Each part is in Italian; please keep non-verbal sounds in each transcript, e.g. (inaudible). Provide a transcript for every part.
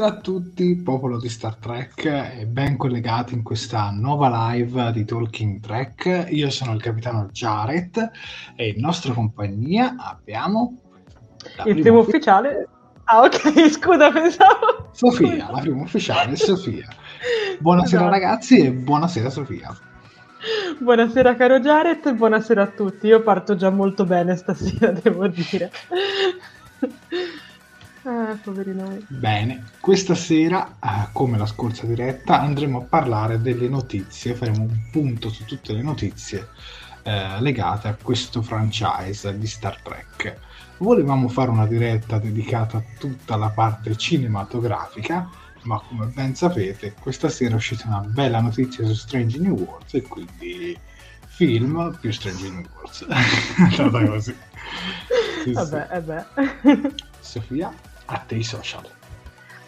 Buonasera a tutti, popolo di Star Trek, e ben collegati in questa nuova live di Talking Trek. Io sono il capitano Jared e in nostra compagnia abbiamo il primo ufficiale. Ah, ok, (laughs) scusa, pensavo. Sofia, la prima ufficiale, Sofia. Buonasera esatto. ragazzi e buonasera Sofia. Buonasera caro Jared e buonasera a tutti. Io parto già molto bene stasera, (laughs) devo dire. Ah, poveri noi. Bene, questa sera, eh, come la scorsa diretta, andremo a parlare delle notizie, faremo un punto su tutte le notizie eh, legate a questo franchise di Star Trek. Volevamo fare una diretta dedicata a tutta la parte cinematografica, ma come ben sapete, questa sera è uscita una bella notizia su Strange New Worlds e quindi film più Strange New Worlds. (laughs) Andata così. Sì, vabbè, sì. vabbè. Sofia? A te i social.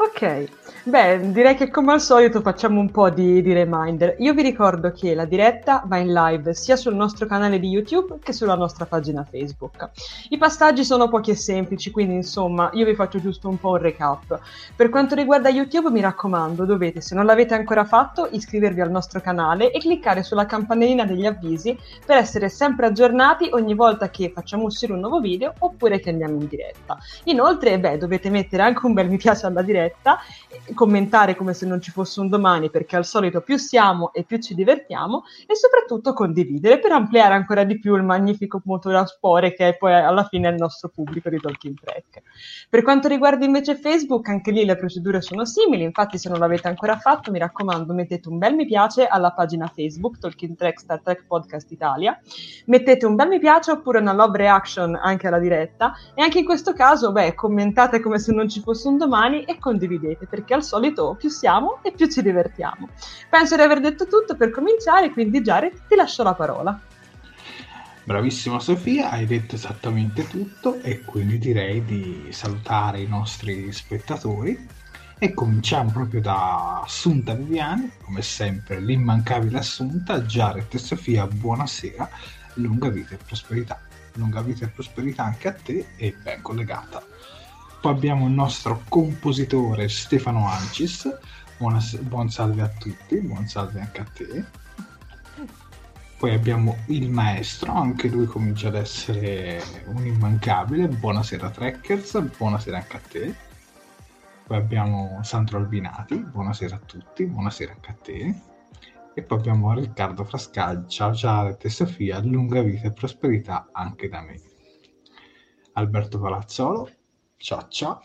Ok, beh, direi che come al solito facciamo un po' di, di, reminder. Io vi ricordo che la diretta va in live sia sul nostro canale di YouTube che sulla nostra pagina Facebook. I passaggi sono pochi e semplici, quindi insomma io vi faccio giusto un po' un recap. Per quanto riguarda YouTube, mi raccomando, dovete, se non l'avete ancora fatto, iscrivervi al nostro canale e cliccare sulla campanellina degli avvisi per essere sempre aggiornati ogni volta che facciamo uscire un nuovo video oppure che andiamo in diretta. Inoltre, beh, dovete mettere anche un bel mi piace alla diretta diretta, commentare come se non ci fosse un domani, perché al solito più siamo e più ci divertiamo, e soprattutto condividere per ampliare ancora di più il magnifico motore a spore che è poi alla fine il nostro pubblico di Talking Track. Per quanto riguarda invece Facebook, anche lì le procedure sono simili, infatti se non l'avete ancora fatto, mi raccomando, mettete un bel mi piace alla pagina Facebook Talking Track Star Trek Podcast Italia, mettete un bel mi piace oppure una love reaction anche alla diretta, e anche in questo caso, beh, commentate come se non ci fosse un domani e condividete condividete, perché al solito più siamo e più ci divertiamo. Penso di aver detto tutto per cominciare, quindi Jared ti lascio la parola. Bravissima Sofia, hai detto esattamente tutto e quindi direi di salutare i nostri spettatori e cominciamo proprio da Assunta Viviani, come sempre l'immancabile Assunta, Jared e Sofia, buonasera, lunga vita e prosperità. Lunga vita e prosperità anche a te e ben collegata. Poi abbiamo il nostro compositore Stefano Ancis. Buona, buon salve a tutti, buon salve anche a te. Poi abbiamo il maestro, anche lui comincia ad essere un immancabile. Buonasera Trekkers, buonasera anche a te. Poi abbiamo Sandro Albinati, buonasera a tutti, buonasera anche a te. E poi abbiamo Riccardo Frascaglia, ciao Jared e Sofia, lunga vita e prosperità anche da me. Alberto Palazzolo, ciao ciao.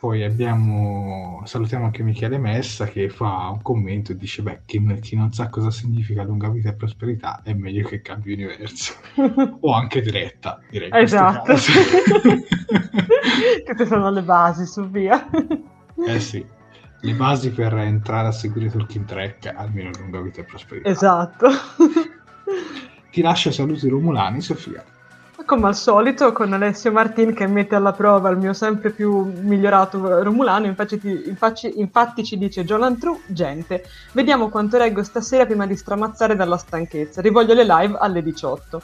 Poi abbiamo, salutiamo anche Michele Messa che fa un commento e dice: Beh, chi, chi, non sa cosa significa lunga vita e prosperità è meglio che cambi universo (laughs) o anche diretta, direi. Esatto. (laughs) Queste sono le basi, su via. (laughs) eh sì, le basi per entrare a seguire Talking Track, almeno lunga vita e prosperità. Esatto. Ti lascio saluti romulani, Sofia. Come al solito con Alessio Martin che mette alla prova il mio sempre più migliorato Romulano, infatti, infatti, infatti ci dice Jolan True, gente, vediamo quanto reggo stasera prima di stramazzare dalla stanchezza, rivoglio le live alle 18.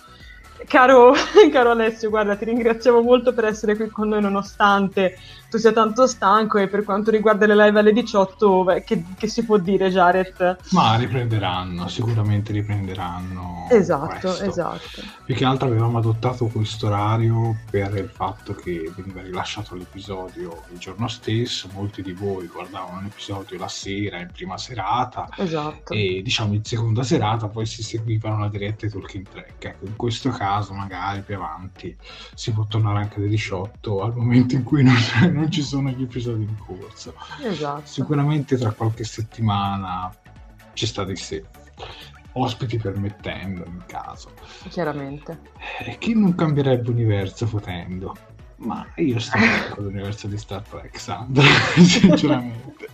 Caro, (laughs) caro Alessio, guarda, ti ringraziamo molto per essere qui con noi nonostante tu sia tanto stanco e per quanto riguarda le live alle 18, beh, che, che, si può dire Jared? Ma riprenderanno, sicuramente riprenderanno. Esatto, questo. esatto. Più che altro avevamo adottato questo orario per il fatto che veniva rilasciato l'episodio il giorno stesso, molti di voi guardavano l'episodio la sera, in prima serata, esatto. e diciamo in seconda serata poi si seguivano la diretta ai Talking Track. Ecco, in questo caso magari più avanti si può tornare anche alle 18 al momento in cui non (laughs) non ci sono gli episodi in corso. Esatto. Sicuramente tra qualche settimana ci sta di sé. Ospiti permettendo, in caso. Chiaramente. E chi non cambierebbe universo potendo? Ma io sto (laughs) con l'universo di Star Trek, Sandra, (laughs) sinceramente.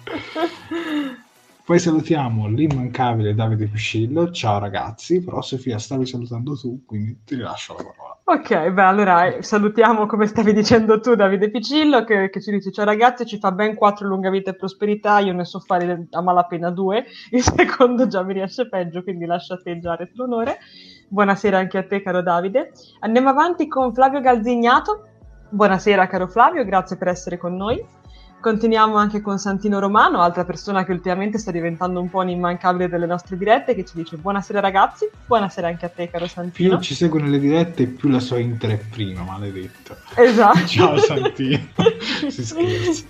Poi salutiamo l'immancabile Davide Piscillo. Ciao ragazzi, però Sofia stavi salutando tu, quindi ti rilascio la parola. Ok, beh, allora eh, salutiamo come stavi dicendo tu Davide Picillo che, che, ci dice ciao ragazzi, ci fa ben quattro lunga vita e prosperità, io ne so fare a malapena due, il (laughs) secondo già mi riesce peggio, quindi lascia a te già l'onore. Buonasera anche a te caro Davide. Andiamo avanti con Flavio Galzignato. Buonasera caro Flavio, grazie per essere con noi. Continuiamo anche con Santino Romano, altra persona che ultimamente sta diventando un po' un immancabile delle nostre dirette, che ci dice buonasera ragazzi, buonasera anche a te caro Santino. Più ci seguono le dirette più la sua Inter è prima, maledetto. Esatto. (laughs) Ciao Santino, (laughs) si scherza.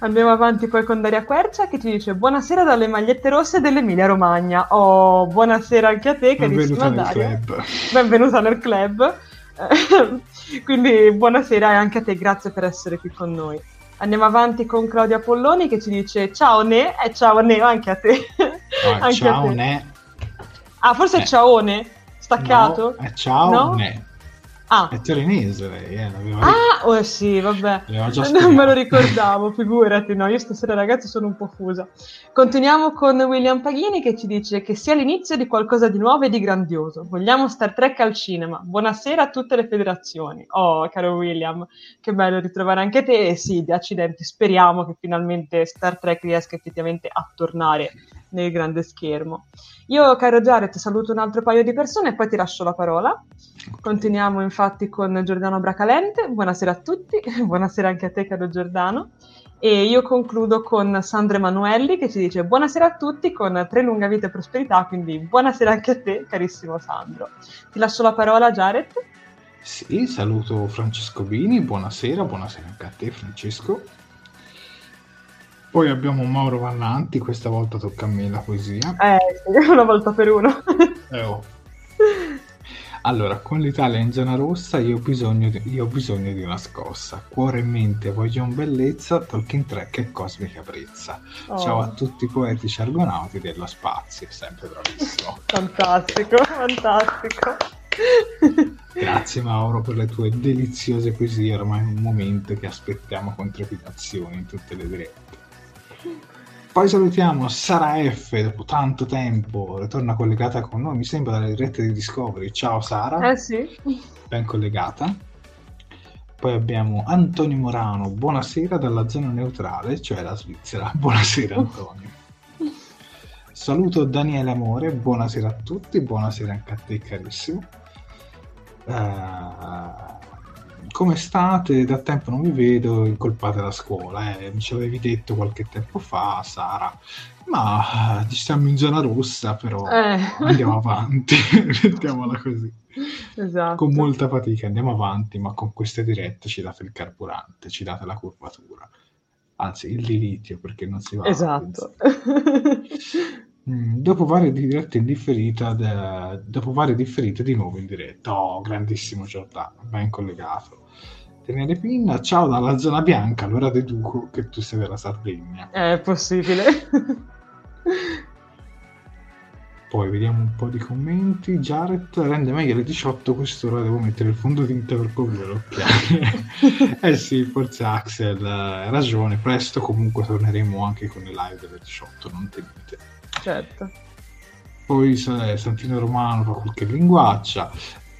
Andiamo avanti poi con Daria Quercia che ci dice buonasera dalle magliette rosse dell'Emilia Romagna. Oh, buonasera anche a te carissima Daria. club. Benvenuta nel club. (laughs) Quindi buonasera anche a te, grazie per essere qui con noi. Andiamo avanti con Claudia Polloni che ci dice ciao Ne e ciao Neo anche a te. No, Anche ciao a te. ne. Ah, forse è Eh. ciaone? Staccato? No, è ciao No? ne. Ah. È torinese lei, eh, Ah, oh sì, vabbè. (laughs) Non me lo ricordavo, figurati, no, io stasera ragazzi sono un po' fusa. Continuiamo con William Paghini che ci dice che sia l'inizio di qualcosa di nuovo e di grandioso. Vogliamo Star Trek al cinema. Buonasera a tutte le federazioni. Oh, caro William, che bello ritrovare anche te. E sì, di accidenti, speriamo che finalmente Star Trek riesca effettivamente a tornare nel grande schermo. Io, caro Jared, saluto un altro paio di persone e poi ti lascio la parola. Continuiamo infatti con Giordano Bracalente. Buonasera a tutti, (laughs) buonasera anche a te, caro Giordano. E io concludo con Sandro Emanuelli che ci dice buonasera a tutti con tre lunga vita e prosperità, quindi buonasera anche a te, carissimo Sandro. Ti lascio la parola, Jared. Sì, saluto Francesco Bini, buonasera, buonasera anche a te Francesco. Poi abbiamo Mauro Vallanti, questa volta tocca a me la poesia. Eh, (laughs) una volta per uno. Eh, oh. Allora, con l'Italia in zona rossa io ho bisogno di, io ho bisogno di una scossa. Cuore e mente vogliono bellezza, Tolkien Trek e cosmica brezza. Oh, Ciao a tutti i poetici argonauti dello spazio, sempre bravissimo. (laughs) Fantastico, fantastico. (laughs) Grazie Mauro per le tue deliziose poesie, ormai è un momento che aspettiamo con trepidazione in tutte le dirette. Poi salutiamo Sara F, dopo tanto tempo, ritorna collegata con noi, mi sembra dalle dirette di Discovery. Ciao Sara, Eh sì. ben collegata. Poi abbiamo Antonio Morano, buonasera dalla zona neutrale, cioè la Svizzera. (laughs) Buonasera Antonio. Saluto Daniele Amore, buonasera a tutti, buonasera anche a te carissimo. Eh, come state? Da tempo non vi vedo, incolpate la scuola, eh? mi ci avevi detto qualche tempo fa, Sara. Ma ci stiamo in zona rossa, però Eh. andiamo avanti, (laughs) mettiamola così. Esatto. Con molta fatica andiamo avanti, ma con queste dirette ci date il carburante, ci date la curvatura, anzi il dilitio perché non si va. Esatto. (laughs) Mm, dopo varie dirette in differita, de- dopo varie differite di nuovo in diretta. Oh, grandissimo Giordano, ben collegato. Tenere pinna, ciao dalla zona bianca, allora deduco che tu sei della Sardegna. È possibile. (laughs) Poi vediamo un po' di commenti. Jared rende meglio le 18, quest'ora devo mettere il fondotinta per coprire l'occhiale. (laughs) eh sì, forse Axel ha ragione. Presto comunque torneremo anche con le live delle 18, non temete. Certo. Poi eh, Santino Romano fa qualche linguaccia.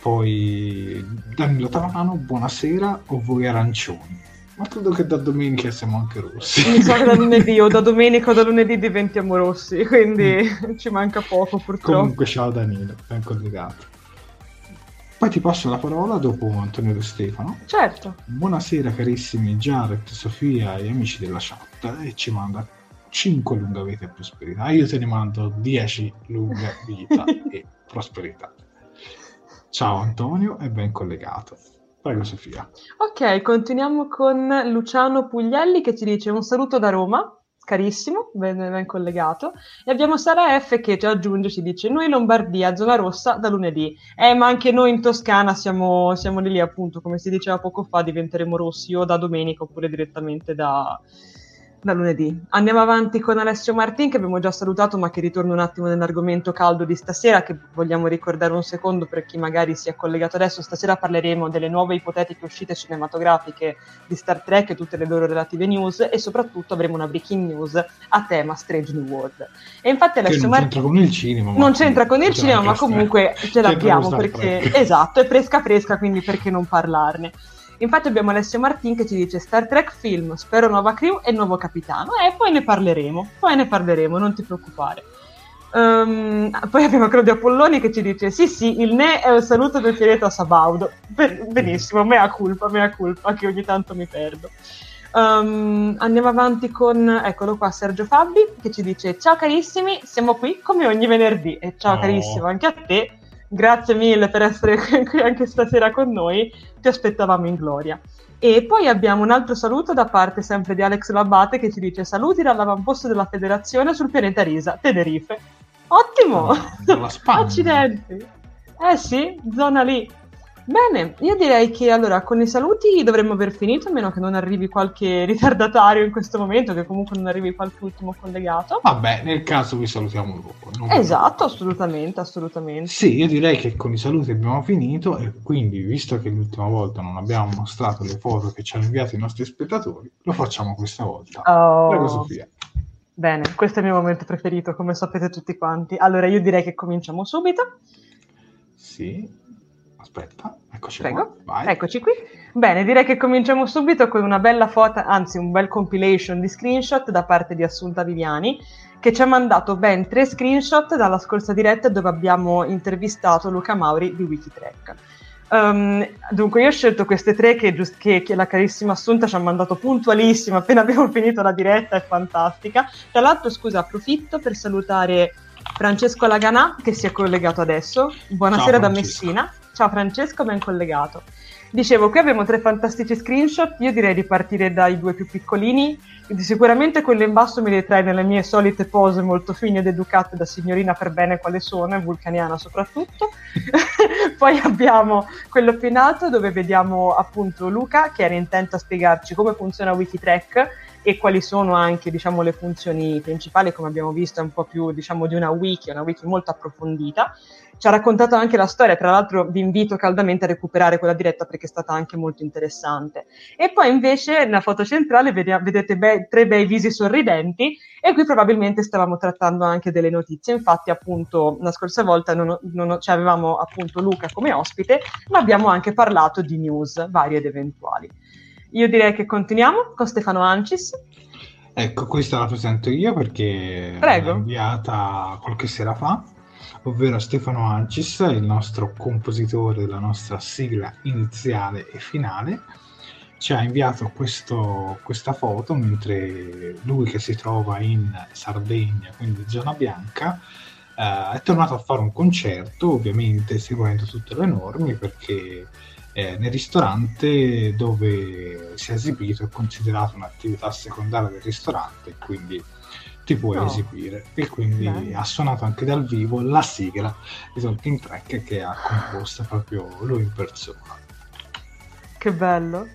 Poi Danilo Tavano, buonasera, o voi arancioni? Ma credo che da domenica siamo anche rossi. Mi sa che da lunedì o da (laughs) domenica o da lunedì diventiamo rossi, quindi (laughs) ci manca poco purtroppo. Comunque ciao Danilo, ben collegato. Poi ti passo la parola dopo Antonio De Stefano. Certo. Buonasera carissimi Jared, Sofia e amici della chat e ci manda 5 lunga vita e prosperità. Io te ne mando 10 lunga vita (laughs) e prosperità. Ciao Antonio e ben collegato. Prego Sofia. Ok, continuiamo con Luciano Puglielli che ci dice un saluto da Roma, carissimo, ben, ben collegato. E abbiamo Sara F che ci aggiunge, ci dice noi Lombardia, zona rossa da lunedì. Eh, ma anche noi in Toscana siamo, siamo lì lì appunto, come si diceva poco fa, diventeremo rossi o da domenica oppure direttamente da, da lunedì. Andiamo avanti con Alessio Martin che abbiamo già salutato ma che ritorna un attimo nell'argomento caldo di stasera che vogliamo ricordare un secondo per chi magari si è collegato adesso. Stasera parleremo delle nuove ipotetiche uscite cinematografiche di Star Trek e tutte le loro relative news e soprattutto avremo una breaking news a tema Strange New World. E infatti Alessio non Martin c'entra con il cinema. ma non c'entra con il cinema, ma comunque ce l'abbiamo perché esatto, è fresca fresca, quindi perché non parlarne? Infatti abbiamo Alessio Martin che ci dice Star Trek film, spero nuova crew e nuovo capitano e poi ne parleremo, poi ne parleremo, non ti preoccupare. Ehm, poi abbiamo Claudio Apolloni che ci dice sì sì, il ne è un saluto del pianeta Sabaudo. Be- benissimo, mea culpa, mea culpa, che ogni tanto mi perdo. Ehm, andiamo avanti con, eccolo qua, Sergio Fabbi che ci dice ciao carissimi, siamo qui come ogni venerdì e ciao Oh. carissimo anche a te, grazie mille per essere (laughs) qui anche stasera con noi, ti aspettavamo in gloria. E poi abbiamo un altro saluto da parte sempre di Alex Labate che ci dice saluti dall'avamposto della federazione sul pianeta Risa, Tenerife. Ottimo! Spagna. Accidenti! Eh sì, zona lì. Bene, io direi che allora con i saluti dovremmo aver finito, a meno che non arrivi qualche (laughs) ritardatario in questo momento, che comunque non arrivi qualche ultimo collegato. Vabbè, nel caso vi salutiamo dopo. Esatto, assolutamente, assolutamente. Sì, io direi che con i saluti abbiamo finito e quindi, visto che l'ultima volta non abbiamo mostrato le foto che ci hanno inviato i nostri spettatori, lo facciamo questa volta. Oh. Prego Sofia. Bene, questo è il mio momento preferito, come sapete tutti quanti. Allora, io direi che cominciamo subito. Sì, aspetta, eccoci Prego, qua. Vai. eccoci qui. Bene, direi che cominciamo subito con una bella foto, anzi un bel compilation di screenshot da parte di Assunta Viviani, che ci ha mandato ben tre screenshot dalla scorsa diretta dove abbiamo intervistato Luca Mauri di Wikitrack. Um, dunque, io ho scelto queste tre che, giust- che- che la carissima Assunta ci ha mandato puntualissima appena abbiamo finito la diretta, è fantastica. Tra l'altro, scusa, approfitto per salutare Francesco Laganà che si è collegato adesso. Buonasera Ciao, da Francesco. Messina. Ciao Francesco, ben collegato. Dicevo, qui abbiamo tre fantastici screenshot. Io direi di partire dai due più piccolini. Sicuramente quello in basso mi ritrae nelle mie solite pose molto fini ed educate da signorina per bene quale sono, e vulcaniana soprattutto. (laughs) Poi abbiamo quello più in alto dove vediamo appunto Luca che era intento a spiegarci come funziona Wikitrack e quali sono anche diciamo, le funzioni principali, come abbiamo visto è un po' più diciamo, di una wiki, una wiki molto approfondita. Ci ha raccontato anche la storia, tra l'altro vi invito caldamente a recuperare quella diretta perché è stata anche molto interessante. E poi invece nella foto centrale vede- vedete be- tre bei visi sorridenti e qui probabilmente stavamo trattando anche delle notizie. Infatti appunto la scorsa volta non, non, cioè, avevamo appunto Luca come ospite, ma abbiamo anche parlato di news varie ed eventuali. Io direi che continuiamo con Stefano Ancis. Ecco, questa la presento io perché Prego. l'ho inviata qualche sera fa. Ovvero Stefano Ancis, il nostro compositore della nostra sigla iniziale e finale, ci ha inviato questo, questa foto mentre lui che si trova in Sardegna, quindi zona bianca, eh, è tornato a fare un concerto, ovviamente seguendo tutte le norme perché eh, nel ristorante dove si è esibito è considerato un'attività secondaria del ristorante, quindi ti puoi no. esibire e quindi Beh. ha suonato anche dal vivo la sigla di Talking Track che ha composto proprio lui in persona. Che bello.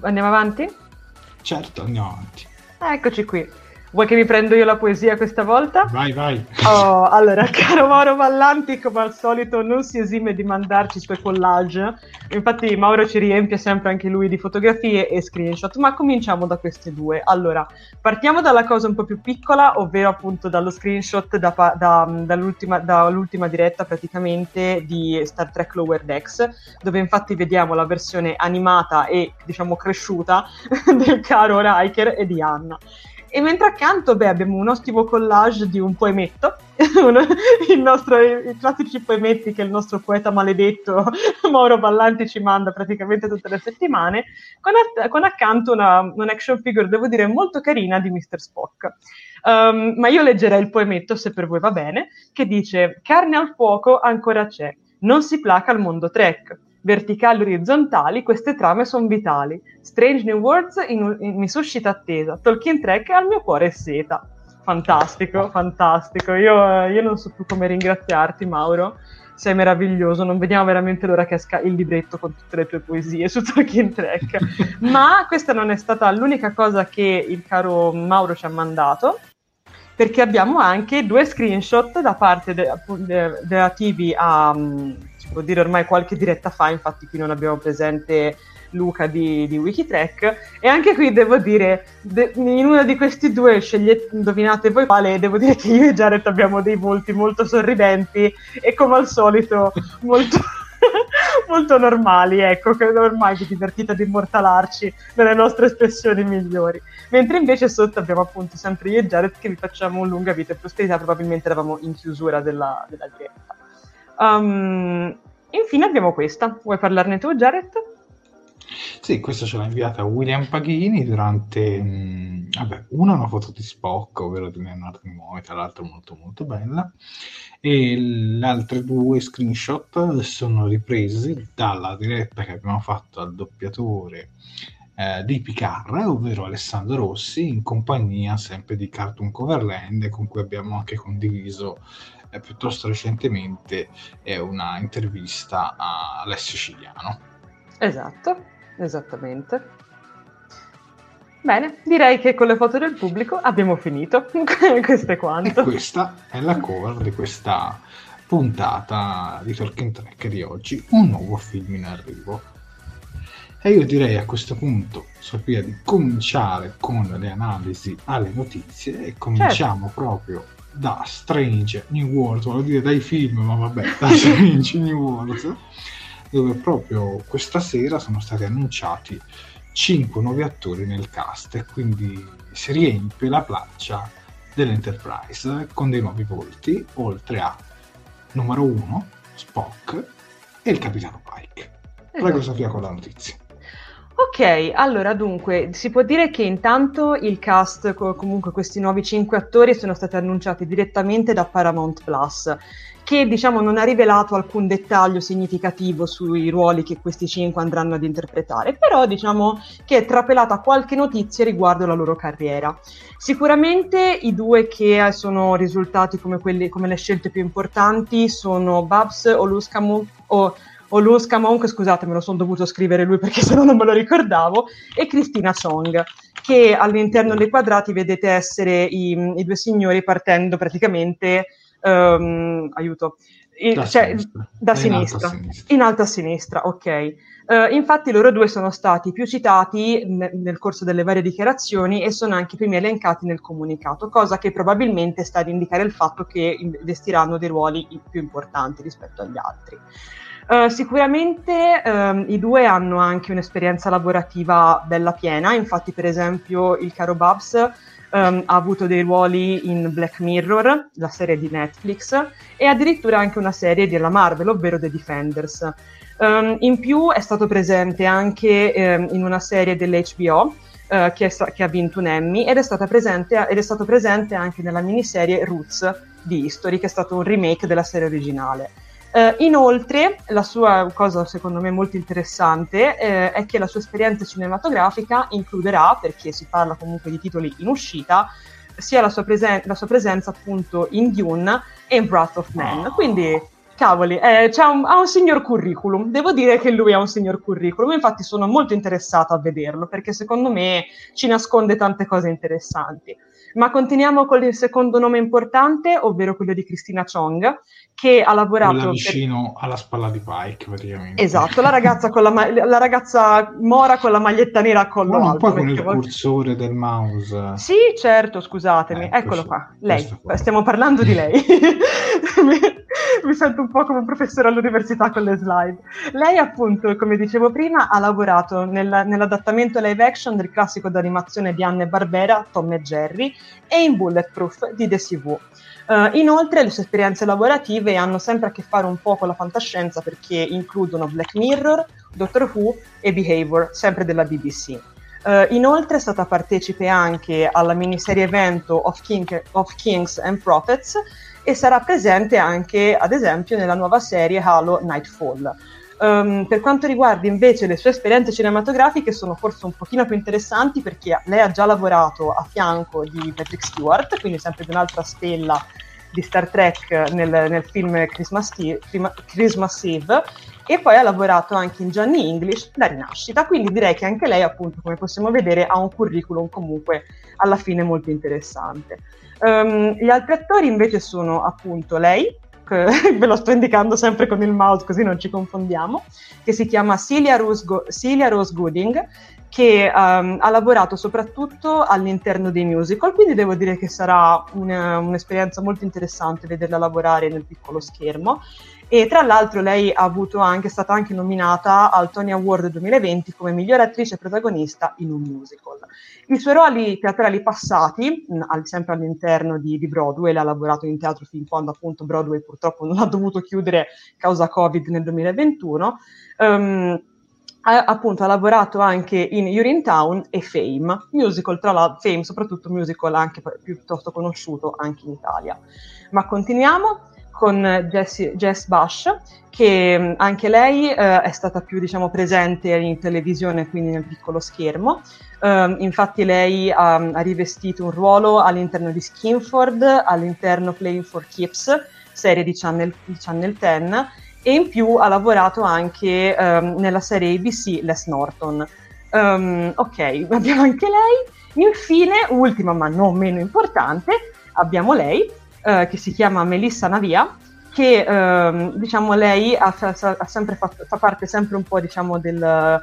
Andiamo avanti? Certo, andiamo avanti. Eccoci qui. Vuoi che mi prendo io la poesia questa volta? Vai, vai. Oh, allora, (laughs) caro Mauro Vallanti, come al solito, non si esime di mandarci i suoi collage. Infatti, Mauro ci riempie sempre anche lui di fotografie e screenshot. Ma cominciamo da queste due. Allora, partiamo dalla cosa un po' più piccola, ovvero appunto dallo screenshot da, da, dall'ultima, dall'ultima diretta praticamente di Star Trek Lower Decks, dove infatti vediamo la versione animata e diciamo cresciuta (laughs) del caro Riker e di Anna. E mentre accanto beh, abbiamo un ottimo collage di un poemetto, (laughs) il nostro, i classici poemetti che il nostro poeta maledetto (laughs) Mauro Ballanti ci manda praticamente tutte le settimane, con, con accanto una, un action figure, devo dire, molto carina di Mr. Spock. Um, ma io leggerei il poemetto, se per voi va bene, che dice «Carne al fuoco ancora c'è, non si placa al mondo Trek» verticali e orizzontali, queste trame sono vitali. Strange New Worlds in, in, mi suscita attesa. Tolkien Trek al mio cuore è seta. Fantastico, fantastico. Io, io, non so più come ringraziarti, Mauro. Sei meraviglioso. Non vediamo veramente l'ora che esca il libretto con tutte le tue poesie su Tolkien Trek. (laughs) Ma questa non è stata l'unica cosa che il caro Mauro ci ha mandato perché abbiamo anche due screenshot da parte de- de- relativi a, può dire ormai qualche diretta fa, infatti qui non abbiamo presente Luca di, di Wikitrack e anche qui devo dire de- in uno di questi due scegliete indovinate voi quale devo dire che io e Jared abbiamo dei volti molto sorridenti e come al solito (laughs) molto (laughs) molto normali, ecco, che ormai vi divertite ad immortalarci nelle nostre espressioni migliori. Mentre invece sotto abbiamo appunto sempre io e Jared che vi facciamo un lunga vita e prosperità, probabilmente eravamo in chiusura della, della diretta. Um, infine abbiamo questa, vuoi parlarne tu Jared? Sì, questa ce l'ha inviata William Paghini durante, mh, mm, vabbè, una è una foto di Spock, ovvero di Leonardo Nimoy, tra l'altro molto molto bella, e le altre due screenshot sono ripresi dalla diretta che abbiamo fatto al doppiatore eh, di Picard, ovvero Alessandro Rossi, in compagnia sempre di Cartoon Coverland, con cui abbiamo anche condiviso piuttosto recentemente eh, una intervista a Alessio Siciliano. Esatto, esattamente. Bene, direi che con le foto del pubblico abbiamo finito. (laughs) Questo è quanto. E questa è la cover di questa puntata di Talking Track di oggi, un nuovo film in arrivo. E io direi a questo punto, Sofia, di cominciare con le analisi alle notizie e cominciamo certo. proprio da Strange New World, voglio dire dai film, ma vabbè, (laughs) da Strange New World, dove proprio questa sera sono stati annunciati 5 nuovi attori nel cast e quindi si riempie la placcia dell'Enterprise con dei nuovi volti, oltre a numero 1, Spock e il capitano Pike. Prego esatto. Sofia con la notizia. Ok, allora dunque si può dire che intanto il cast, comunque questi nuovi cinque attori sono stati annunciati direttamente da Paramount Plus che diciamo non ha rivelato alcun dettaglio significativo sui ruoli che questi cinque andranno ad interpretare, però diciamo che è trapelata qualche notizia riguardo la loro carriera. Sicuramente i due che sono risultati come, quelli, come le scelte più importanti sono Babs Oluskamu o Oluska scusate, me lo sono dovuto scrivere lui perché (laughs) se no non me lo ricordavo, e Cristina Song, che all'interno dei quadrati vedete essere i, i due signori partendo praticamente um, aiuto, da, cioè, sinistra. da sinistra, in sinistra. In alta a sinistra, ok. Uh, infatti loro due sono stati più citati ne- nel corso delle varie dichiarazioni e sono anche primi elencati nel comunicato, cosa che probabilmente sta ad indicare il fatto che investiranno dei ruoli più importanti rispetto agli altri. Uh, sicuramente um, i due hanno anche un'esperienza lavorativa bella piena, infatti per esempio il caro Babs um, ha avuto dei ruoli in Black Mirror, la serie di Netflix, e addirittura anche una serie della Marvel, ovvero The Defenders. Um, in più è stato presente anche in una serie dell'HBO uh, che, sta- che, ha vinto un Emmy ed è, presente, ed è stato presente anche nella miniserie Roots di History, che è stato un remake della serie originale. Uh, inoltre, la sua cosa secondo me molto interessante eh, è che la sua esperienza cinematografica includerà, perché si parla comunque di titoli in uscita, sia la sua, presen- la sua presenza appunto in Dune e in Wrath of Man. Quindi, cavoli, eh, un, ha un signor curriculum. Devo dire che lui ha un signor curriculum, infatti sono molto interessata a vederlo, perché secondo me ci nasconde tante cose interessanti. Ma continuiamo con il secondo nome importante, ovvero quello di Cristina Chong, che ha lavorato... Quella vicino per... alla spalla di Pike, praticamente. Esatto, la (laughs) ragazza, con la, ma... la ragazza mora con la maglietta nera a collo oh, alto. poi con il volte... cursore del mouse. Sì, certo, scusatemi. Ecco, Eccolo qua. Lei, stiamo parlando di lei. (laughs) mi, mi sento un po' come un professore all'università con le slide. Lei appunto, come dicevo prima, ha lavorato nel, nell'adattamento live action del classico d'animazione di Anne Barbera, Tom e Jerry, e in Bulletproof di The CV. Uh, inoltre le sue esperienze lavorative hanno sempre a che fare un po' con la fantascienza perché includono Black Mirror, Doctor Who e Behavior, sempre della BBC. Uh, inoltre è stata partecipe anche alla miniserie evento of, King, of, Kings and Prophets e sarà presente anche, ad esempio, nella nuova serie Halo Nightfall. Um, per quanto riguarda invece le sue esperienze cinematografiche sono forse un pochino più interessanti perché lei ha già lavorato a fianco di Patrick Stewart, quindi sempre di un'altra stella di Star Trek nel, nel film Christmas Eve, Christmas Eve, e poi ha lavorato anche in Johnny English, La Rinascita, quindi direi che anche lei appunto come possiamo vedere ha un curriculum comunque alla fine molto interessante. Um, gli altri attori invece sono appunto lei, ve (laughs) lo sto indicando sempre con il mouse così non ci confondiamo, che si chiama Celia Rose, Go- Celia Rose Gooding, che um, ha lavorato soprattutto all'interno dei musical, quindi devo dire che sarà una, un'esperienza molto interessante vederla lavorare nel piccolo schermo. E tra l'altro lei ha avuto anche, è stata anche nominata al Tony Award 2020 come miglior attrice protagonista in un musical. I suoi ruoli teatrali passati, sempre all'interno di, di Broadway, ha lavorato in teatro fin quando appunto Broadway purtroppo non (laughs) ha dovuto chiudere causa Covid nel 2021. Um, ehm, ha, appunto ha lavorato anche in Urinetown e Fame, musical tra l'altro, Fame soprattutto musical anche piuttosto conosciuto anche in Italia. Ma continuiamo con Jessie, Jess Bush, che anche lei eh, è stata più diciamo, presente in televisione, quindi nel piccolo schermo. Um, infatti lei um, ha rivestito un ruolo all'interno di Skinford, all'interno Playing for Keeps, serie di Channel, di Channel 10, e in più ha lavorato anche um, nella serie ABC Les Norton. ok, (laughs) abbiamo anche lei. Infine, ultima ma non meno importante, abbiamo lei, uh, che si chiama Melissa Navia, che ehm, diciamo lei ha, ha sempre fatto, fa parte sempre un po' diciamo del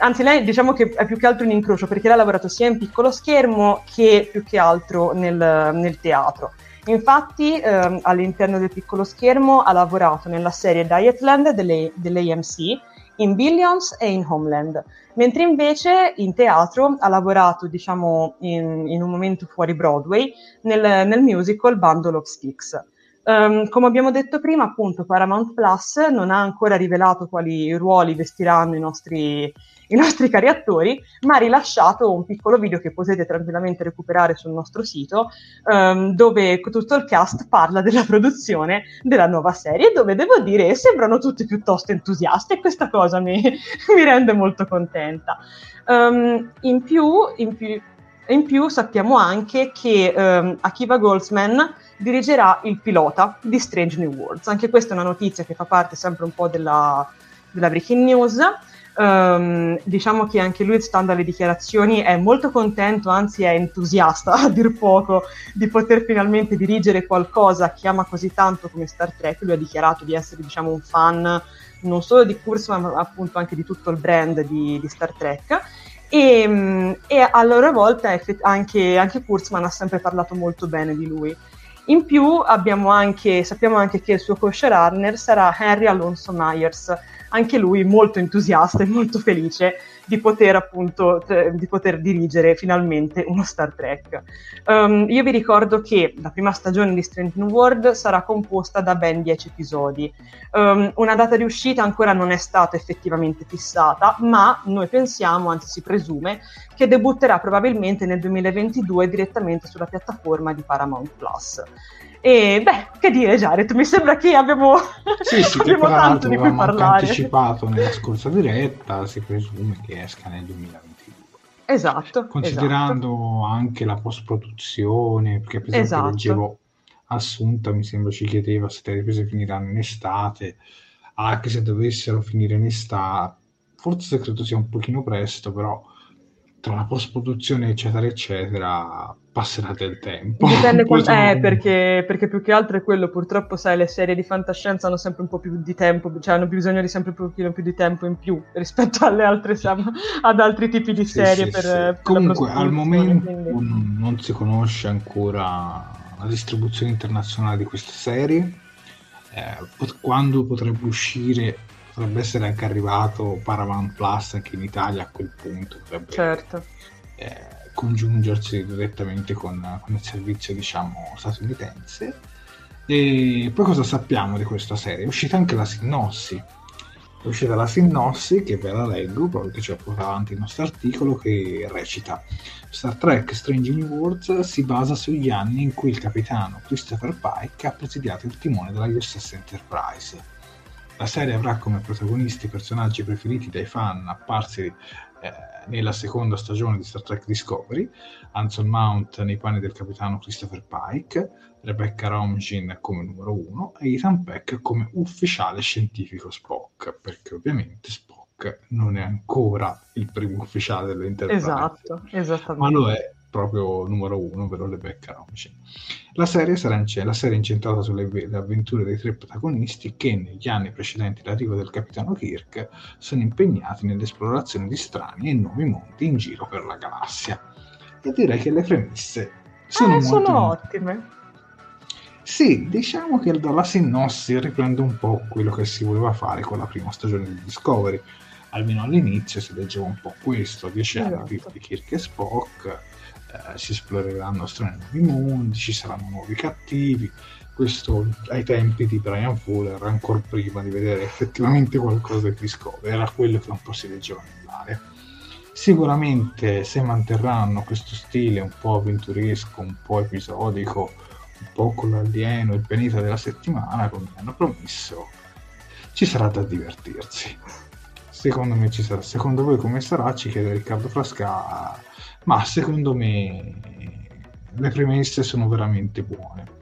anzi lei diciamo che è più che altro un incrocio perché lei ha lavorato sia in piccolo schermo che più che altro nel, nel teatro. Infatti ehm, all'interno del piccolo schermo ha lavorato nella serie Dietland delle, dell'AMC, in Billions e in Homeland, mentre invece in teatro ha lavorato diciamo in, in un momento fuori Broadway nel, nel musical Bundle of Sticks. Um, come abbiamo detto prima, appunto, Paramount Plus non ha ancora rivelato quali ruoli vestiranno i nostri, i nostri cari attori, ma ha rilasciato un piccolo video che potete tranquillamente recuperare sul nostro sito, um, dove tutto il cast parla della produzione della nuova serie, dove devo dire sembrano tutti piuttosto entusiasti e questa cosa mi, (laughs) mi rende molto contenta. Um, in, più, in, più, in, più, sappiamo anche che Akiva Goldsman dirigerà il pilota di Strange New Worlds. Anche questa è una notizia che fa parte sempre un po' della, della breaking news. Um, diciamo che anche lui, stando alle dichiarazioni, è molto contento, anzi è entusiasta (laughs) a dir poco, di poter finalmente dirigere qualcosa che ama così tanto come Star Trek. Lui ha dichiarato di essere diciamo, un fan non solo di Kurzman, ma appunto anche di tutto il brand di, di Star Trek. E, e, a loro volta anche, anche Kurzman ha sempre parlato molto bene di lui. In più anche, sappiamo anche che il suo co-showrunner sarà Henry Alonso Myers, anche lui molto entusiasta e molto felice di poter appunto t- di poter dirigere finalmente uno Star Trek. Um, io vi ricordo che la prima stagione di Strange New World sarà composta da ben 10 episodi. Um, una data di uscita ancora non è stata effettivamente fissata, ma noi pensiamo, anzi si presume, che debutterà probabilmente nel 2022 direttamente sulla piattaforma di Paramount Plus. E beh, che dire Jared, mi sembra che abbiamo, (laughs) sì, sì, (laughs) abbiamo che tanto di cui parlare. anticipato nella scorsa diretta, si presume che esca nel 2022. Esatto. Considerando esatto. anche la post-produzione, perché per esempio esatto. leggevo Assunta, mi sembra ci chiedeva se le riprese finiranno in estate, anche se dovessero finire in estate, forse credo sia un pochino presto, però tra la post-produzione eccetera eccetera passerà del tempo. Dipende (laughs) quanto... Eh, perché, perché, più che altro è quello, purtroppo sai, le serie di fantascienza hanno sempre un po' più di tempo, cioè hanno bisogno di sempre un pochino più di tempo in più (laughs) rispetto alle altre, ad altri tipi di serie sì, per, sì. per Comunque al momento quindi... non si conosce ancora la distribuzione internazionale di queste serie, eh, quando potrebbe uscire potrebbe essere anche arrivato Paramount Plus anche in Italia a quel punto potrebbe certo. eh, congiungersi direttamente con, con, il servizio diciamo statunitense. E poi cosa sappiamo di questa serie? è uscita anche la sinossi. È uscita la sinossi che ve la leggo proprio che ci ha portato avanti il nostro articolo che recita Star Trek Strange New Worlds si basa sugli anni in cui il capitano Christopher Pike ha presidiato il timone della USS Enterprise. La serie avrà come protagonisti personaggi preferiti dai fan apparsi eh, nella seconda stagione di Star Trek Discovery, Anson Mount nei panni del capitano Christopher Pike, Rebecca Romijn come numero uno e Ethan Peck come ufficiale scientifico Spock, perché ovviamente Spock non è ancora il primo ufficiale dell'Enterprise. Esatto, esattamente. Ma lo è proprio numero uno, ovvero Rebecca Romijn. La serie sarà inc- la serie incentrata sulle avventure dei tre protagonisti che negli anni precedenti l'arrivo del capitano Kirk sono impegnati nell'esplorazione di strani e nuovi mondi in giro per la galassia. E direi che le premesse sono, eh, sono ottime. Sì, diciamo che dalla sinossi riprende un po' quello che si voleva fare con la prima stagione di Discovery. Almeno all'inizio si leggeva un po' questo, dieci esatto. anni di Kirk e Spock, eh, si esploreranno strani nuovi mondi, ci saranno nuovi cattivi. Questo ai tempi di Brian Fuller, ancora prima di vedere effettivamente qualcosa di Discovery, era quello che un po' si leggeva nell'aria. Sicuramente se manterranno questo stile un po' avventuresco, un po' episodico, un po' con l'alieno, il pianeta della settimana, come hanno promesso, ci sarà da divertirsi. Secondo me ci sarà. Secondo voi come sarà? Ci chiede Riccardo Frasca ma secondo me le premesse sono veramente buone.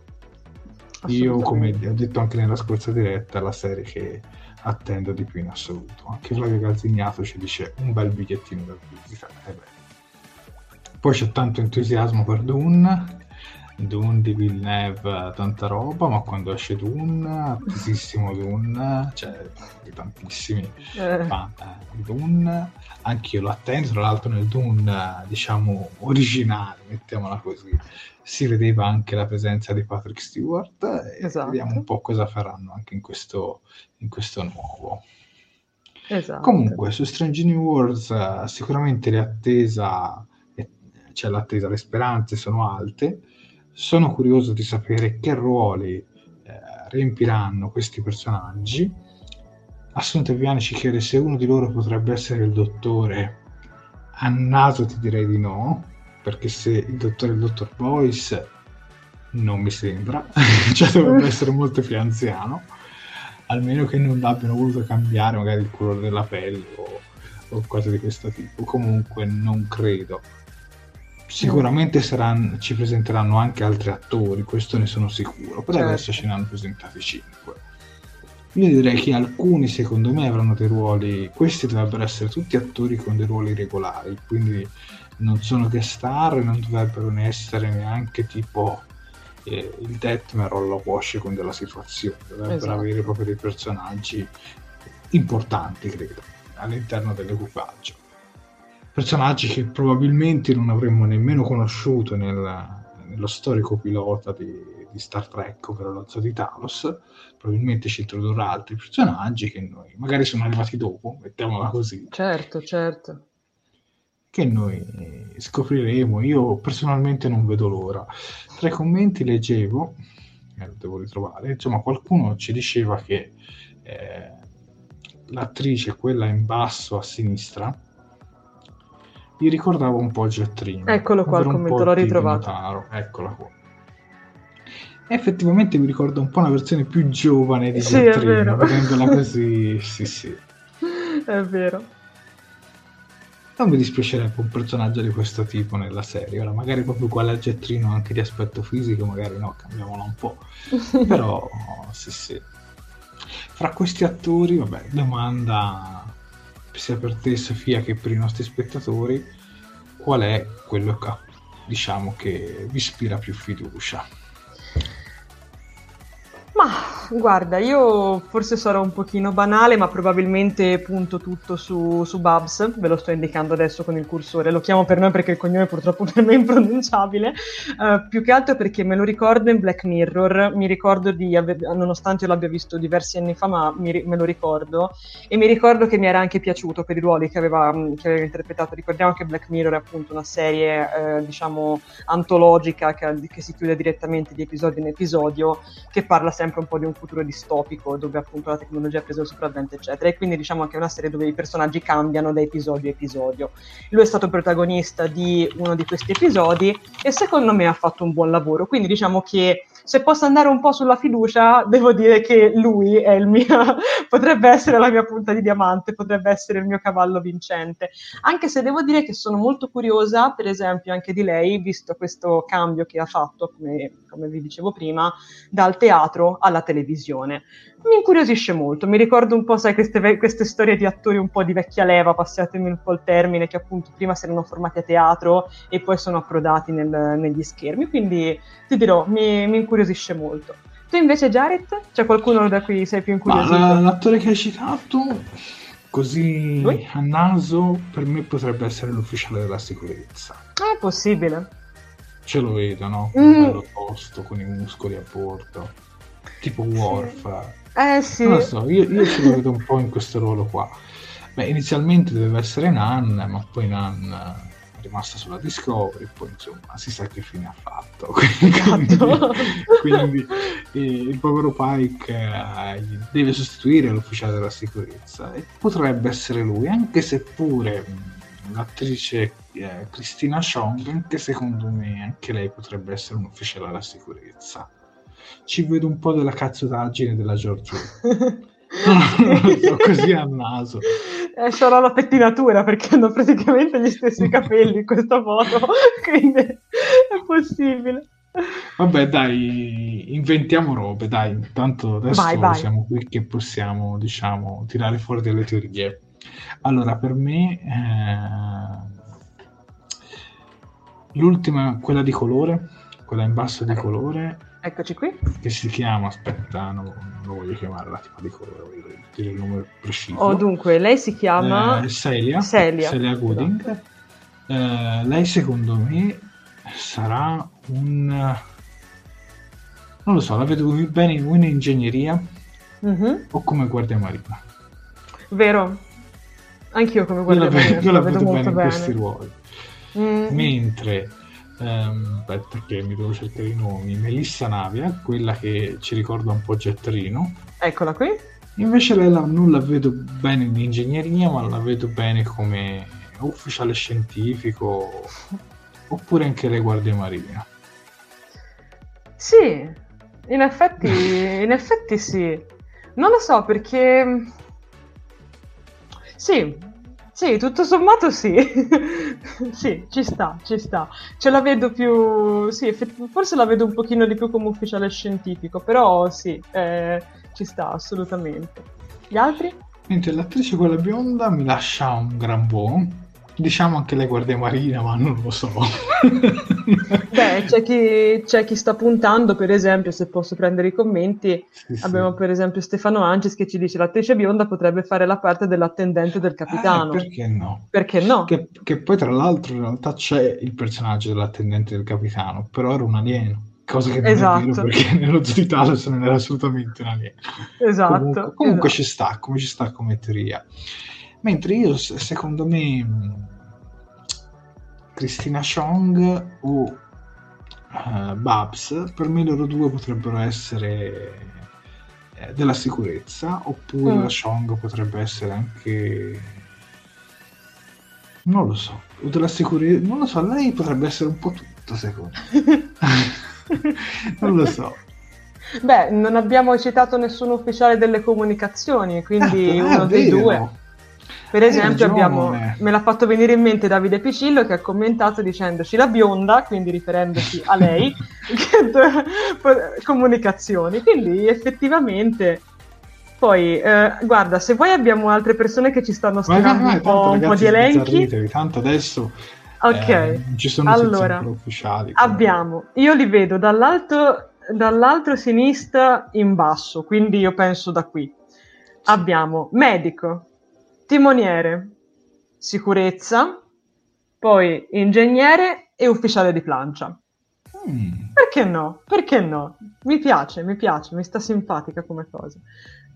Io, come ho detto anche nella scorsa diretta, è la serie che attendo di più in assoluto. Anche Flavio Calzignato ci dice un bel bigliettino da visita. Eh Poi c'è tanto entusiasmo per Dune, Dune di Villeneuve tanta roba, ma quando esce Dune, attesissimo Dune, cioè tantissimi eh. fan di Dune, anch'io lo attendo, tra l'altro nel Dune diciamo originale, mettiamola così, si vedeva anche la presenza di Patrick Stewart e esatto. vediamo un po' cosa faranno anche in questo, in questo nuovo. Esatto. Comunque, su Strange New Worlds sicuramente le attesa, cioè l'attesa, le speranze sono alte, sono curioso di sapere che ruoli eh, riempiranno questi personaggi. Assunta Viviani ci chiede se uno di loro potrebbe essere il dottore. A naso ti direi di no, perché se il dottore è il dottor Boyce non mi sembra, (laughs) cioè dovrebbe essere molto più anziano, almeno che non l'abbiano voluto cambiare magari il colore della pelle o, o cose di questo tipo. Comunque non credo Sicuramente saranno, ci presenteranno anche altri attori, questo ne sono sicuro, però certo. adesso ce ne hanno presentati 5. Io direi che alcuni secondo me avranno dei ruoli, questi dovrebbero essere tutti attori con dei ruoli regolari, quindi non sono che star non dovrebbero essere neanche tipo eh, il Deathmer o la Wash con della situazione, dovrebbero esatto. avere proprio dei personaggi importanti, credo, all'interno dell'equipaggio personaggi che probabilmente non avremmo nemmeno conosciuto nel, nello storico pilota di, di Star Trek, ovvero lo zoo di Talos, probabilmente ci introdurrà altri personaggi che noi magari sono arrivati dopo, mettiamola così. Certo, certo. Che noi scopriremo. Io personalmente non vedo l'ora. Tra i commenti leggevo, eh, lo devo ritrovare, insomma qualcuno ci diceva che eh, l'attrice, quella in basso a sinistra, gli ricordava un po' Gettrino. Eccolo qua il commento, l'ho ritrovato. Eccola qua. Effettivamente mi ricorda un po' una versione più giovane di sì, Gettrino, vedendola così, (laughs) sì sì. È vero. Non mi dispiacerebbe un personaggio di questo tipo nella serie. Ora, magari proprio uguale a Gettrino anche di aspetto fisico, magari no, cambiamola un po'. (laughs) Però, sì, sì. Fra questi attori, vabbè, domanda sia per te Sofia che per i nostri spettatori, qual è quello che diciamo che vi ispira più fiducia? Guarda, io forse sarò un pochino banale, ma probabilmente punto tutto su, su Babs, ve lo sto indicando adesso con il cursore, lo chiamo per noi perché il cognome purtroppo (laughs) per me è impronunciabile, uh, più che altro perché me lo ricordo in Black Mirror, mi ricordo di, aver, nonostante io l'abbia visto diversi anni fa, ma mi, me lo ricordo, e mi ricordo che mi era anche piaciuto per i ruoli che aveva, che aveva interpretato, ricordiamo che Black Mirror è appunto una serie, eh, diciamo, antologica che, che si chiude direttamente di episodio in episodio, che parla sempre un po' di un futuro distopico dove appunto la tecnologia ha preso il sopravvento eccetera. E quindi diciamo che è una serie dove i personaggi cambiano da episodio a episodio. Lui è stato protagonista di uno di questi episodi e secondo me ha fatto un buon lavoro. Quindi diciamo che se posso andare un po' sulla fiducia, devo dire che lui mio, (laughs) potrebbe essere la mia punta di diamante, potrebbe essere il mio cavallo vincente. Anche se devo dire che sono molto curiosa, per esempio, anche di lei, visto questo cambio che ha fatto, come, come vi dicevo prima, dal teatro alla televisione mi incuriosisce molto. Mi ricordo un po', sai, queste, queste, storie di attori un po' di vecchia leva, passatemi un po' il termine, che appunto prima si erano formati a teatro e poi sono approdati nel, negli schermi. Quindi ti dirò, mi, mi, incuriosisce molto. Tu invece, Jared, c'è qualcuno da cui sei più incuriosito? Ma l'attore che hai citato, così Lui? a naso, per me potrebbe essere l'ufficiale della sicurezza. È possibile. Ce lo vedo, no? Mm. Bello tosto, con i muscoli a bordo. Tipo Worf. Eh sì. Non lo so, io, io ce lo vedo un po' in questo ruolo qua. Beh, inizialmente doveva essere Nan, ma poi Nan è rimasta sulla Discovery, poi insomma si sa che fine ha fatto. (laughs) quindi, quindi eh, il povero Pike eh, deve sostituire l'ufficiale della sicurezza e potrebbe essere lui, anche se pure l'attrice eh, Cristina Chong, anche secondo me anche lei potrebbe essere un ufficiale della sicurezza ci vedo un po' della cazzotaggine della Giorgio. (laughs) (laughs) so, così a naso. Eh, sarà la pettinatura perché hanno praticamente gli stessi (laughs) capelli in questa foto, quindi è possibile. Vabbè, dai, inventiamo robe, dai. Intanto adesso vai, vai. siamo qui che possiamo, diciamo, tirare fuori delle teorie. Allora, per me, eh, l'ultima, quella di colore, quella in basso di colore, Eccoci qui. Che si chiama, aspetta, non, non voglio chiamare la tipa di colore, voglio dire il nome preciso. Oh, dunque, lei si chiama... Eh, Celia. Celia. Celia Gooding. Eh, lei secondo me sarà un... Non lo so, la vedo bene in ingegneria mm-hmm. o come guardia marina. Vero, anch'io come guardia marina. Io la, vedo, vedo bene in questi ruoli. Mm. Mentre Um, aspetta che mi devo cercare i nomi. Melissa Navia, quella che ci ricorda un po' Gettrino. Eccola qui. Invece lei la, non la vedo bene in ingegneria, ma la vedo bene come ufficiale scientifico oppure anche le guardie marine. Sì, in effetti, (laughs) in effetti sì. Non lo so perché... Sì, sì, tutto sommato sì. (laughs) sì, ci sta, ci sta. Ce la vedo più... Sì, forse la vedo un pochino di più come ufficiale scientifico, però sì, eh, ci sta assolutamente. Gli altri? Mentre l'attrice quella bionda mi lascia un gran buon Diciamo anche le guardie marine, ma non lo so. (laughs) Beh, c'è chi, c'è chi, sta puntando, per esempio, se posso prendere i commenti, sì, abbiamo sì. per esempio Stefano Anges che ci dice l'attrice bionda potrebbe fare la parte dell'attendente del capitano. Eh, perché no? Perché no? Che, che, poi tra l'altro in realtà c'è il personaggio dell'attendente del capitano, però era un alieno. cosa che non esatto. perché (laughs) nello Talos non era assolutamente una aliena. Esatto. Comunque, comunque esatto. ci sta, come ci sta come teoria. Mentre io, secondo me, Cristina Chong o uh, Babs, per me loro due potrebbero essere eh, della sicurezza, oppure mm. la Chong potrebbe essere anche... Non lo so, della sicurezza, non lo so, lei potrebbe essere un po' tutto secondo me. (laughs) non lo so. Beh, non abbiamo citato nessun ufficiale delle comunicazioni, quindi eh, uno dei vero. due. Per esempio, abbiamo, me l'ha fatto venire in mente Davide Picillo che ha commentato dicendoci la bionda, quindi riferendosi a lei, (laughs) comunicazioni. Quindi effettivamente. Poi, eh, guarda, se vuoi abbiamo altre persone che ci stanno scrivendo un, po', un po' di elenchi. Tanto adesso Ok, eh, ci sono allora, ufficiali. Abbiamo, io li vedo dall'alto, dall'altro sinistra in basso, quindi io penso da qui. Abbiamo medico, timoniere, sicurezza, poi ingegnere e ufficiale di plancia. Mm. Perché no? Perché no? Mi piace, mi piace, mi sta simpatica come cosa.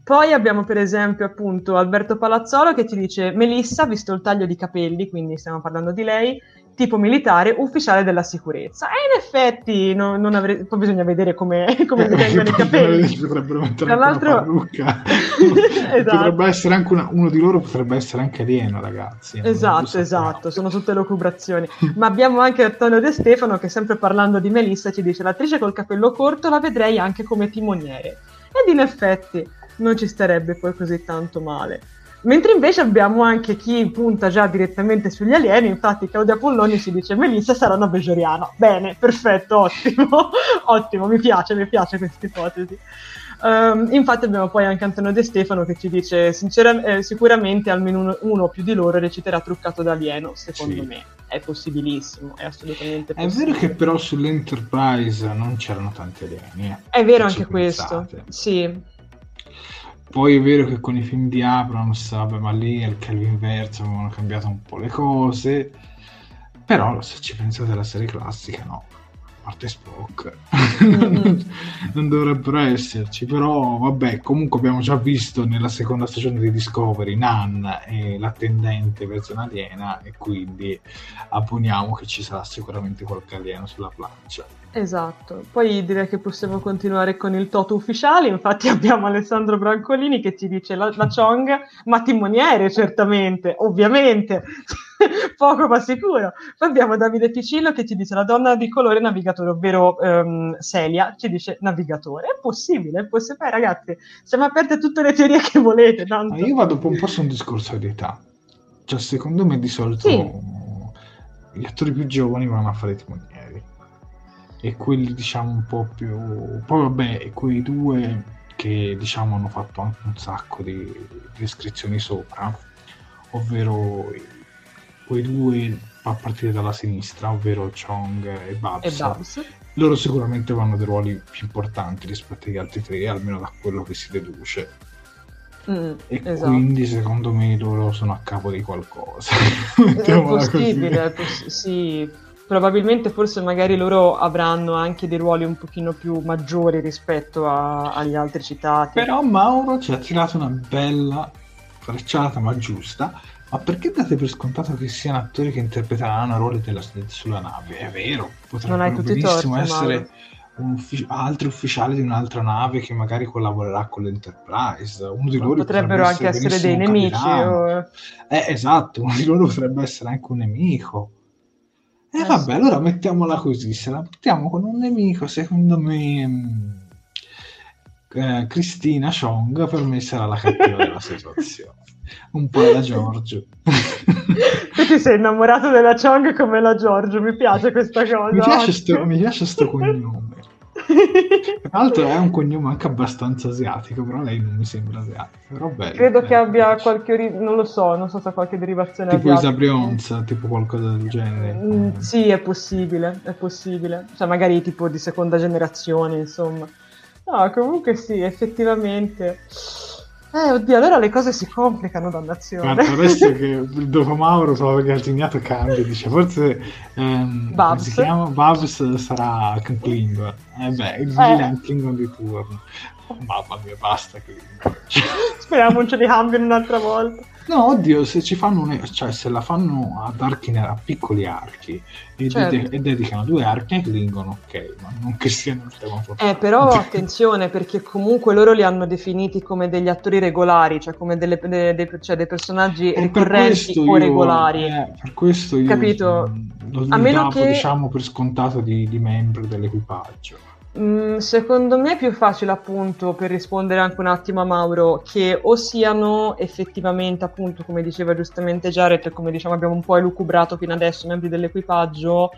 Poi abbiamo per esempio appunto Alberto Palazzolo che ci dice Melissa, visto il taglio di capelli, quindi stiamo parlando di lei, tipo militare, ufficiale della sicurezza. E in effetti no, non avre... poi bisogna vedere come, (laughs) come mi vengono i capelli. Potrebbero mettere Tra l'altro... (laughs) esatto. Potrebbe essere anche una... uno di loro potrebbe essere anche alieno, ragazzi. Esatto, esatto, sono tutte locubrazioni. (laughs) Ma abbiamo anche Antonio De Stefano che sempre parlando di Melissa ci dice l'attrice col capello corto la vedrei anche come timoniere. Ed in effetti non ci starebbe poi così tanto male. Mentre invece abbiamo anche chi punta già direttamente sugli alieni, infatti Claudia Polloni si dice Melissa sarà una bejoriana. Bene, perfetto, ottimo, (laughs) ottimo, mi piace, mi piace questa ipotesi. Um, infatti abbiamo poi anche Antonio De Stefano che ci dice eh, sicuramente almeno uno, uno, o più di loro reciterà truccato da alieno, secondo sì. me. È possibilissimo, è assolutamente possibile. È vero che però sull'Enterprise non c'erano tanti alieni. Eh. È vero anche questo, sì. Poi è vero che con i film di Abrams, vabbè, ma lì al Calvin Verso avevano cambiato un po' le cose, però se ci pensate alla serie classica, no, a parte Spock, (laughs) non dovrebbero esserci, però vabbè, comunque abbiamo già visto nella seconda stagione di Discovery Nan e l'attendente versione aliena e quindi abboniamo che ci sarà sicuramente qualche alieno sulla plancia. Esatto, poi direi che possiamo continuare con il toto ufficiale, infatti (laughs) abbiamo Alessandro Brancolini che ci dice la, la Chong, ma timoniere certamente, ovviamente, (laughs) poco ma sicuro. Poi abbiamo Davide Ficillo che ci dice la donna di colore navigatore, ovvero um, Celia ci dice navigatore, è possibile, è possibile, ragazzi, siamo aperti a tutte le teorie che volete. Tanto. io vado un po' su un discorso di età, cioè secondo me di solito sì. gli attori più giovani vanno a fare timoniere e quelli diciamo un po' più poi vabbè quei due che diciamo hanno fatto anche un sacco di, descrizioni sopra ovvero quei due a partire dalla sinistra ovvero Chong e Babs, e Babs. loro sicuramente vanno dei ruoli più importanti rispetto agli altri tre almeno da quello che si deduce Mm, e esatto. quindi secondo me loro sono a capo di qualcosa. è (laughs) possibile, è poss- sì, probabilmente forse magari loro avranno anche dei ruoli un pochino più maggiori rispetto a, agli altri citati. Però Mauro ci ha tirato una bella frecciata ma giusta. Ma perché date per scontato che siano attori che interpreteranno ruoli della, sulla nave? È vero, potrebbero benissimo torti, essere uffic- altri ufficiali di un'altra nave che magari collaborerà con l'Enterprise. Uno di loro potrebbero anche essere, essere dei nemici. O... Eh, esatto, uno di loro potrebbe essere anche un nemico. E eh, vabbè, allora mettiamola così, se la mettiamo con un nemico, secondo me mm, eh, Cristina Chong per me sarà la cattiva della (laughs) situazione. Un po' da Giorgio. (laughs) tu ti sei innamorato della Chong come la Giorgio, mi piace questa cosa. Mi piace sto, mi piace sto cognome. Tra l'altro è un (laughs) cognome anche abbastanza asiatico, però lei non mi sembra asiatica. Bello, Credo bello, che abbia qualche ori- non lo so, non so se ha qualche derivazione tipo asiatica. Isabrionza, tipo qualcosa del genere. Mm, sì, è possibile, è possibile. Cioè magari tipo di seconda generazione, insomma. No, comunque sì, effettivamente. Eh, oddio, allora le cose si complicano, dannazione. Guarda, adesso (laughs) che dopo Mauro solo perché il segnato cambia, dice forse ehm, Babs. si chiama Babs sarà Klingon. Eh beh, il villain Klingon di turno. Oh, mamma mia, basta Klingon. Speriamo non ce li cambino un'altra volta. No, oddio, se ci fanno un... cioè se la fanno ad archi a piccoli archi e, Certo. de- e dedicano due archi ai Klingon, ok, ma non che siano il tema Eh, però (laughs) attenzione perché comunque loro li hanno definiti come degli attori regolari, cioè come delle, de- de- cioè dei personaggi E ricorrenti o io- regolari. eh, per questo io Capito? mm, lo A meno davo, che- diciamo, per scontato di, di membri dell'equipaggio. Mm, secondo me è più facile appunto per rispondere anche un attimo a Mauro che o siano effettivamente appunto come diceva giustamente Jared e come diciamo abbiamo un po' elucubrato fino adesso membri dell'equipaggio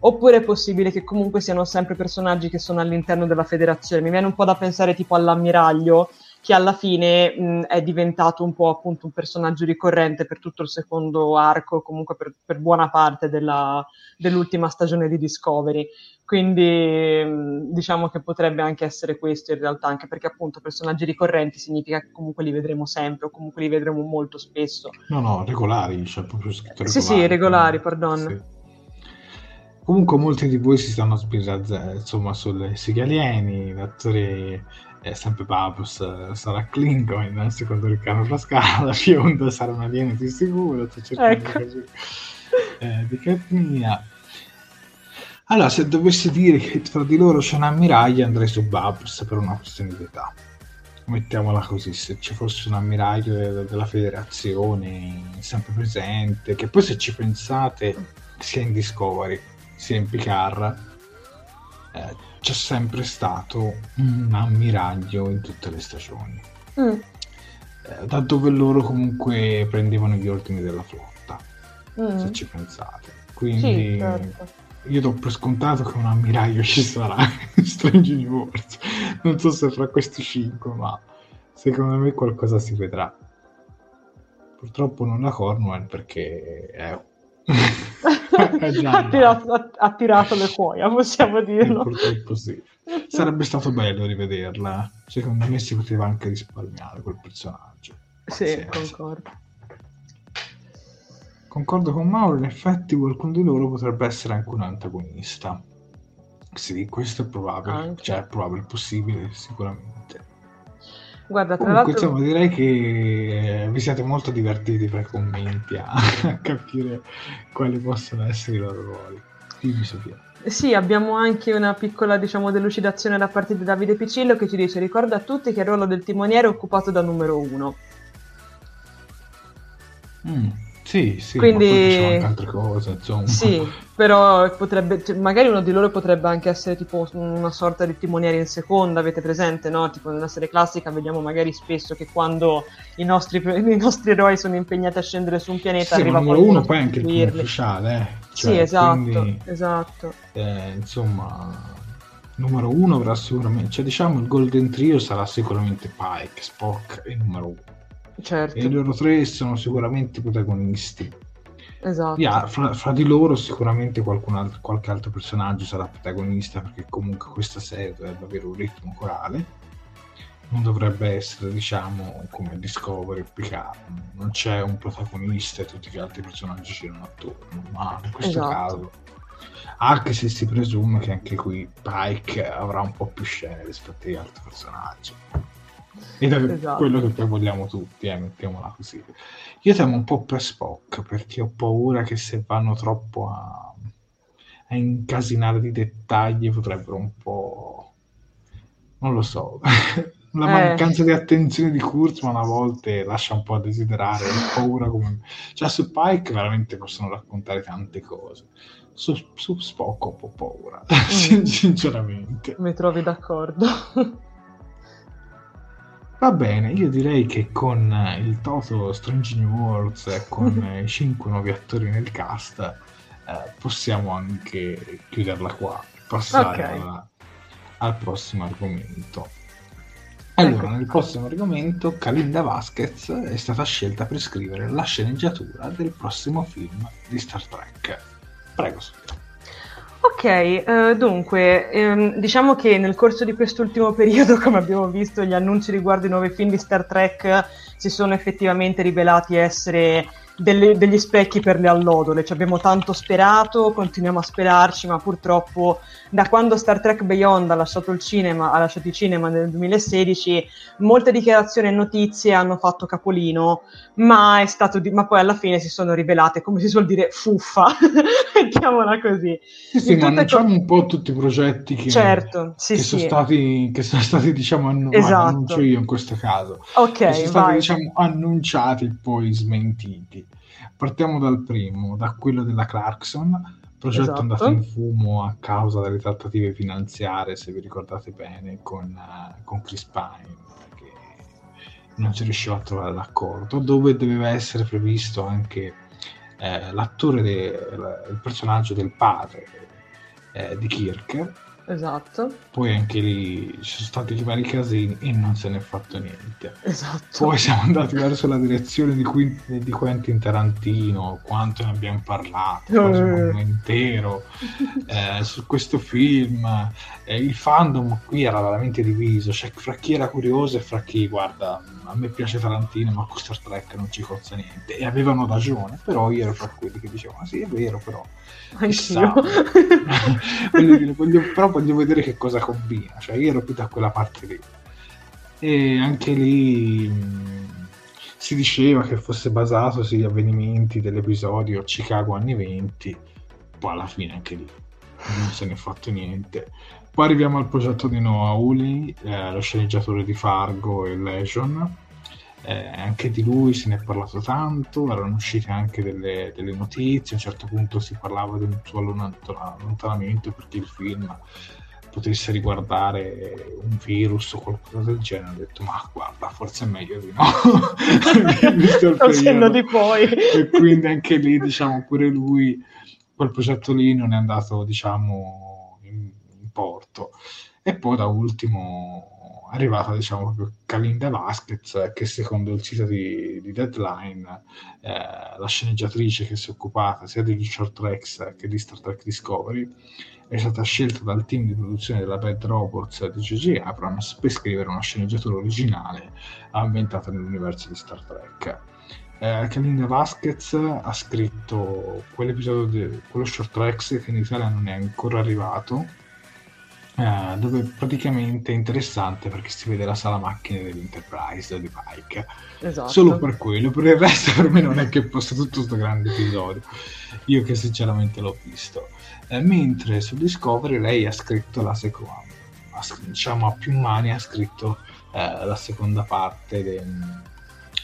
oppure è possibile che comunque siano sempre personaggi che sono all'interno della federazione. Mi viene un po' da pensare tipo all'ammiraglio che alla fine mh, è diventato un po' appunto un personaggio ricorrente per tutto il secondo arco comunque per, per buona parte della- dell'ultima stagione di Discovery quindi mh, diciamo che potrebbe anche essere questo in realtà, anche perché appunto personaggi ricorrenti significa che comunque li vedremo sempre o comunque li vedremo molto spesso. No, no, regolari, c'è proprio scritto regolari. Sì, sì, regolari, pardon. Sì. Comunque molti di voi si stanno spirando insomma sulle sighe alieni, l'attore è sempre Babus, eh, sarà Klingon, secondo Riccardo Frascala, Fionda sarà un alieno di sicuro, sto cercando Ecco. di capire, eh, di etnia. Allora, se dovessi dire che tra di loro c'è un ammiraglio, andrei su Babus per una questione di età. Mettiamola così, se ci fosse un ammiraglio de- della federazione sempre presente, che poi se ci pensate, sia in Discovery sia in Picard, eh, c'è sempre stato un ammiraglio in tutte le stagioni, Mm, eh, da dove loro comunque prendevano gli ordini della flotta, mm. se ci pensate. Quindi Sì, certo. Io do per scontato che un ammiraglio ci sarà in (laughs) Strange Universe. Non so se fra questi cinque, ma secondo me qualcosa si vedrà. Purtroppo non la Cornwell perché è... (laughs) ha, tirato, ha- tirato le cuoia, possiamo Sì, dirlo. purtroppo sì. Sarebbe stato bello rivederla. Secondo me si poteva anche risparmiare quel personaggio. Sì, Pazienza. concordo. Concordo con Mauro, in effetti qualcuno di loro potrebbe essere anche un antagonista. Sì, questo è probabile. Anche. Cioè, è probabile, possibile, sicuramente. Guarda, tra Comunque, l'altro... insomma, direi che eh, vi siete molto divertiti fra i commenti a, a (laughs) capire quali possono essere i loro ruoli. Dimmi, Sofia. Sì, abbiamo anche una piccola, diciamo, delucidazione da parte di Davide Piccillo che ci dice ricorda a tutti che il ruolo del timoniere è occupato da numero uno. Mm, sì, sì, Quindi- facciamo anche altre cose, insomma. Sì, (laughs) però potrebbe, cioè, magari uno di loro potrebbe anche essere tipo una sorta di timoniere in seconda, avete presente, no? Tipo nella serie classica vediamo magari spesso che quando i nostri, (laughs) i nostri eroi sono impegnati a scendere su un pianeta Sì, arriva qualcuno uno poi anche il ufficiale, eh. Sì, Cioè, esatto, quindi, esatto. eh, insomma, numero uno avrà sicuramente, cioè diciamo il Golden Trio sarà sicuramente Pike, Spock e numero uno. Certo, E i loro tre sono sicuramente protagonisti. esatto. Ya, fra, fra di loro sicuramente qualcun altro, qualche altro personaggio sarà protagonista perché comunque questa serie dovrebbe avere un ritmo corale. Non dovrebbe essere, diciamo, come Discovery Picard. Non c'è un protagonista e tutti gli altri personaggi girano attorno, ma in questo Esatto. caso, anche se si presume che anche qui Pike avrà un po' più scene rispetto agli altri personaggi. Ed (laughs) è Esatto. quello che poi vogliamo tutti, eh, mettiamola così. Io temo un po' per Spock perché ho paura che se vanno troppo a, a incasinare di dettagli potrebbero un po'. non lo so. (laughs) La Eh. mancanza di attenzione di Kurtzman a volte lascia un po' a desiderare. Ho paura come. Cioè, su Pike veramente possono raccontare tante cose. Su, su Spock ho un po' paura, (laughs) Mm. sinceramente. Mi trovi d'accordo. Va bene, io direi che con il Toto Strange New Worlds e con (laughs) i cinque nuovi attori nel cast eh, possiamo anche chiuderla qua e passare Ok. alla- al prossimo argomento. Allora, Ecco. nel prossimo argomento, Kalinda Vasquez è stata scelta per scrivere la sceneggiatura del prossimo film di Star Trek. Prego, Sofia. Ok, eh, dunque, ehm, diciamo che nel corso di quest'ultimo (laughs) periodo, come abbiamo visto, gli annunci riguardo i nuovi film di Star Trek si sono effettivamente rivelati essere delle, degli specchi per le allodole. Ci abbiamo tanto sperato, continuiamo a sperarci, ma purtroppo da quando Star Trek Beyond ha lasciato il cinema, ha lasciato il cinema nel 2016, molte dichiarazioni e notizie hanno fatto capolino, ma, è stato di- ma poi alla fine si sono rivelate, come si suol dire, fuffa, (laughs) mettiamola così. Sì, sì, ma annunciamo co- un po' tutti i progetti che, certo, sì, che, sì. Sono, stati, che sono stati, diciamo, annu- esatto. annuncio io in questo caso. Ok, che sono stati, vai. diciamo, annunciati e poi smentiti. Partiamo dal primo, da quello della Clarkson, progetto Esatto. andato in fumo a causa delle trattative finanziarie, se vi ricordate bene, con, eh, con Chris Pine, che non si riusciva a trovare l'accordo, dove doveva essere previsto anche eh, l'attore, de- il personaggio del padre eh, di Kirk, Esatto, poi anche lì ci sono stati i vari casini e non se n'è fatto niente. esatto. Poi siamo andati verso la direzione di, Quin- di Quentin Tarantino, quanto ne abbiamo parlato, quasi un anno intero eh, su questo film. Eh, il fandom qui era veramente diviso, cioè fra chi era curioso e fra chi, guarda, a me piace Tarantino, ma con Star Trek non ci cozza niente. E avevano ragione, però io ero fra quelli che dicevano, sì, è vero, però chissà. (laughs) Voglio dire, voglio- però voglio vedere che cosa combina, cioè io ero più da quella parte lì. E anche lì mh, si diceva che fosse basato sugli avvenimenti dell'episodio Chicago anni 20, poi alla fine anche lì non se ne è fatto niente. Poi arriviamo al progetto di Noah Uli, eh, lo sceneggiatore di Fargo e Legion. Eh, anche di lui se ne è parlato tanto, erano uscite anche delle, delle notizie, a un certo punto si parlava un suo allontan- allontanamento perché il film potesse riguardare un virus o qualcosa del genere. Ho detto, ma guarda, forse è meglio di no. (laughs) (laughs) Col senno di poi. E quindi anche lì, diciamo, pure lui, quel progetto lì non è andato, diciamo, in, in porto. E poi da ultimo è arrivata, diciamo, proprio Kalinda Vasquez, che secondo il sito di, di Deadline, eh, la sceneggiatrice che si è occupata sia di Short Tracks che di Star Trek Discovery, è stata scelta dal team di produzione della Bad Robots di J.J. Abrams per scrivere una sceneggiatura originale ambientata nell'universo di Star Trek. Eh, Kalinda Vasquez ha scritto quell'episodio, di, quello short tracks che in Italia non è ancora arrivato, eh, dove praticamente è interessante perché si vede la sala macchine dell'Enterprise di Pike. Esatto. Solo per quello, per il resto per me non è che fosse tutto questo grande episodio. Io che sinceramente l'ho visto. Eh, mentre su Discovery lei ha scritto la seconda, diciamo a più mani ha scritto eh, la seconda parte de-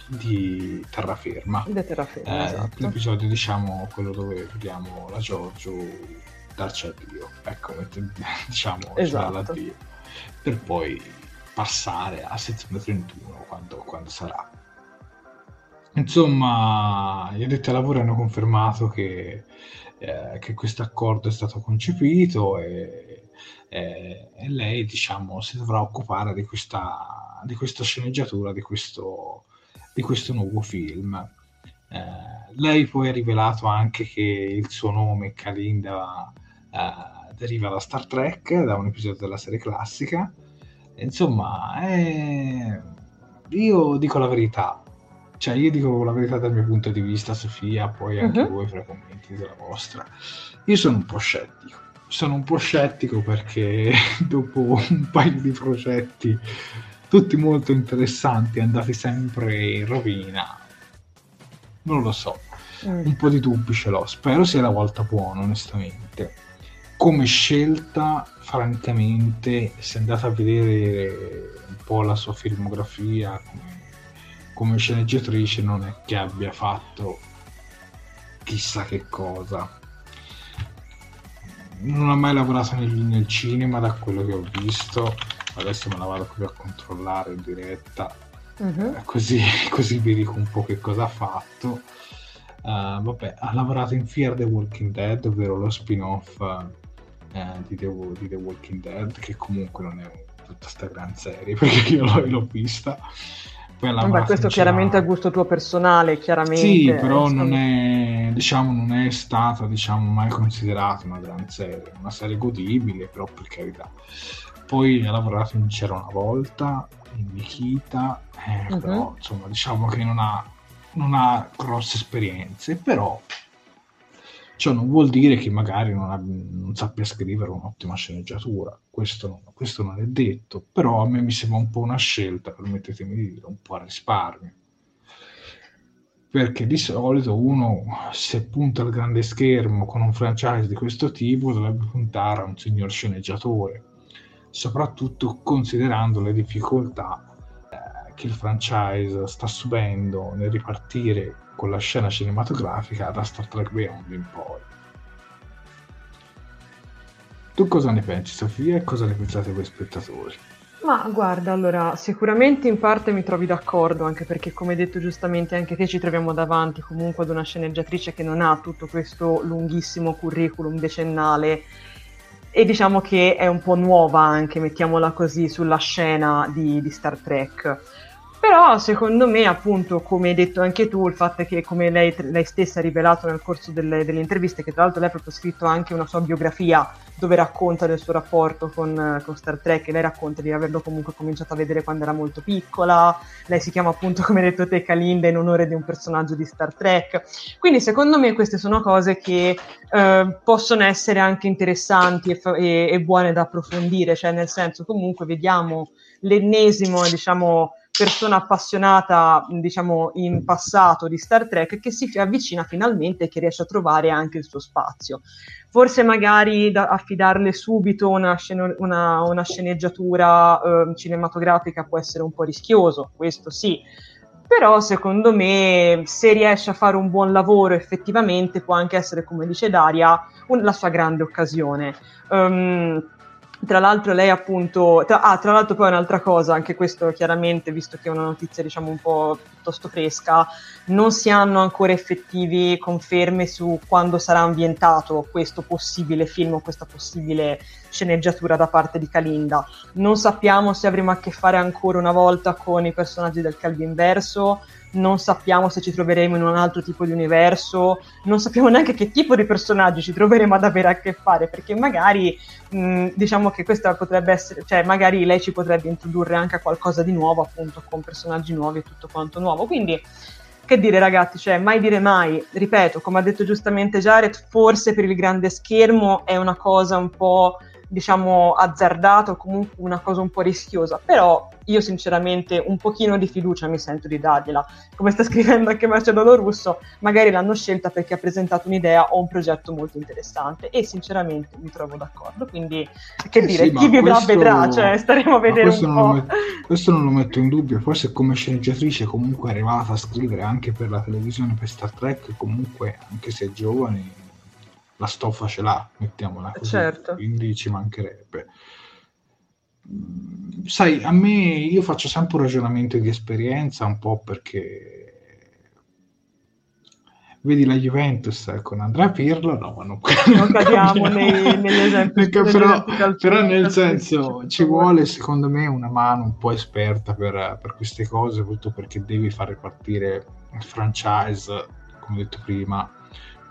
di Terraferma. Terraferma, Eh, esatto. L'episodio, diciamo, quello dove vediamo la Giorgio darci addio, ecco, (laughs) diciamo, Esatto. per poi passare a sezione 31 quando, quando sarà. Insomma, gli addetti ai lavori hanno confermato che, eh, che questo accordo è stato concepito e, e- e lei, diciamo, si dovrà occupare di questa, di questa sceneggiatura, di questo, di questo nuovo film. Eh, lei poi ha rivelato anche che il suo nome, Kalinda, eh, deriva da Star Trek, da un episodio della serie classica. Insomma, eh, io dico la verità, cioè io dico la verità dal mio punto di vista, Sofia, poi anche Mhm. voi fra i commenti della vostra. Io sono un po' scettico. Sono un po' scettico perché (laughs) dopo un paio di progetti, tutti molto interessanti, andati sempre in rovina, non lo so Mm. un po' di dubbi ce l'ho. Spero sia la volta buona, onestamente. Come scelta, francamente, se andate a vedere un po' la sua filmografia come, come sceneggiatrice, non è che abbia fatto chissà che cosa. Non ha mai lavorato nel, nel cinema, da quello che ho visto. Adesso me la vado proprio a controllare in diretta eh, così, (laughs) così vi dico un po' che cosa ha fatto. Eh, vabbè, ha lavorato in Fear the Walking Dead, ovvero lo spin-off eh, di, The, di The Walking Dead, che comunque non è tutta sta gran serie (laughs) perché io l'ho, l'ho vista. Vabbè, questo chiaramente a gusto tuo personale, chiaramente. Sì, però non è, diciamo, non è stata diciamo, mai considerata una gran serie, una serie godibile, però per carità. Poi ha lavorato in C'era una volta, in Nikita, eh, uh-huh. però insomma diciamo che non ha, non ha grosse esperienze, però Ciò non vuol dire che magari non, ha, non sappia scrivere un'ottima sceneggiatura, questo, questo, non è detto, però a me mi sembra un po' una scelta, permettetemi di dire, un po' a risparmio. Perché di solito uno, se punta al grande schermo con un franchise di questo tipo, dovrebbe puntare a un signor sceneggiatore, soprattutto considerando le difficoltà eh, che il franchise sta subendo nel ripartire con la scena cinematografica da Star Trek Beyond in poi. Tu cosa ne pensi, Sofia, e cosa ne pensate voi spettatori? Ma guarda, allora, sicuramente in parte mi trovi d'accordo, anche perché come detto giustamente anche te ci troviamo davanti comunque ad una sceneggiatrice che non ha tutto questo lunghissimo curriculum decennale e diciamo che è un po' nuova anche, mettiamola così, sulla scena di, di Star Trek. Però secondo me, appunto, come hai detto anche tu, il fatto è che come lei, lei stessa ha rivelato nel corso delle, delle, interviste, che tra l'altro lei ha proprio scritto anche una sua biografia dove racconta del suo rapporto con, con Star Trek e lei racconta di averlo comunque cominciato a vedere quando era molto piccola, lei si chiama appunto, come hai detto te, Kalinda in onore di un personaggio di Star Trek. Quindi secondo me queste sono cose che eh, possono essere anche interessanti e, e, e buone da approfondire, cioè nel senso comunque vediamo l'ennesimo, diciamo, persona appassionata, diciamo, in passato di Star Trek che si avvicina finalmente e che riesce a trovare anche il suo spazio. Forse magari da affidarle subito una, sceno- una, una sceneggiatura eh, cinematografica può essere un po' rischioso, questo sì. Però secondo me se riesce a fare un buon lavoro effettivamente può anche essere, come dice Daria, un- la sua grande occasione. Um, tra l'altro lei appunto, tra, ah, tra l'altro poi un'altra cosa, anche questo chiaramente, visto che è una notizia diciamo un po' piuttosto fresca, non si hanno ancora effettivi conferme su quando sarà ambientato questo possibile film o questa possibile sceneggiatura da parte di Kalinda. Non sappiamo se avremo a che fare ancora una volta con i personaggi del Calvin Verso, non sappiamo se ci troveremo in un altro tipo di universo, non sappiamo neanche che tipo di personaggi ci troveremo ad avere a che fare, perché magari mh, diciamo che questa potrebbe essere, cioè magari lei ci potrebbe introdurre anche a qualcosa di nuovo, appunto, con personaggi nuovi e tutto quanto nuovo. Quindi che dire ragazzi, cioè mai dire mai, ripeto, come ha detto giustamente Jared, forse per il grande schermo è una cosa un po' diciamo azzardato, comunque una cosa un po' rischiosa, però io sinceramente un pochino di fiducia mi sento di dargliela. Come sta (laughs) scrivendo anche Marcello Russo, magari l'hanno scelta perché ha presentato un'idea o un progetto molto interessante e sinceramente mi trovo d'accordo, quindi che eh dire, sì, chi vivrà questo... vedrà, cioè staremo a vedere questo un po'. Met... questo non lo metto in dubbio, forse come sceneggiatrice comunque è arrivata a scrivere anche per la televisione, per Star Trek, comunque anche se è giovane la stoffa ce l'ha, mettiamola così, certo. quindi ci mancherebbe. Sai, a me io faccio sempre un ragionamento di esperienza, un po' perché vedi la Juventus con Andrea Pirlo, no, non, non (laughs) cadiamo nei, negli esempi. però, però nel senso ci vuole secondo me una mano un po' esperta per, per queste cose, soprattutto perché devi far ripartire il franchise, come detto prima,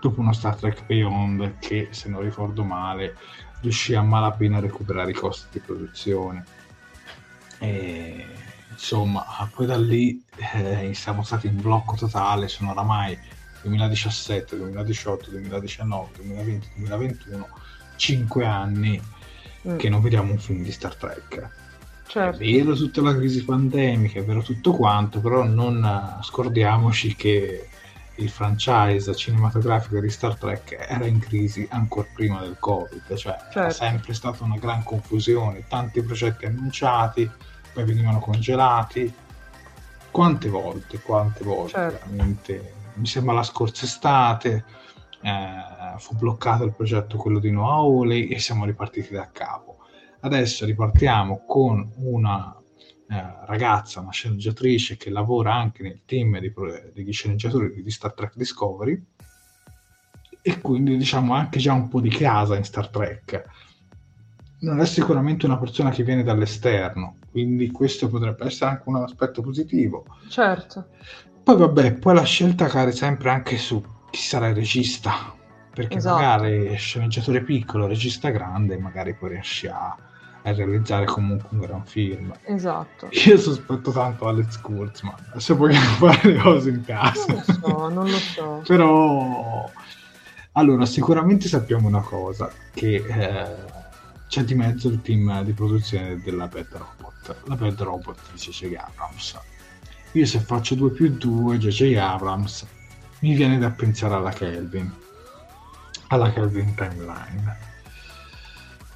dopo uno Star Trek Beyond che, se non ricordo male, riuscì a malapena a recuperare i costi di produzione. E, insomma, poi da lì eh, siamo stati in blocco totale, sono oramai 2017, 2018, 2019, 2020, 2021, 5 anni mm. che non vediamo un film di Star Trek. Certo. È vero tutta la crisi pandemica, è vero tutto quanto, però non scordiamoci che il franchise cinematografico di Star Trek era in crisi ancora prima del Covid, cioè certo. era sempre stata una gran confusione, tanti progetti annunciati, poi venivano congelati. Quante volte, quante volte, certo. veramente. Mi sembra la scorsa estate eh, fu bloccato il progetto quello di Hawley e siamo ripartiti da capo. Adesso ripartiamo con una eh, ragazza, una sceneggiatrice che lavora anche nel team di, degli sceneggiatori di Star Trek Discovery e quindi diciamo anche già un po' di casa in Star Trek. Non è sicuramente una persona che viene dall'esterno, quindi questo potrebbe essere anche un aspetto positivo. Certo. Poi vabbè, poi la scelta cade sempre anche su chi sarà il regista, perché esatto. magari sceneggiatore piccolo, regista grande, magari poi riesci a, a, realizzare comunque un gran film. Esatto. Io sospetto tanto Alex Kurtzman, se vogliamo (laughs) fare le cose in casa. Non lo so, non lo so. Però, allora, sicuramente sappiamo una cosa, che eh, c'è di mezzo il team di produzione della Bad Robot. La Bad Robot di J.J. Abrams. Io se faccio 2 più 2, J.J. Abrams, mi viene da pensare alla Kelvin alla Calvin Timeline.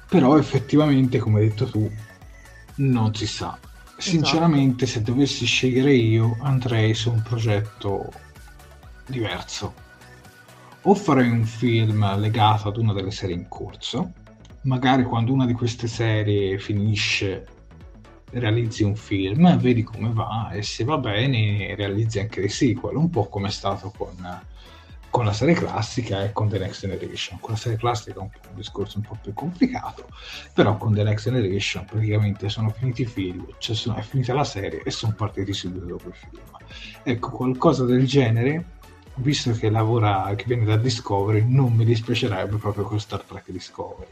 Però effettivamente, come hai detto tu, non si sa. Sinceramente, esatto. se dovessi scegliere io, andrei su un progetto diverso. O farei un film legato ad una delle serie in corso, magari quando una di queste serie finisce realizzi un film, vedi come va e se va bene realizzi anche dei sequel, un po' come è stato con con la serie classica e con The Next Generation. Con la serie classica è un, un, discorso un po' più complicato, però con The Next Generation praticamente sono finiti i film, cioè sono, è finita la serie e sono partiti subito dopo il film. Ecco, qualcosa del genere, visto che lavora, che viene da Discovery, non mi dispiacerebbe proprio con Star Trek Discovery,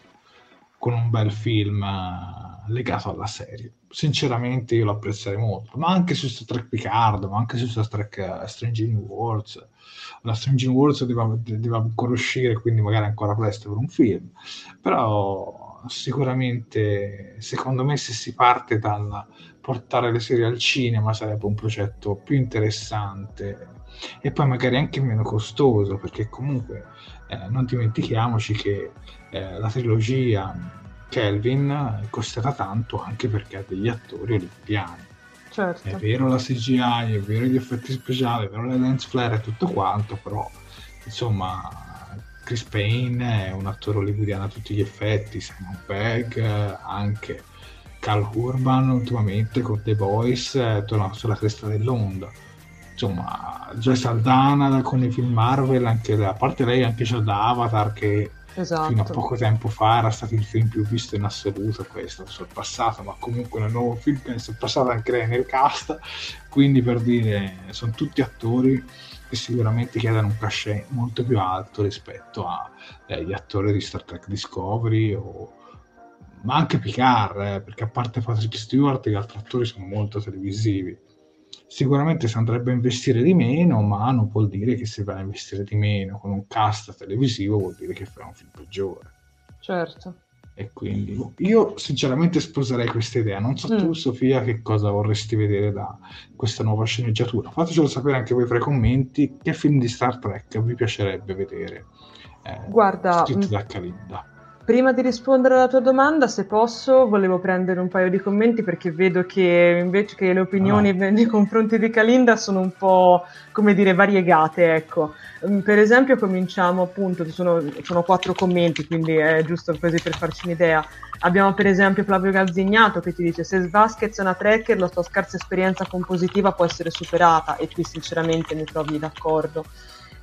con un bel film uh, legato alla serie. Sinceramente io lo apprezzerei molto, ma anche su Star Trek Picard, ma anche su Star Trek uh, Strange New Worlds la Strange Worlds deve, deve ancora uscire, quindi magari ancora presto per un film, però sicuramente secondo me se si parte dal portare le serie al cinema sarebbe un progetto più interessante e poi magari anche meno costoso perché comunque eh, non dimentichiamoci che eh, la trilogia Kelvin è costata tanto anche perché ha degli attori olimpiani Certo. È vero la CGI, è vero gli effetti speciali, è vero le lens flare e tutto quanto, però insomma Chris Payne è un attore hollywoodiano a tutti gli effetti, Simon Pegg anche, Carl Urban ultimamente con The Boys è tornato sulla cresta dell'onda. Insomma, Joy Saldana con i film Marvel, anche, a parte lei anche c'è da Avatar che esatto. fino a poco tempo fa era stato il film più visto in assoluto, stato sorpassato, ma comunque nel nuovo film è sorpassato anche lei nel cast, quindi per dire, sono tutti attori che sicuramente chiedono un cachet molto più alto rispetto agli eh, attori di Star Trek Discovery o ma anche Picard, eh, perché a parte Patrick Stewart gli altri attori sono molto televisivi sicuramente si andrebbe a investire di meno, ma non vuol dire che se vai a investire di meno con un cast televisivo vuol dire che fai un film peggiore. Certo. E quindi io sinceramente sposerei questa idea. Non so mm. tu, Sofia, che cosa vorresti vedere da questa nuova sceneggiatura. Fatecelo sapere anche voi fra i commenti. Che film di Star Trek vi piacerebbe vedere? Eh, Guarda, scritto da Calinda. Prima di rispondere alla tua domanda, se posso, volevo prendere un paio di commenti perché vedo che invece che le opinioni no. nei confronti di Calinda sono un po', come dire, variegate, ecco. Mm, per esempio cominciamo appunto, sono, sono quattro commenti, quindi è giusto così per farci un'idea. Abbiamo per esempio Flavio Gazzignato che ti dice se Vasquez è una tracker la sua scarsa esperienza compositiva può essere superata e qui sinceramente mi trovi d'accordo.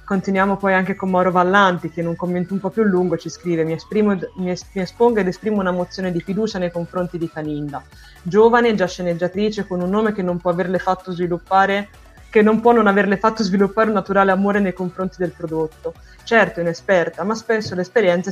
Continuiamo poi anche con Mauro Vallanti che in un commento un po' più lungo ci scrive mi, esprimo, mi, es- mi espongo ed esprimo una mozione di fiducia nei confronti di Caninda, giovane, già sceneggiatrice, con un nome che non può averle fatto sviluppare che non può non averle fatto sviluppare un naturale amore nei confronti del prodotto. Certo, inesperta, ma spesso,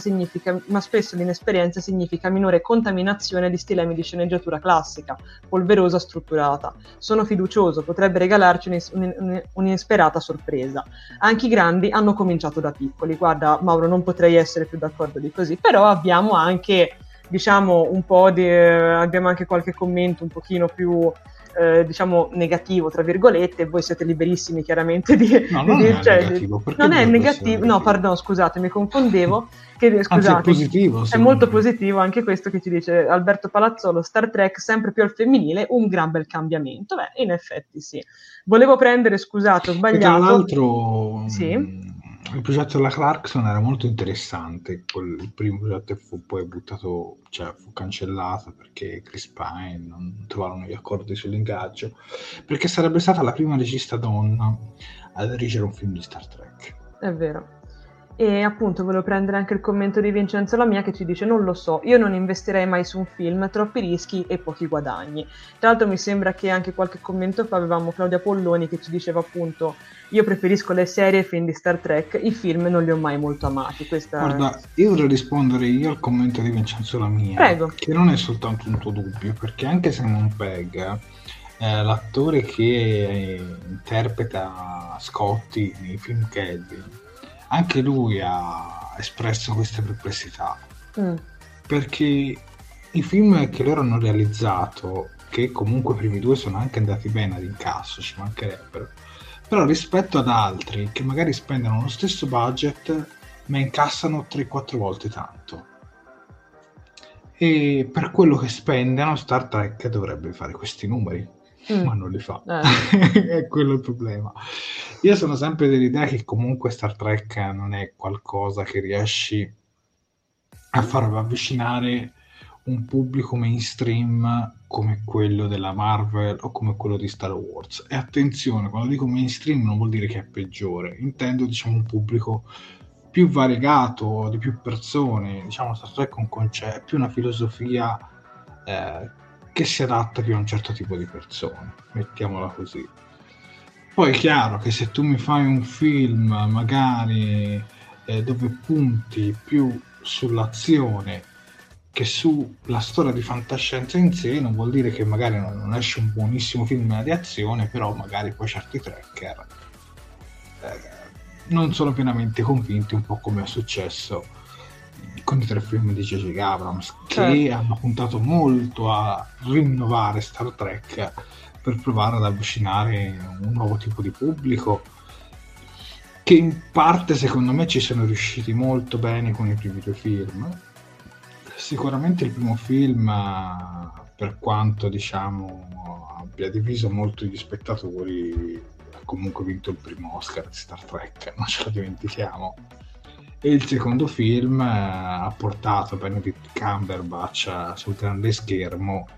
significa, ma spesso l'inesperienza significa minore contaminazione di stilemi di sceneggiatura classica, polverosa, strutturata. Sono fiducioso, potrebbe regalarci un, un, un'inesperata sorpresa. Anche i grandi hanno cominciato da piccoli. Guarda, Mauro, non potrei essere più d'accordo di così, però abbiamo anche diciamo un po' di eh, abbiamo anche qualche commento un pochino più eh, diciamo negativo tra virgolette voi siete liberissimi chiaramente di, no, non di, è cioè, negativo, non è negativo no pardon scusate mi confondevo che, scusate, Anzi, è positivo è molto me. positivo anche questo che ci dice Alberto Palazzolo Star Trek sempre più al femminile un gran bel cambiamento. Beh in effetti sì. Volevo prendere scusate ho sbagliato e tra l'altro sì. mm, il progetto della Clarkson era molto interessante, il primo progetto fu poi buttato, cioè fu cancellato perché Chris Pine non trovarono gli accordi sull'ingaggio, perché sarebbe stata la prima regista donna a dirigere un film di Star Trek. È vero. E appunto volevo prendere anche il commento di Vincenzo Lamia che ci dice non lo so, io non investirei mai su un film, troppi rischi e pochi guadagni. Tra l'altro mi sembra che anche qualche commento fa avevamo Claudia Polloni che ci diceva appunto io preferisco le serie e film di Star Trek, i film non li ho mai molto amati. Questa... Guarda, io vorrei rispondere io al commento di Vincenzo Lamia, Prego. che non è soltanto un tuo dubbio, perché anche Simon Pegg, eh, l'attore che interpreta Scotty nei film Kelvin, anche lui ha espresso queste perplessità. Mm. Perché i film che loro hanno realizzato, che comunque i primi due sono anche andati bene ad incasso, ci mancherebbero, però rispetto ad altri che magari spendono lo stesso budget ma incassano 3-4 volte tanto. E per quello che spendono Star Trek dovrebbe fare questi numeri mm. ma non li fa. Eh. (laughs) è quello il problema. Io sono sempre dell'idea che comunque Star Trek non è qualcosa che riesci a far avvicinare un pubblico mainstream come quello della Marvel o come quello di Star Wars. E attenzione, quando dico mainstream non vuol dire che è peggiore, intendo diciamo un pubblico più variegato, di più persone, diciamo Star Trek è un concetto, più una filosofia eh, che si adatta più a un certo tipo di persone, mettiamola così. Poi è chiaro che se tu mi fai un film magari eh, dove punti più sull'azione che sulla storia di fantascienza in sé, non vuol dire che magari non, non esce un buonissimo film di azione, però magari poi certi tracker eh, non sono pienamente convinti, un po' come è successo con i tre film di J.J. Abrams che certo. hanno puntato molto a rinnovare Star Trek per provare ad avvicinare un nuovo tipo di pubblico che in parte secondo me ci sono riusciti molto bene con i primi due film sicuramente il primo film per quanto diciamo abbia diviso molto gli spettatori ha comunque vinto il primo Oscar di Star Trek non ce lo dimentichiamo e il secondo film eh, ha portato Benedict Cumberbatch sul grande schermo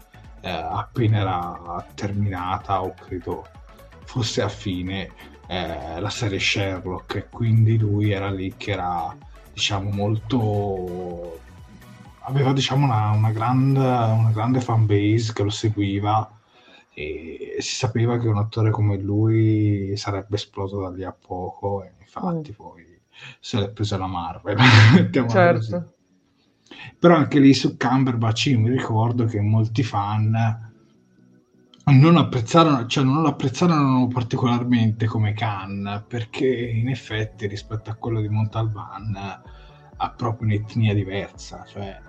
eh, appena era terminata o credo fosse a fine eh, la serie Sherlock e quindi lui era lì che era diciamo molto aveva diciamo una, una, grande, una grande fan base che lo seguiva e si sapeva che un attore come lui sarebbe esploso da lì a poco e infatti mm. poi se l'è presa la Marvel. (laughs) certo. Però anche lì su Cumberbatch mi ricordo che molti fan non apprezzarono, cioè non lo apprezzarono particolarmente come Khan, perché in effetti rispetto a quello di Montalban ha proprio un'etnia diversa, cioè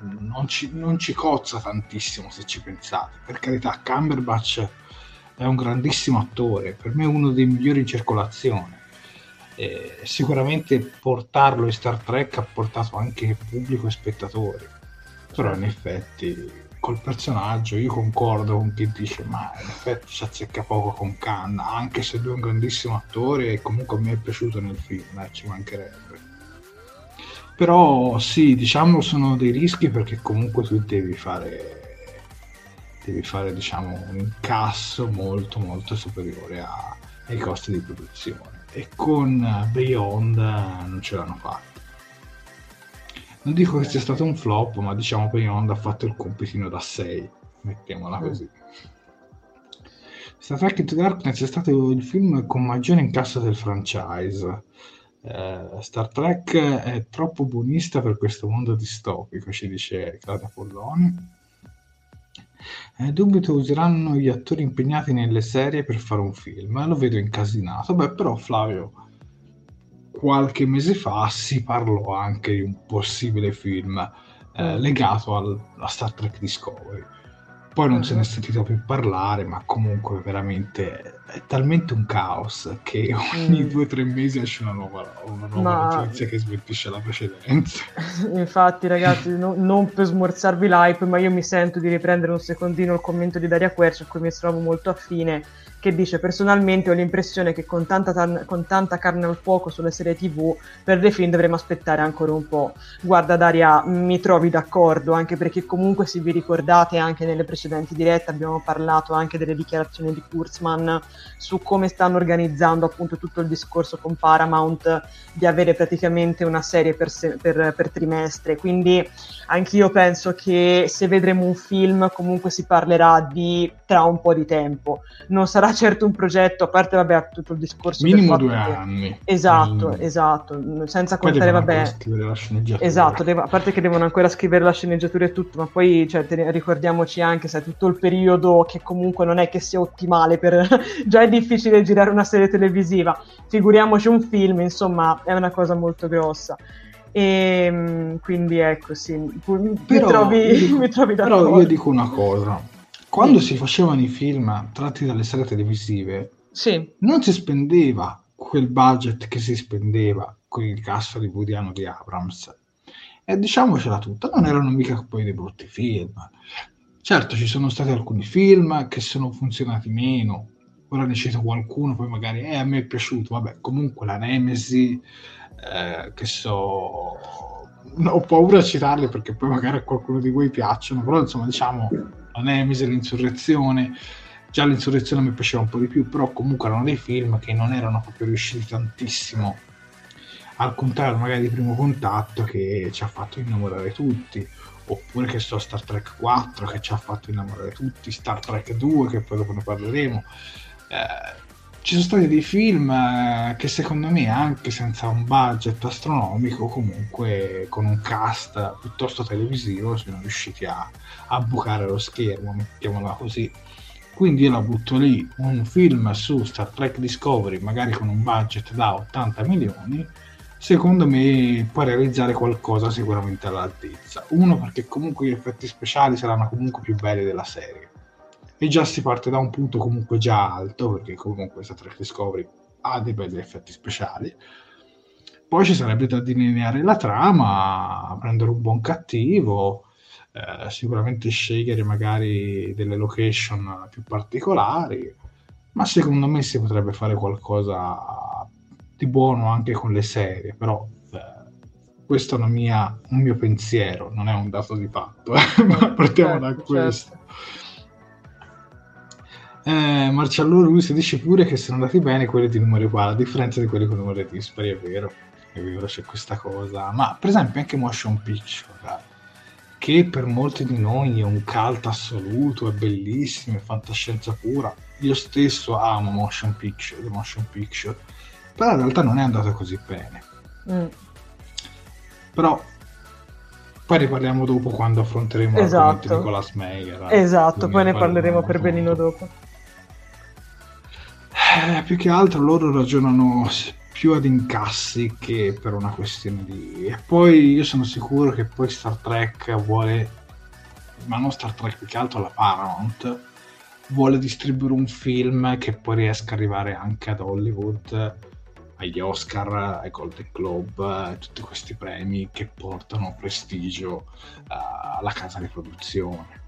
non ci, non ci cozza tantissimo se ci pensate. Per carità, Cumberbatch è un grandissimo attore, per me è uno dei migliori in circolazione eh, sicuramente portarlo in Star Trek ha portato anche pubblico e spettatori però in effetti col personaggio io concordo con chi dice ma in effetti ci azzecca poco con Khan anche se lui è un grandissimo attore e comunque me è piaciuto nel film eh, ci mancherebbe. Però sì diciamo sono dei rischi perché comunque tu devi fare devi fare diciamo un incasso molto molto superiore a, ai costi di produzione e con Beyond non ce l'hanno fatta. Non dico che sia stato un flop, ma diciamo Beyond ha fatto il compitino da 6, mettiamola così. Star Trek Into Darkness è stato il film con maggiore incasso del franchise. Uh, Star Trek è troppo buonista per questo mondo distopico, ci dice Claudia Polloni. Eh, dubito useranno gli attori impegnati nelle serie per fare un film, lo vedo incasinato. Beh, però Flavio, qualche mese fa si parlò anche di un possibile film eh, legato al, a Star Trek Discovery poi non se ne è sentito più parlare, ma comunque veramente è talmente un caos che ogni mm. due o tre mesi esce una nuova, una nuova ma... notizia che smentisce la precedente. (laughs) Infatti, ragazzi, no, non per smorzarvi l'hype, ma io mi sento di riprendere un secondino il commento di Daria Quercia, a cui mi trovo molto affine che dice personalmente ho l'impressione che con tanta, tar- con tanta, carne al fuoco sulle serie tv per dei film dovremo aspettare ancora un po'. Guarda Daria, mi trovi d'accordo anche perché comunque se vi ricordate anche nelle precedenti dirette abbiamo parlato anche delle dichiarazioni di Kurzman su come stanno organizzando appunto tutto il discorso con Paramount di avere praticamente una serie per, se- per, per trimestre, quindi anch'io penso che se vedremo un film comunque si parlerà di tra un po' di tempo, non sarà certo un progetto, a parte vabbè tutto il discorso minimo due che... anni. Esatto, minimo. esatto, senza poi contare vabbè... Esatto, devo, a parte che devono ancora scrivere la sceneggiatura e tutto, ma poi cioè, te, ricordiamoci anche se tutto il periodo che comunque non è che sia ottimale per... (laughs) già è difficile girare una serie televisiva, figuriamoci un film, insomma è una cosa molto grossa. E ehm, quindi ecco, sì, mi, però, trovi, dico, (laughs) mi trovi d'accordo. Però io dico una cosa, quando sì. si facevano i film tratti dalle serie televisive, sì. non si spendeva quel budget che si spendeva con il cast di Budiano di Abrams. E diciamocela tutta, non erano mica poi dei brutti film. Certo, ci sono stati alcuni film che sono funzionati meno, ora ne cito qualcuno, poi magari eh, a me è piaciuto, vabbè, comunque la Nemesi, eh, che so, ho paura a citarli perché poi magari a qualcuno di voi piacciono, però insomma diciamo la Nemesi, l'insurrezione, già l'insurrezione mi piaceva un po' di più, però comunque erano dei film che non erano proprio riusciti tantissimo, al contrario magari di primo contatto che ci ha fatto innamorare tutti oppure che so Star Trek 4 che ci ha fatto innamorare tutti, Star Trek 2 che poi dopo ne parleremo, eh, ci sono stati dei film eh, che secondo me anche senza un budget astronomico comunque con un cast piuttosto televisivo sono riusciti a, a bucare lo schermo mettiamola così. Quindi io la butto lì. Un film su Star Trek Discovery magari con un budget da 80 milioni secondo me può realizzare qualcosa sicuramente all'altezza. Uno perché comunque gli effetti speciali saranno comunque più belli della serie e già si parte da un punto comunque già alto perché comunque Star Trek Discovery ha dei belli effetti speciali poi ci sarebbe da delineare la trama prendere un buon cattivo eh, sicuramente scegliere magari delle location più particolari ma secondo me si potrebbe fare qualcosa di buono anche con le serie però eh, questo è mia, un mio pensiero non è un dato di fatto eh. (laughs) ma partiamo certo, da questo certo. Eh, Marcello Russo dice pure che sono andati bene quelli di numeri uguali, a differenza di quelli con numeri dispari, è vero, è vero, c'è questa cosa. Ma per esempio anche Motion Picture, che per molti di noi è un cult assoluto, è bellissimo, è fantascienza pura. Io stesso amo Motion Picture, The Motion Picture, però in realtà non è andato così bene. Mm. Però poi ne parliamo dopo quando affronteremo esatto. l'argomento di Nicolas Meyer. Esatto, poi ne parleremo per benino dopo. Eh, più che altro loro ragionano più ad incassi che per una questione di... E poi io sono sicuro che poi Star Trek vuole, ma non Star Trek più che altro la Paramount, vuole distribuire un film che poi riesca ad arrivare anche ad Hollywood, agli Oscar, ai Golden Globe, tutti questi premi che portano prestigio uh, alla casa di produzione.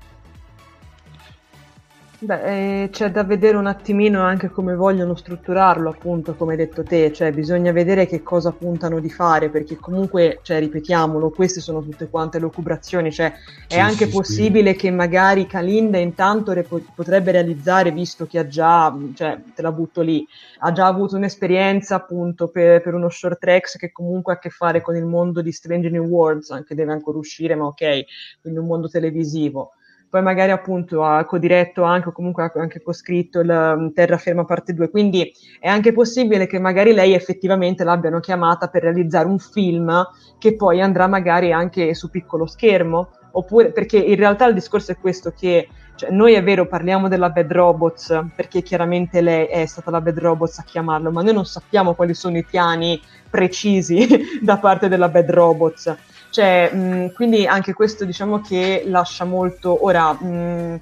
Beh, eh, c'è da vedere un attimino anche come vogliono strutturarlo, appunto, come hai detto te, cioè bisogna vedere che cosa puntano di fare, perché comunque, cioè, ripetiamolo, queste sono tutte quante lucubrazioni, cioè è sì, anche sì, possibile sì. che magari Kalinda intanto re- potrebbe realizzare, visto che ha già, cioè, te la butto lì, ha già avuto un'esperienza appunto per, per uno short tracks che comunque ha a che fare con il mondo di Strange New Worlds, anche deve ancora uscire, ma ok, quindi un mondo televisivo poi magari appunto ha codiretto anche o comunque anche coscritto il um, Terraferma parte 2, quindi è anche possibile che magari lei effettivamente l'abbiano chiamata per realizzare un film che poi andrà magari anche su piccolo schermo, oppure perché in realtà il discorso è questo che cioè, noi è vero parliamo della Bad Robots perché chiaramente lei è stata la Bad Robots a chiamarlo, ma noi non sappiamo quali sono i piani precisi (laughs) da parte della Bad Robots cioè, mh, quindi anche questo diciamo che lascia molto... Ora, mh,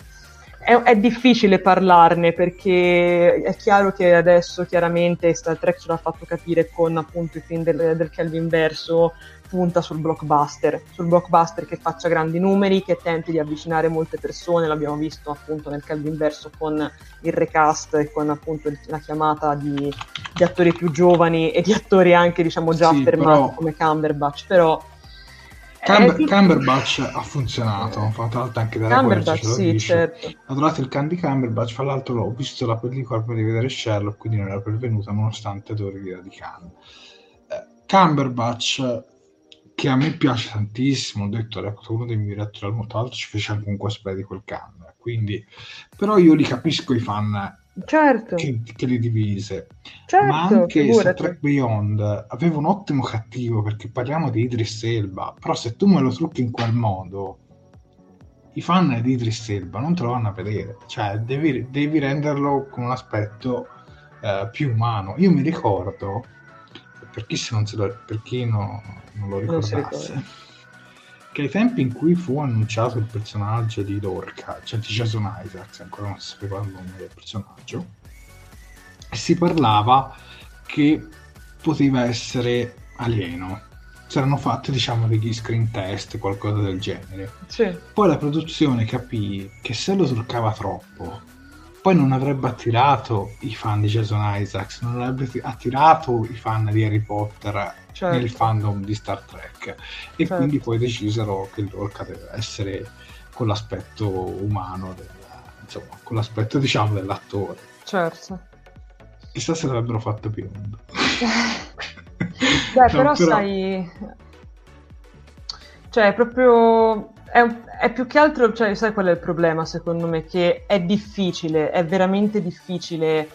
è, è, difficile parlarne perché è chiaro che adesso chiaramente Star Trek ce l'ha fatto capire con appunto i film del, del Kelvin verso punta sul blockbuster, sul blockbuster che faccia grandi numeri, che tenti di avvicinare molte persone, l'abbiamo visto appunto nel Calvin Verso con il recast e con appunto la chiamata di, di attori più giovani e di attori anche diciamo già sì, affermati però... come Cumberbatch, però Camber- eh, Cumberbatch ha funzionato, fra l'altro anche da Cumberbatch, sì, certo. Ho trovato il Candy Cumberbatch, fra l'altro ho visto la pellicola per rivedere Sherlock, quindi non era pervenuta nonostante Dori di Cannes. Eh, Cumberbatch, che a me piace tantissimo, ho detto, è uno dei miei direttori al mondo, tra l'altro ci fece anche un cosplay di quel Cannes, quindi... Però io li capisco i fan certo. che, che li divise. Certo, ma anche figurati. Star Trek Beyond aveva un ottimo cattivo perché parliamo di Idris Elba, però se tu me lo trucchi in quel modo, i fan di Idris Elba non te lo vanno a vedere, cioè devi, devi renderlo con un aspetto eh, più umano. Io mi ricordo, per chi, se non, se lo, per chi no, non lo Non ricordasse, ricorda. Che ai tempi in cui fu annunciato il personaggio di Lorca, cioè di Jason Isaacs, ancora non si sapeva il nome del personaggio, si parlava che poteva essere alieno. C'erano fatti, diciamo, degli screen test, qualcosa del genere. Sì, Poi la produzione capì che se lo truccava troppo, poi non avrebbe attirato i fan di Jason Isaacs, non avrebbe attirato i fan di Harry Potter certo. nel fandom di Star Trek. E Certo. quindi poi decisero che Lorca deve essere con l'aspetto umano, del- insomma, con l'aspetto diciamo dell'attore. certo. Chissà se l'avrebbero fatto biondo. Beh, No, (laughs) però, però- sai, cioè, è proprio, è, è più che altro, cioè, sai qual è il problema secondo me? Che è difficile, è veramente difficile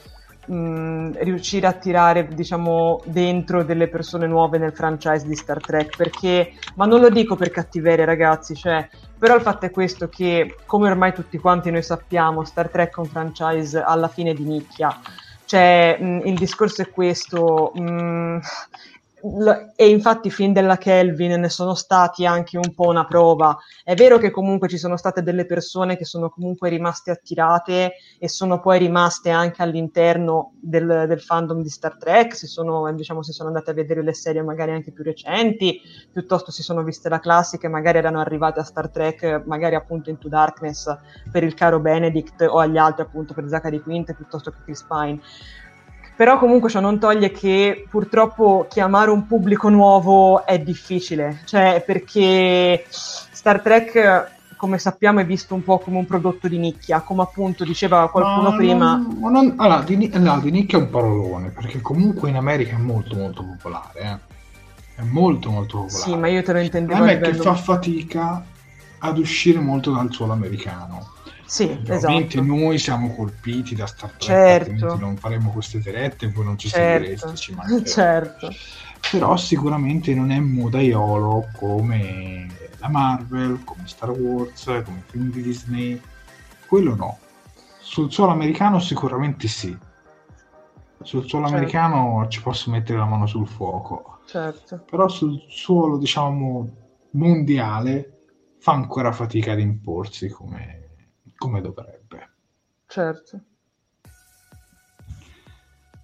mh, riuscire a tirare, diciamo, dentro delle persone nuove nel franchise di Star Trek, perché, ma non lo dico per cattiveria, ragazzi, cioè, però il fatto è questo che, come ormai tutti quanti noi sappiamo, Star Trek è un franchise alla fine di nicchia. Cioè, mh, il discorso è questo, mh, l- e infatti i film della Kelvin ne sono stati anche un po' una prova. È vero che comunque ci sono state delle persone che sono comunque rimaste attirate e sono poi rimaste anche all'interno del, del fandom di Star Trek, si sono, diciamo, si sono andate a vedere le serie magari anche più recenti, piuttosto si sono viste la classica e magari erano arrivate a Star Trek, magari appunto Into Darkness per il caro Benedict o agli altri appunto per Zachary Quint piuttosto che Chris Pine. Però comunque ciò non toglie che purtroppo chiamare un pubblico nuovo è difficile, cioè perché Star Trek, come sappiamo, è visto un po' come un prodotto di nicchia, come appunto diceva qualcuno Ma prima. ma non- allora, di, no, di nicchia è un parolone, perché comunque in America è molto molto popolare. eh. È molto molto popolare. Sì, ma io te lo Il intendevo a problema è che fa fatica ad uscire molto dal suolo americano. Sì, Ovviamente esatto. noi siamo colpiti da Star Trek, Certo. non faremo queste dirette e voi non ci Certo, seguireste, ci mancherebbe. certo. Però sicuramente non è modaiolo come la Marvel, come Star Wars, come i film di Disney. Quello no. Sul suolo americano sicuramente sì. Sul suolo Certo. americano ci posso mettere la mano sul fuoco. Certo, Però sul suolo, diciamo, mondiale fa ancora fatica ad imporsi come, come dovrebbe. certo.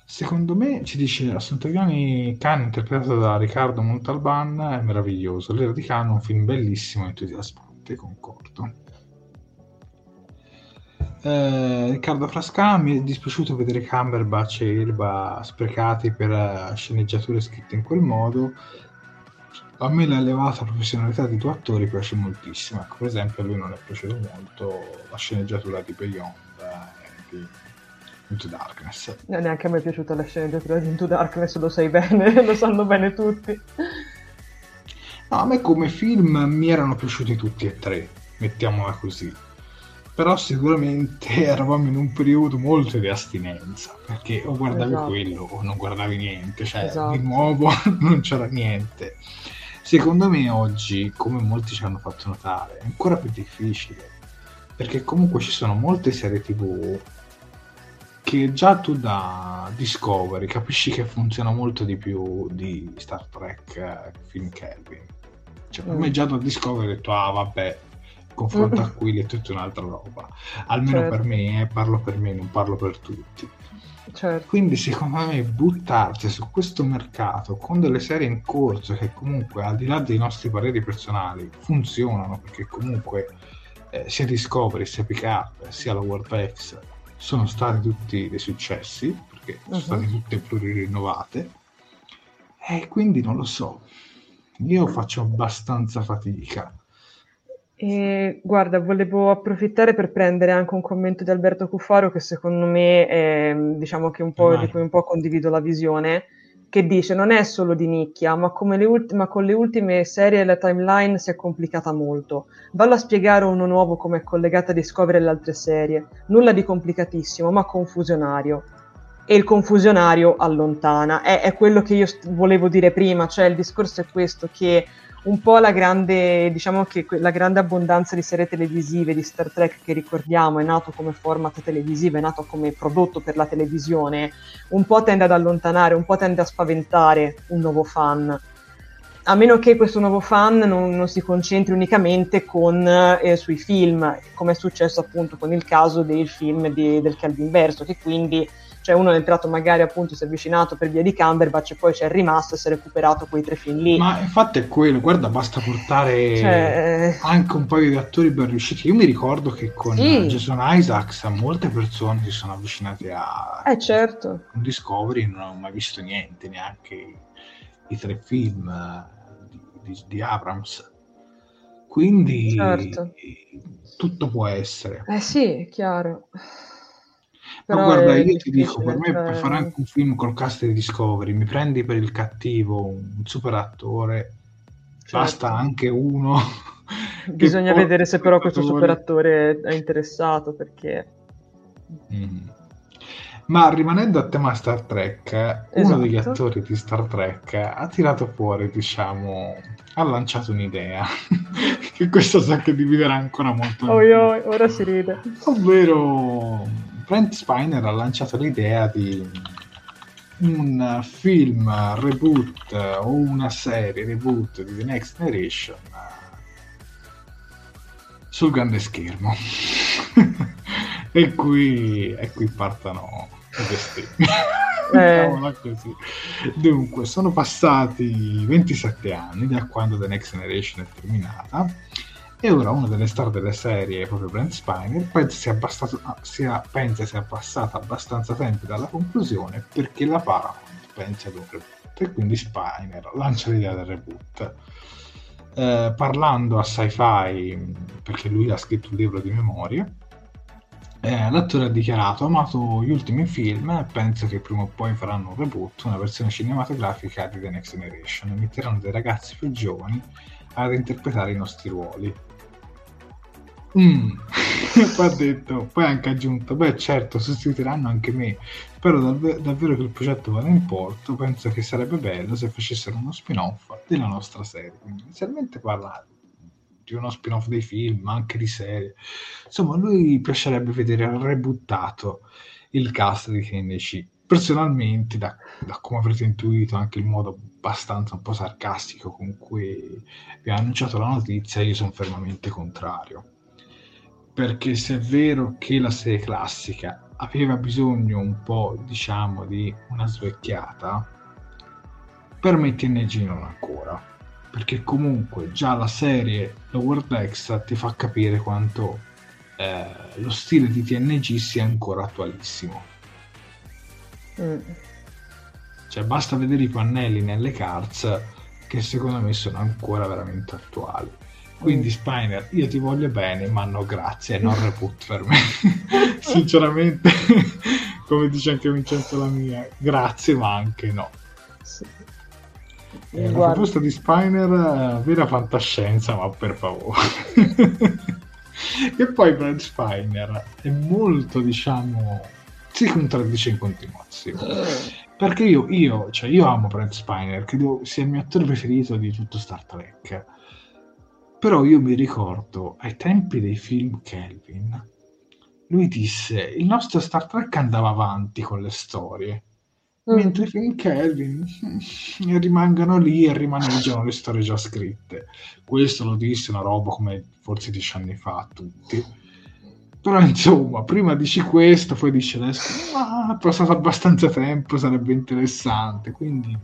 Secondo me, ci dice Assuntaviani Khan, interpretato da Riccardo Montalban, è meraviglioso. L'era di Khan è un film bellissimo e entusiasmante, concordo. Eh, Riccardo Frasca, mi è dispiaciuto vedere Cumberbatch e Elba sprecati per eh, sceneggiature scritte in quel modo. A me l'elevata professionalità di due attori piace moltissimo. Ecco, per esempio, a lui non è piaciuto molto la sceneggiatura di Beyond eh, di Into Darkness. Eh, Neanche a me è piaciuta la sceneggiatura di Into Darkness, lo sai bene, (laughs) lo sanno bene tutti. No, a me come film mi erano piaciuti tutti e tre, mettiamola così. Però sicuramente (laughs) eravamo in un periodo molto di astinenza, perché o guardavi Esatto. quello o non guardavi niente, cioè Esatto. di nuovo (laughs) non c'era niente. Secondo me oggi, come molti ci hanno fatto notare, è ancora più difficile, perché comunque ci sono molte serie tv che già tu da Discovery capisci che funziona molto di più di Star Trek eh, film Kelvin. Cioè, per Mm. me già da Discovery ho detto, ah vabbè, confronto a (laughs) quelli è tutta un'altra roba. Almeno Certo. per me, eh, parlo per me, non parlo per tutti. Certo, Quindi secondo me buttarsi su questo mercato con delle serie in corso che comunque al di là dei nostri pareri personali funzionano perché comunque eh, sia Discovery sia Pick Up sia la World X sono stati tutti dei successi perché sono Mhm. state tutte pluririnnovate e quindi non lo so io faccio abbastanza fatica. E, guarda, volevo approfittare per prendere anche un commento di Alberto Cuffaro che secondo me è, diciamo che un po', di cui un po' condivido la visione, che dice non è solo di nicchia, ma, ulti- ma con le ultime serie la timeline si è complicata molto. Vallo a spiegare uno nuovo come è collegata a Discovery alle altre serie. Nulla di complicatissimo, ma confusionario e il confusionario allontana. È, è quello che io st- volevo dire prima, cioè il discorso è questo, che un po' la grande, diciamo che la grande abbondanza di serie televisive di Star Trek che ricordiamo è nato come format televisivo, è nato come prodotto per la televisione, un po' tende ad allontanare, un po' tende a spaventare un nuovo fan. A meno che questo nuovo fan non, non si concentri unicamente con, eh, sui film, come è successo appunto con il caso del film di, del Calvin Verso, che quindi cioè uno è entrato magari appunto si è avvicinato per via di Cumberbatch e poi c'è rimasto e si è recuperato quei tre film lì. Ma infatti è quello guarda basta portare cioè... anche un paio di attori ben riusciti. Io mi ricordo che con sì. Jason Isaacs molte persone si sono avvicinate a eh certo. un Discovery non hanno mai visto niente neanche i, i tre film di, di, di Abrams. Quindi certo. tutto può essere. Eh sì chiaro però Ma guarda, io ti dico, per me per fare anche un film col cast di Discovery, mi prendi per il cattivo un super attore, certo. basta anche uno. (laughs) Bisogna vedere se però questo super attore è interessato, perché... Mm. Ma rimanendo a tema Star Trek, esatto. uno degli attori di Star Trek ha tirato fuori, diciamo, ha lanciato un'idea, (laughs) che questo sa che dividerà ancora molto. Oh, io, ora si ride. Ovvero Brent Spiner ha lanciato l'idea di un film reboot o una serie reboot di The Next Generation sul grande schermo. (laughs) e, qui, e qui partono i bestemmi. Eh. Dunque, sono passati 27 anni da quando The Next Generation è terminata e ora una delle star delle serie, proprio Brent Spiner, pensa sia, abbastato, sia, pensa sia passata abbastanza tempo dalla conclusione perché la Paramount pensa ad un reboot e quindi Spiner lancia l'idea del reboot. Eh, parlando a sci-fi, perché lui ha scritto un libro di memorie, eh, l'attore ha dichiarato: Ho amato gli ultimi film penso che prima o poi faranno un reboot, una versione cinematografica di The Next Generation. Metteranno dei ragazzi più giovani ad interpretare i nostri ruoli. Mm. (laughs) poi ha detto, poi ha anche aggiunto, beh certo, sostituiranno anche me, spero davvero, davvero che il progetto vada in porto, penso che sarebbe bello se facessero uno spin-off della nostra serie. Quindi inizialmente parla di uno spin-off dei film, anche di serie. Insomma, a lui piacerebbe vedere rebuttato il cast di TNC. Personalmente, da, da come avrete intuito, anche il modo abbastanza un po' sarcastico con cui vi ha annunciato la notizia, io sono fermamente contrario perché se è vero che la serie classica aveva bisogno un po', diciamo, di una svecchiata, per me TNG non ancora, perché comunque già la serie Lower Decks ti fa capire quanto eh, lo stile di TNG sia ancora attualissimo. Mm. Cioè basta vedere i pannelli nelle cards che secondo me sono ancora veramente attuali. Quindi Spiner, io ti voglio bene, ma no grazie, non reboot per me. (laughs) Sinceramente, (laughs) come dice anche Vincenzo la mia, grazie ma anche no. Sì. Eh, la proposta di Spiner, vera fantascienza, ma per favore. (laughs) e poi Brad Spiner è molto, diciamo, si contraddice in continuazione. Perché io, io, cioè io amo Brad Spiner, credo sia il mio attore preferito di tutto Star Trek però io mi ricordo ai tempi dei film Kelvin, lui disse il nostro Star Trek andava avanti con le storie, mm. mentre i film Kelvin (laughs) rimangono lì e rimaneggiano le storie già scritte. Questo lo disse una roba come forse dieci anni fa a tutti. Però insomma, prima dici questo, poi dici adesso, ma è passato abbastanza tempo, sarebbe interessante, quindi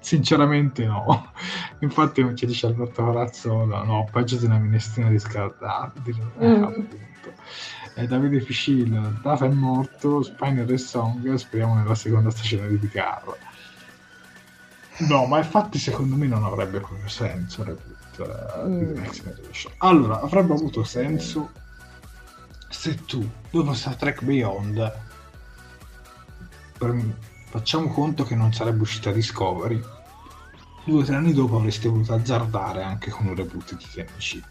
Sinceramente no. (laughs) Infatti ci dice Alberto Corazzola, no, peggio di una minestrina riscaldata. Eh, mm. appunto. Eh, Davide Ficil, Data è morto, Spiner e Song, speriamo nella seconda stagione di Picard. No, ma infatti secondo me non avrebbe proprio senso reboot uh, mm. Next Generation. Allora, avrebbe avuto senso se tu, dopo Star Trek Beyond, per, facciamo conto che non sarebbe uscita Discovery, due o tre anni dopo avreste voluto azzardare anche con un reboot di TNC.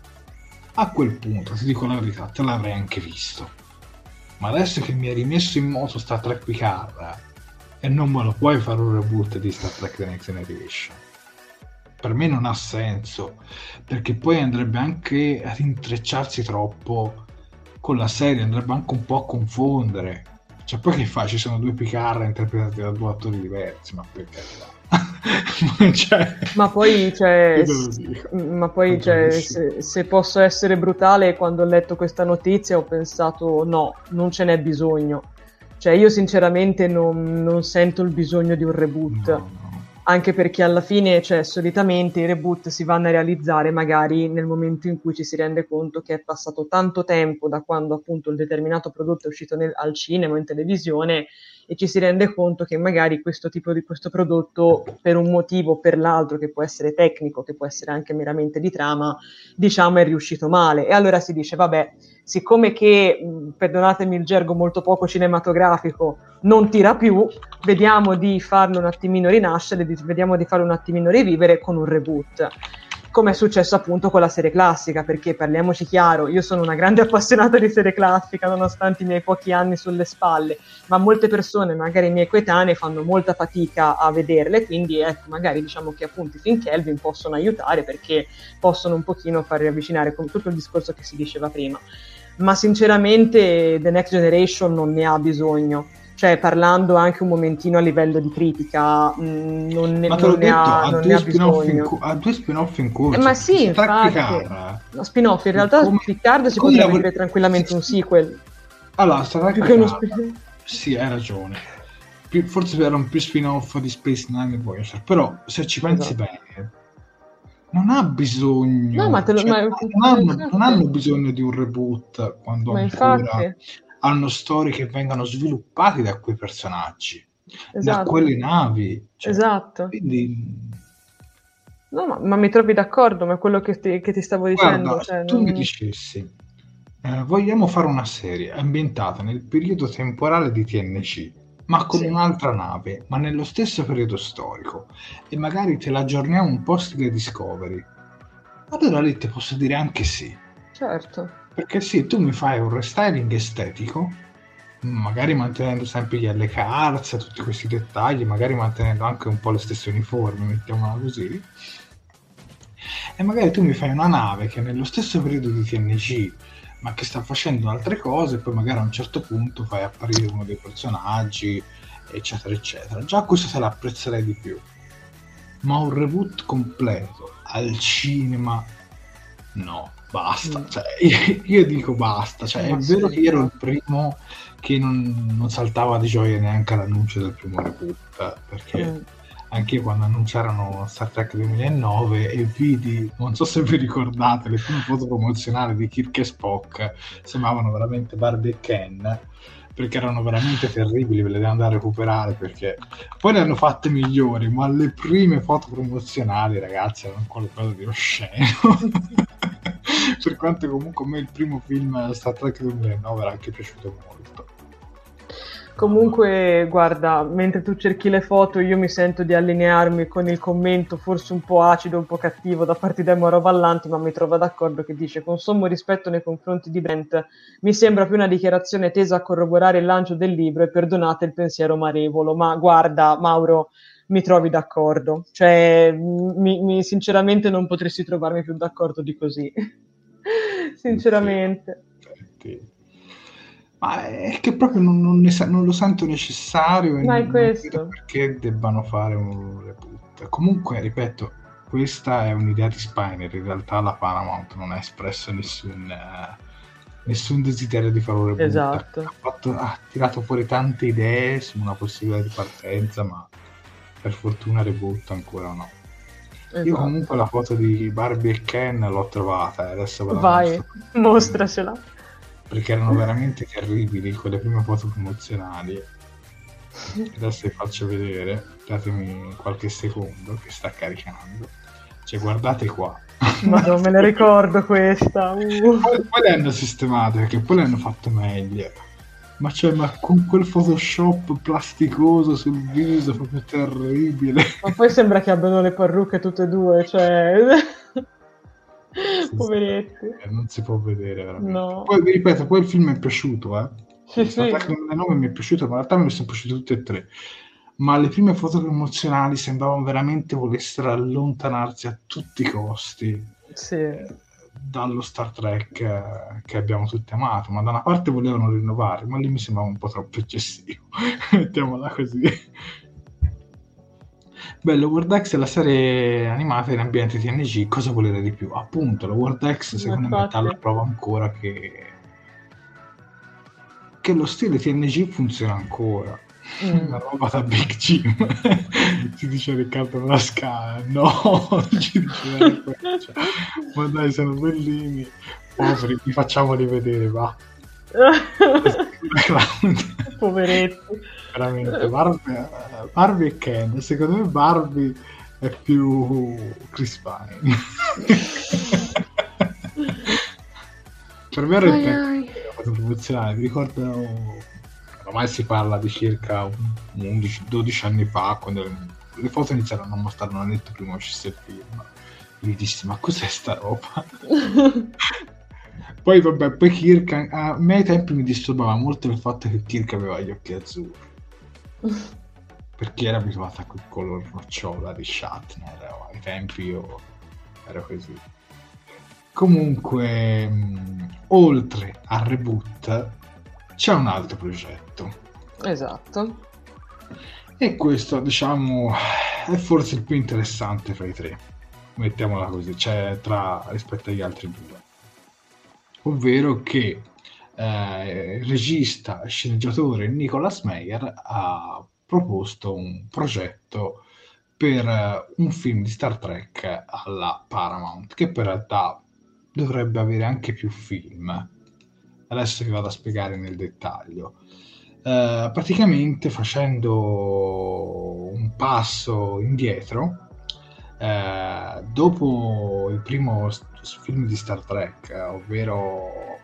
A quel punto, ti dico la verità, te l'avrei anche visto. Ma adesso che mi hai rimesso in moto Star Trek Picard e non me lo puoi fare un reboot di Star Trek The Next Generation. Per me non ha senso, perché poi andrebbe anche ad intrecciarsi troppo con la serie, andrebbe anche un po' a confondere. Cioè, poi che fa? Ci sono due Picard interpretati da due attori diversi, ma perché? cioè, (laughs) ma poi, cioè, ma poi cioè, se, se, posso essere brutale, quando ho letto questa notizia ho pensato no, non ce n'è bisogno. Cioè, io sinceramente non, non sento il bisogno di un reboot. No, no. Anche perché alla fine, cioè, solitamente i reboot si vanno a realizzare magari nel momento in cui ci si rende conto che è passato tanto tempo da quando appunto il determinato prodotto è uscito nel, al cinema o in televisione e ci si rende conto che magari questo tipo di questo prodotto per un motivo o per l'altro che può essere tecnico, che può essere anche meramente di trama, diciamo è riuscito male. E allora si dice vabbè, siccome che perdonatemi il gergo molto poco cinematografico, non tira più, vediamo di farlo un attimino rinascere, vediamo di farlo un attimino rivivere con un reboot come è successo appunto con la serie classica, perché parliamoci chiaro, io sono una grande (laughs) appassionata di serie classica nonostante i miei pochi anni sulle spalle, ma molte persone, magari i miei coetanei, fanno molta fatica a vederle, quindi ecco, magari diciamo che appunto i Finn Kelvin possono aiutare perché possono un pochino far riavvicinare con tutto il discorso che si diceva prima. Ma sinceramente The Next Generation non ne ha bisogno cioè parlando anche un momentino a livello di critica, mh, mm, non ne, ma te l'ho detto, ha, ha, due spin-off in, cu- ha due spin-off in corso. Eh, ma sì, infatti, no, spin-off, in realtà come, Picard si potrebbe dire tranquillamente un sequel. Allora, sarà che uno spin Sì, hai ragione. Più, forse erano più spin-off di Space Nine e Voyager, però se ci pensi esatto. bene non ha bisogno no, ma lo, cioè, ma... Non, hanno, non, hanno, bisogno di un reboot quando ma ancora infatti hanno storie che vengono sviluppate da quei personaggi, esatto. da quelle navi. Cioè, esatto. Quindi... No, ma, ma, mi trovi d'accordo, ma è quello che ti, che ti stavo dicendo. Guarda, cioè, tu non... mi dicessi, eh, vogliamo fare una serie ambientata nel periodo temporale di TNC, ma con sì. un'altra nave, ma nello stesso periodo storico, e magari te la aggiorniamo un po' stile Discovery. Allora lì ti posso dire anche sì. Certo. Perché sì, tu mi fai un restyling estetico, magari mantenendo sempre gli LKRs, tutti questi dettagli, magari mantenendo anche un po' le stesse uniformi, mettiamola così. E magari tu mi fai una nave che è nello stesso periodo di TNG, ma che sta facendo altre cose, e poi magari a un certo punto fai apparire uno dei personaggi, eccetera, eccetera. Già questo se l'apprezzerei di più. Ma un reboot completo al cinema, no basta. Mm. Cioè, io, dico basta. Cioè, è vero che io ero il primo che non, non, saltava di gioia neanche all'annuncio del primo reboot, perché mm. anche quando annunciarono Star Trek 2009 e vidi, non so se vi ricordate, le prime foto promozionali di Kirk e Spock sembravano veramente Barbie e Ken perché erano veramente terribili, ve le devo andare a recuperare perché poi ne hanno fatte migliori, ma le prime foto promozionali, ragazzi, erano qualcosa di osceno. (laughs) (laughs) per quanto comunque a me il primo film Star Trek 2009 era anche piaciuto molto. Comunque, guarda, mentre tu cerchi le foto, io mi sento di allinearmi con il commento, forse un po' acido, un po' cattivo da parte di Amaro Vallanti, ma mi trovo d'accordo che dice: Con sommo rispetto nei confronti di Brent, mi sembra più una dichiarazione tesa a corroborare il lancio del libro e perdonate il pensiero marevolo. Ma guarda, Mauro, mi trovi d'accordo. Cioè, mi, mi, sinceramente non potresti trovarmi più d'accordo di così. (laughs) sinceramente. Sì. Ma è che proprio non, non, ne, non lo sento necessario Ma è questo. perché debbano fare un reboot. Comunque, ripeto, questa è un'idea di Spiner. In realtà la Paramount non ha espresso nessun, uh, nessun desiderio di fare un reboot. Esatto. Ha, fatto, ha, tirato fuori tante idee su una possibilità di partenza, ma per fortuna reboot ancora no. Esatto. Io comunque la foto di Barbie e Ken l'ho trovata, adesso ve la Vai, mostracela perché erano veramente terribili quelle prime foto promozionali. Adesso vi faccio vedere, datemi qualche secondo che sta caricando. Cioè, guardate qua. Ma non me ne ricordo questa. Uh. Poi, poi le hanno sistemate, perché poi le hanno fatte meglio. Ma cioè, ma con quel Photoshop plasticoso sul viso, proprio terribile. (laughs) Ma poi sembra che abbiano le parrucche tutte e due, cioè... Poveretti. Eh, non si può vedere veramente. No. Poi vi ripeto, poi il film è piaciuto, eh. Sì, sì. Trek 2009 mi è piaciuto, ma in realtà mi sono piaciute tutte e tre. Ma le prime foto promozionali sembravano veramente volessero allontanarsi a tutti i costi Sì. Dallo Star Trek eh, che abbiamo tutti amato. Ma da una parte volevano rinnovare, ma lì mi sembrava un po' troppo eccessivo. (laughs) Mettiamola così. Bello, World X è la serie animata in ambiente TNG. Cosa volere di più? Appunto, la World X secondo me dà la prova ancora che che lo stile TNG funziona ancora. Mm. Una roba da Big Jim. (laughs) ci dice Riccardo Brasca. No, (laughs) ci dice Cioè, Ma dai, sono bellini. Poveri, li facciamo rivedere, va. (laughs) Poveretti. Veramente, Barbie, Barbie e Ken. Secondo me Barbie è più Chris Pine. per me era il foto promozionale, mi ricordo ormai si parla di circa 11-12 anni fa quando le, foto iniziarono a mostrare un annetto prima uscisse il film. Mi dissi ma cos'è sta roba? (laughs) Poi vabbè poi Kirk a me ai tempi mi disturbava molto il fatto che Kirk aveva gli occhi azzurri. Perché era abituata a quel color rocciola di Shatner ai tempi io ero così. Comunque, mh, oltre al reboot, c'è un altro progetto. Esatto. E questo, diciamo, è forse il più interessante fra i tre. Mettiamola così, cioè tra rispetto agli altri due. Ovvero che eh, il regista e sceneggiatore Nicolas Meyer ha proposto un progetto per eh, un film di Star Trek alla Paramount, che in realtà dovrebbe avere anche più film. Adesso vi vado a spiegare nel dettaglio. Uh, praticamente facendo un passo indietro, uh, dopo il primo st- film di Star Trek, uh, ovvero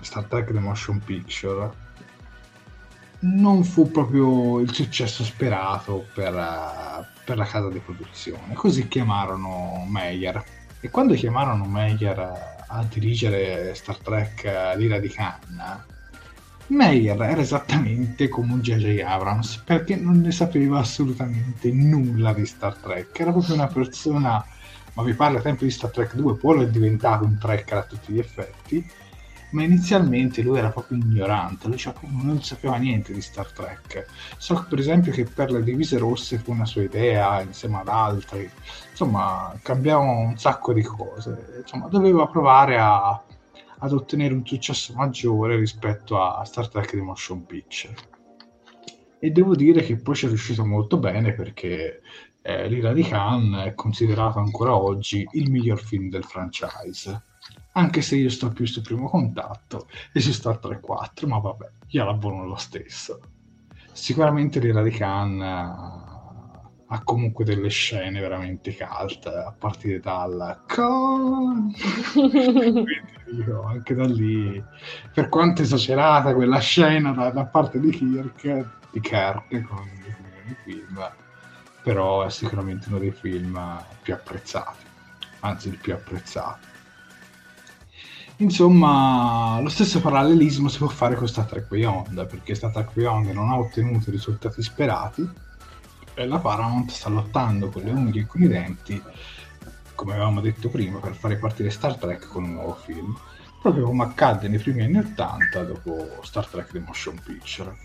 Star Trek The Motion Picture, non fu proprio il successo sperato per, per la casa di produzione. Così chiamarono Meyer e quando chiamarono Meyer a dirigere Star Trek L'ira di Khan, Meyer era esattamente come un J.J. Abrams perché non ne sapeva assolutamente nulla di Star Trek. Era proprio una persona, ma vi parlo a tempo di Star Trek 2, poi è diventato un trekker a tutti gli effetti. Ma inizialmente lui era proprio ignorante, lui cioè, non sapeva niente di Star Trek. So per esempio che per le divise rosse fu una sua idea insieme ad altri, insomma cambiavano un sacco di cose, insomma doveva provare a, ad ottenere un successo maggiore rispetto a Star Trek The Motion Picture. E devo dire che poi ci è riuscito molto bene perché eh, L'Ira di Khan è considerato ancora oggi il miglior film del franchise. Anche se io sto più sul primo contatto e su Star Trek 4, ma vabbè, io la buono lo stesso. Sicuramente L'Ira di Khan ha comunque delle scene veramente cult, a partire dal con... Io, anche da lì, per quanto esagerata quella scena da, da parte di Kirk, di Kirk con i film, però è sicuramente uno dei film più apprezzati, anzi il più apprezzato. Insomma, lo stesso parallelismo si può fare con Star Trek Beyond, perché Star Trek Beyond non ha ottenuto i risultati sperati e la Paramount sta lottando con le unghie e con i denti, come avevamo detto prima, per fare partire Star Trek con un nuovo film, proprio come accadde nei primi anni 80 dopo Star Trek The Motion Picture.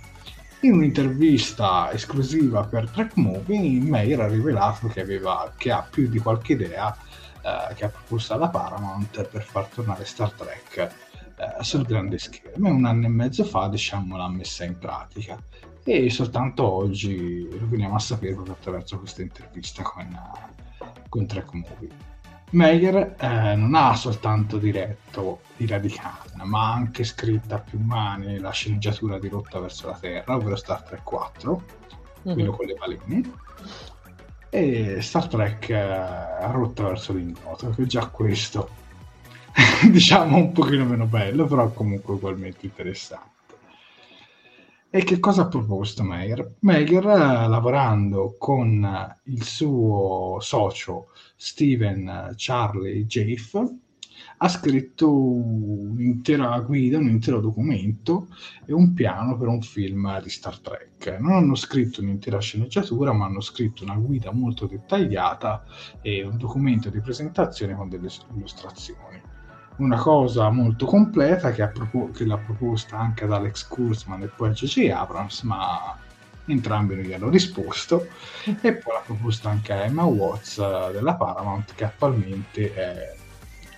In un'intervista esclusiva per Trek Movie, Meyer ha rivelato che, aveva, che ha più di qualche idea eh, che ha proposto alla Paramount per far tornare Star Trek eh, sul grande schermo e un anno e mezzo fa diciamo l'ha messa in pratica e soltanto oggi lo veniamo a sapere proprio attraverso questa intervista con, con Trek Movie. Meyer eh, non ha soltanto diretto di Khan, ma ha anche scritto a più mani la sceneggiatura di Rotta verso la Terra, ovvero Star Trek 4, mm-hmm. quello con le balene, e Star Trek eh, a Rotta verso l'ignoto, che già questo (laughs) diciamo un pochino meno bello, però comunque ugualmente interessante. E che cosa ha proposto Meyer? Meyer, eh, lavorando con il suo socio Steven Charlie Jaffe, ha scritto un'intera guida, un intero documento e un piano per un film di Star Trek. Non hanno scritto un'intera sceneggiatura, ma hanno scritto una guida molto dettagliata e un documento di presentazione con delle illustrazioni una cosa molto completa che, propo- che, l'ha proposta anche ad Alex Kurzman e poi a J.J. Abrams, ma entrambi non gli hanno risposto. e poi l'ha proposta anche a Emma Watts eh, della Paramount, che attualmente è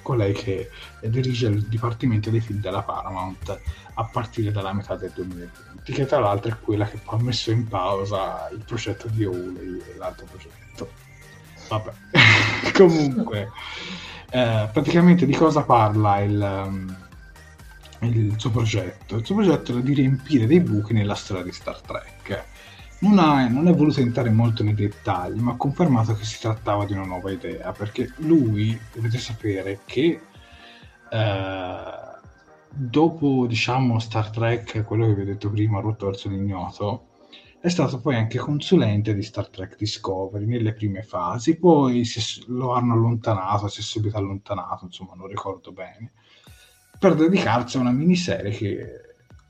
colei che dirige il dipartimento dei film della Paramount a partire dalla metà del 2020, che tra l'altro è quella che poi ha messo in pausa il progetto di Hawley e l'altro progetto. Vabbè, (laughs) comunque eh, praticamente di cosa parla il, um, il, suo progetto? Il suo progetto è di riempire dei buchi nella storia di Star Trek. Non, ha, non è voluto entrare molto nei dettagli, ma ha confermato che si trattava di una nuova idea, perché lui, dovete sapere che eh, dopo diciamo Star Trek, quello che vi ho detto prima, rotto verso l'ignoto, è stato poi anche consulente di Star Trek Discovery nelle prime fasi, poi si, lo hanno allontanato, si è subito allontanato, insomma non ricordo bene, per dedicarsi a una miniserie che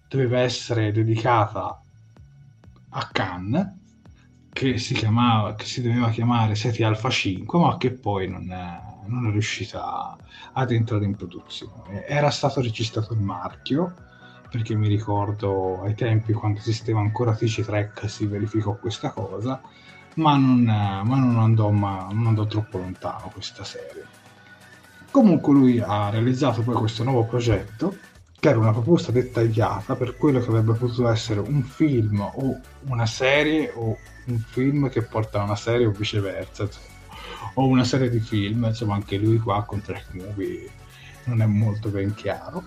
doveva essere dedicata a Khan, che si, chiamava, che si doveva chiamare Seti Alpha 5, ma che poi non è, non è riuscita ad entrare in produzione. Era stato registrato il marchio, perché mi ricordo ai tempi quando esisteva ancora TC Trek si verificò questa cosa, ma non, ma non, andò, ma non andò troppo lontano questa serie. Comunque lui ha realizzato poi questo nuovo progetto, che era una proposta dettagliata per quello che avrebbe potuto essere un film o una serie o un film che porta a una serie o viceversa, o una serie di film, insomma anche lui qua con Track Movie non è molto ben chiaro.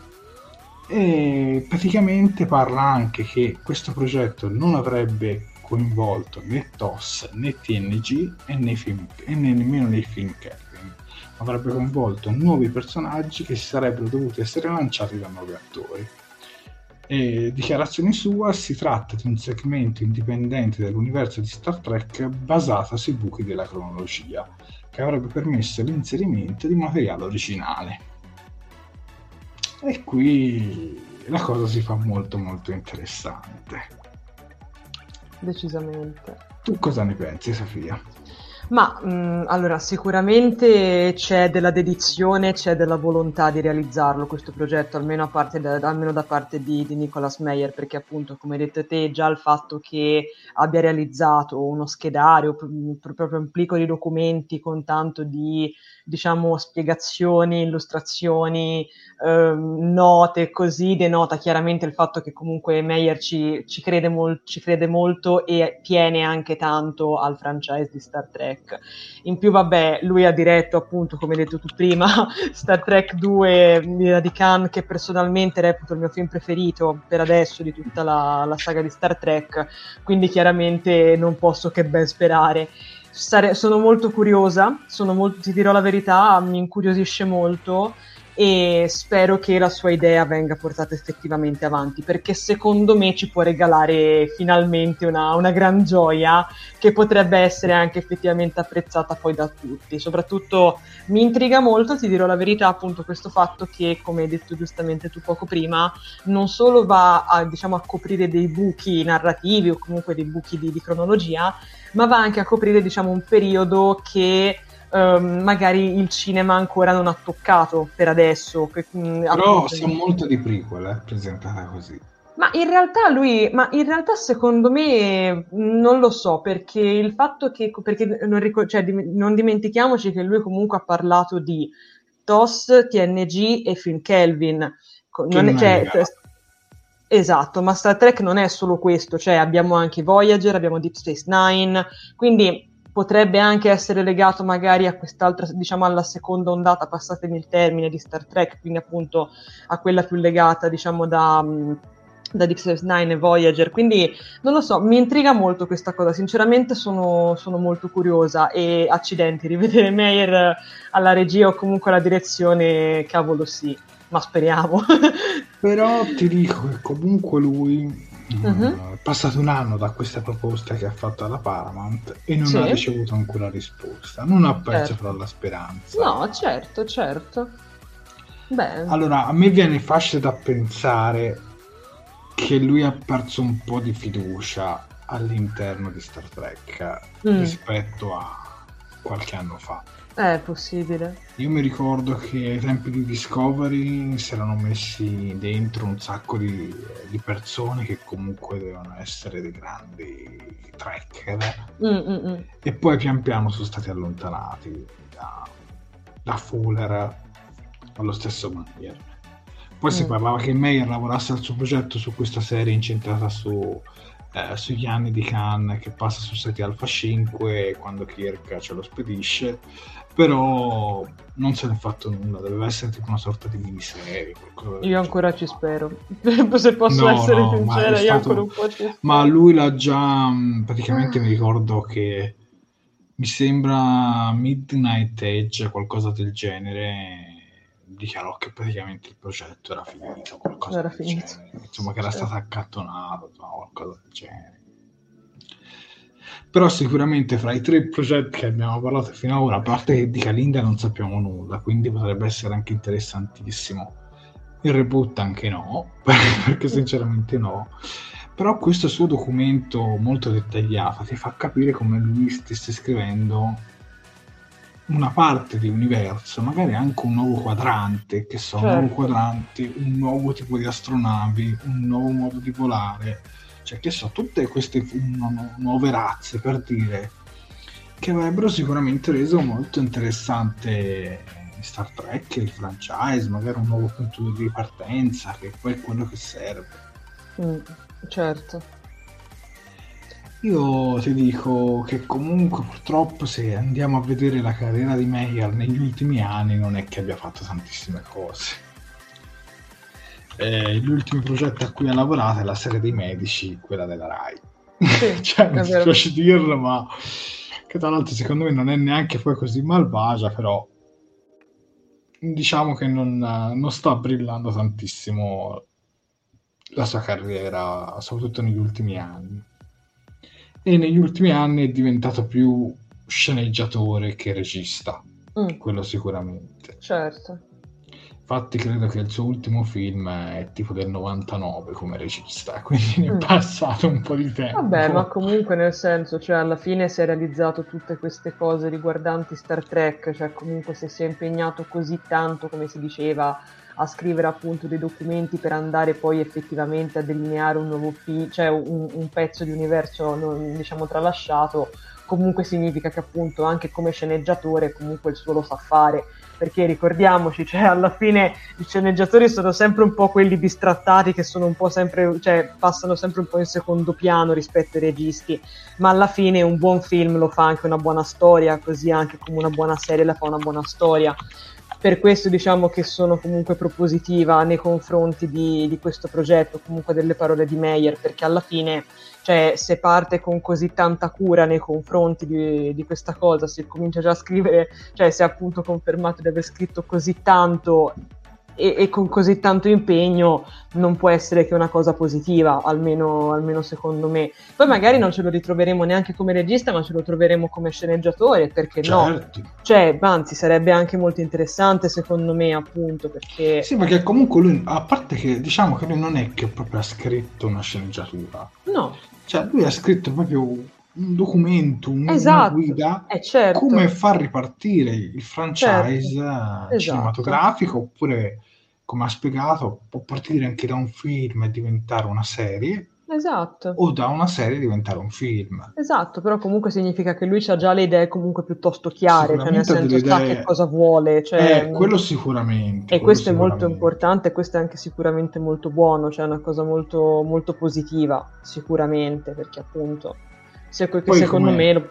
E praticamente parla anche che questo progetto non avrebbe coinvolto né TOS né TNG e, né film, e nemmeno nei film ma avrebbe coinvolto nuovi personaggi che sarebbero dovuti essere lanciati da nuovi attori e dichiarazione sua si tratta di un segmento indipendente dell'universo di Star Trek basato sui buchi della cronologia che avrebbe permesso l'inserimento di materiale originale e qui la cosa si fa molto molto interessante. Decisamente. Tu cosa ne pensi, Sofia? Ma mh, mm, allora, sicuramente c'è della dedizione, c'è della volontà di realizzarlo questo progetto, almeno, da, almeno da parte di, di, Nicolas Meyer, perché appunto, come hai detto te, già il fatto che abbia realizzato uno schedario, proprio un plico di documenti con tanto di diciamo, spiegazioni, illustrazioni, ehm, note, così denota chiaramente il fatto che comunque Meyer ci, ci, crede mol- ci, crede molto e tiene anche tanto al franchise di Star Trek. In più, vabbè, lui ha diretto appunto, come hai detto tu prima, (laughs) Star Trek 2 di Khan, che personalmente reputo il mio film preferito per adesso di tutta la, la saga di Star Trek, quindi chiaramente non posso che ben sperare. Stare, sono molto curiosa, sono molto, ti dirò la verità, mi incuriosisce molto e spero che la sua idea venga portata effettivamente avanti perché secondo me ci può regalare finalmente una, una gran gioia che potrebbe essere anche effettivamente apprezzata poi da tutti. Soprattutto mi intriga molto, ti dirò la verità, appunto questo fatto che, come hai detto giustamente tu poco prima, non solo va a, diciamo, a coprire dei buchi narrativi o comunque dei buchi di, di cronologia, ma va anche a coprire diciamo, un periodo che um, magari il cinema ancora non ha toccato per adesso. Che, mh, Però siamo molto di prequel, eh, presentata così. Ma in realtà lui, ma in realtà secondo me non lo so, perché il fatto che, perché non, ricor- cioè, dim- non dimentichiamoci che lui comunque ha parlato di TOS, TNG e Film Kelvin. Non è, cioè, Esatto, ma Star Trek non è solo questo, cioè abbiamo anche Voyager, abbiamo Deep Space Nine, quindi potrebbe anche essere legato magari a quest'altra, diciamo alla seconda ondata, passatemi il termine, di Star Trek, quindi appunto a quella più legata, diciamo, da, mm, da Deep Space Nine e Voyager, quindi non lo so, mi intriga molto questa cosa, sinceramente sono, sono molto curiosa e accidenti, rivedere Meyer alla regia o comunque alla direzione, cavolo sì, ma speriamo. (laughs) Però ti dico che comunque lui Uh-huh. È passato un anno da questa proposta che ha fatto alla Paramount e non sì. ha ricevuto ancora risposta. Non ha perso certo. però la speranza. No, certo, certo. Beh. Allora, a me viene facile da pensare che lui ha perso un po' di fiducia all'interno di Star Trek mm. rispetto a qualche anno fa. È possibile. Io mi ricordo che ai tempi di Discovery si erano messi dentro un sacco di, di persone che comunque devono essere dei grandi tracker Mm-mm. e poi pian piano sono stati allontanati da, da Fuller allo stesso Meyer. Poi mm. si parlava che Meyer lavorasse al suo progetto su questa serie incentrata su, eh, sugli anni di Khan che passa su seti Alpha 5 quando Kirk ce lo spedisce però non se ne è fatto nulla, doveva essere tipo una sorta di miniserie. Io ancora ci spero, (laughs) se posso no, essere no, sincera, stato... io ancora un po' ci spero. Ma lui l'ha già, mm, praticamente mi ricordo che mi sembra Midnight Edge, qualcosa del genere, dichiarò che praticamente il progetto era finito, qualcosa era finito. Genere. insomma che era stato accattonato, qualcosa del genere però sicuramente fra i tre progetti che abbiamo parlato fino ad ora, a parte che di Kalinda non sappiamo nulla, quindi potrebbe essere anche interessantissimo. Il reboot anche no, (laughs) perché sinceramente no. Però questo suo documento molto dettagliato ti fa capire come lui stesse scrivendo una parte di universo, magari anche un nuovo quadrante, che so, certo. un nuovo quadrante, un nuovo tipo di astronavi, un nuovo modo di volare cioè che so, tutte queste nu- nuove razze per dire che avrebbero sicuramente reso molto interessante Star Trek, il franchise, magari un nuovo punto di ripartenza, che poi è quello che serve. Mm, certo. Io ti dico che comunque purtroppo se andiamo a vedere la carriera di Meyer negli ultimi anni non è che abbia fatto tantissime cose eh, l'ultimo progetto a cui ha lavorato è la serie dei medici, quella della RAI. Sì, (laughs) cioè, non mi piace dirlo, ma che tra l'altro secondo me non è neanche poi così malvagia, però diciamo che non, non sta brillando tantissimo la sua carriera, soprattutto negli ultimi anni. E negli ultimi anni è diventato più sceneggiatore che regista, mm. quello sicuramente. Certo. Infatti credo che il suo ultimo film è tipo del 99 come regista, (laughs) quindi ne è mm. passato un po' di tempo. Vabbè, ma comunque nel senso, cioè alla fine si è realizzato tutte queste cose riguardanti Star Trek, cioè comunque se si è impegnato così tanto, come si diceva, a scrivere appunto dei documenti per andare poi effettivamente a delineare un nuovo film, cioè un, un pezzo di universo non, diciamo tralasciato, comunque significa che appunto anche come sceneggiatore comunque il suo lo sa fare perché ricordiamoci, cioè alla fine i sceneggiatori sono sempre un po' quelli bistrattati che sono un po' sempre, cioè passano sempre un po' in secondo piano rispetto ai registi, ma alla fine un buon film lo fa anche una buona storia, così anche come una buona serie la fa una buona storia. Per questo diciamo che sono comunque propositiva nei confronti di, di questo progetto, comunque delle parole di Meyer, perché alla fine cioè se parte con così tanta cura nei confronti di, di, questa cosa, si comincia già a scrivere, cioè se è appunto confermato di aver scritto così tanto e, e, con così tanto impegno non può essere che una cosa positiva, almeno, almeno, secondo me. Poi magari non ce lo ritroveremo neanche come regista, ma ce lo troveremo come sceneggiatore, perché certo. no? Cioè, anzi, sarebbe anche molto interessante secondo me, appunto, perché... Sì, perché comunque lui, a parte che diciamo che lui non è che proprio ha scritto una sceneggiatura. No. Cioè, lui ha scritto proprio un documento, un, esatto. una guida, eh, certo. come far ripartire il franchise certo. cinematografico, esatto. oppure, come ha spiegato, può partire anche da un film e diventare una serie, Esatto. O da una serie diventare un film. Esatto, però comunque significa che lui ha già le idee comunque piuttosto chiare, cioè nel senso idee... sa che cosa vuole. Cioè... Eh, quello sicuramente. E quello questo sicuramente. è molto importante, questo è anche sicuramente molto buono, cioè è una cosa molto, molto positiva, sicuramente, perché appunto, sia quel che Poi secondo me... Lo...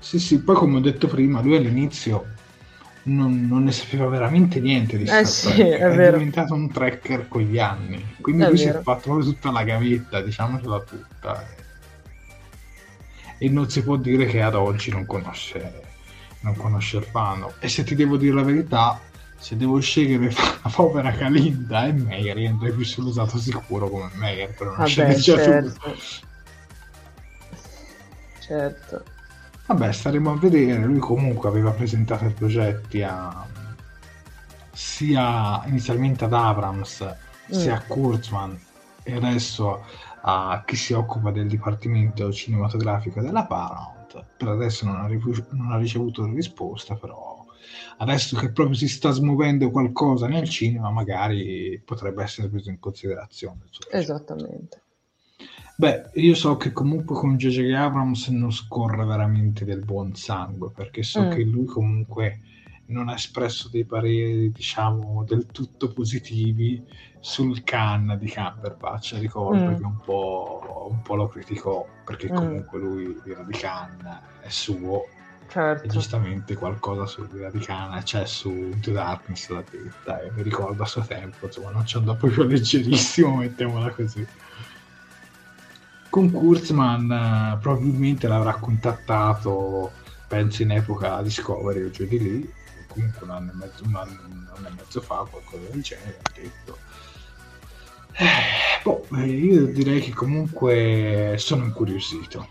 Sì, sì, poi come ho detto prima, lui all'inizio non, non ne sapeva veramente niente di eh Star sì, Trek, è è, vero. diventato un tracker con gli anni, quindi È lui si è vero. fatto proprio tutta la gavetta, diciamocela tutta, e non si può dire che ad oggi non conosce, non conosce il fan. E se ti devo dire la verità, se devo scegliere tra la povera Kalinda e Meyer, andrei più sull'usato sicuro come Meyer, per una Vabbè, certo. Certo. Vabbè, staremo a vedere. Lui comunque aveva presentato i progetti a sia inizialmente ad Abrams, sia a Kurtzman e adesso a chi si occupa del dipartimento cinematografico della Paramount. Per adesso non ha, rifu- non ha ricevuto risposta, però adesso che proprio si sta smuovendo qualcosa nel cinema, magari potrebbe essere preso in considerazione. Esattamente. Beh, io so che comunque con J.J. Abrams non scorre veramente del buon sangue, perché so Mm. che lui comunque non ha espresso dei pareri, diciamo, del tutto positivi sul Khan di Cumberbatch. Ricordo Mm. che un po', un po' lo criticò, perché Mm. comunque lui l'ira di Khan è suo, e Certo. giustamente qualcosa sull'ira di Khan c'è su Into Darkness l'ha detta, e mi ricordo a suo tempo, insomma, non ci andò proprio leggerissimo, mettiamola così con Kurtzman eh, probabilmente l'avrà contattato penso in epoca Discovery o giù di lì comunque un anno e mezzo, un anno, un anno e mezzo fa qualcosa del genere ha detto Eh, boh, eh, io direi che comunque sono incuriosito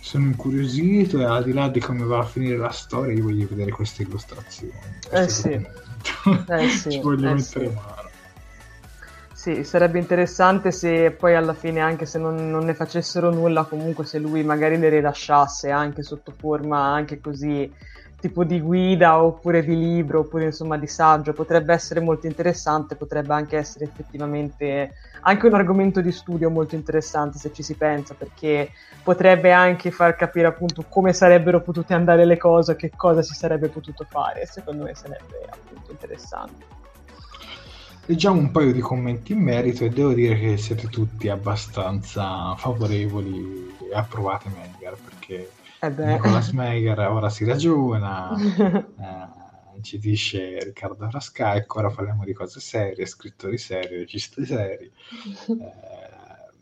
sono incuriosito e al di là di come va a finire la storia io voglio vedere queste illustrazioni questo Eh sì. Eh sì, (laughs) ci voglio eh mettere sì. mano Sì, sarebbe interessante se poi alla fine, anche se non, non ne facessero nulla, comunque se lui magari le rilasciasse anche sotto forma, anche così, tipo di guida oppure di libro oppure insomma di saggio, potrebbe essere molto interessante, potrebbe anche essere effettivamente anche un argomento di studio molto interessante se ci si pensa, perché potrebbe anche far capire appunto come sarebbero potute andare le cose, che cosa si sarebbe potuto fare, secondo me sarebbe appunto interessante. Leggiamo un paio di commenti in merito e devo dire che siete tutti abbastanza favorevoli e approvate Menger perché Eh. Nicolas Meyer ora si ragiona, (laughs) eh, ci dice Riccardo Frasca, ecco ora parliamo di cose serie, scrittori seri, registi seri, eh,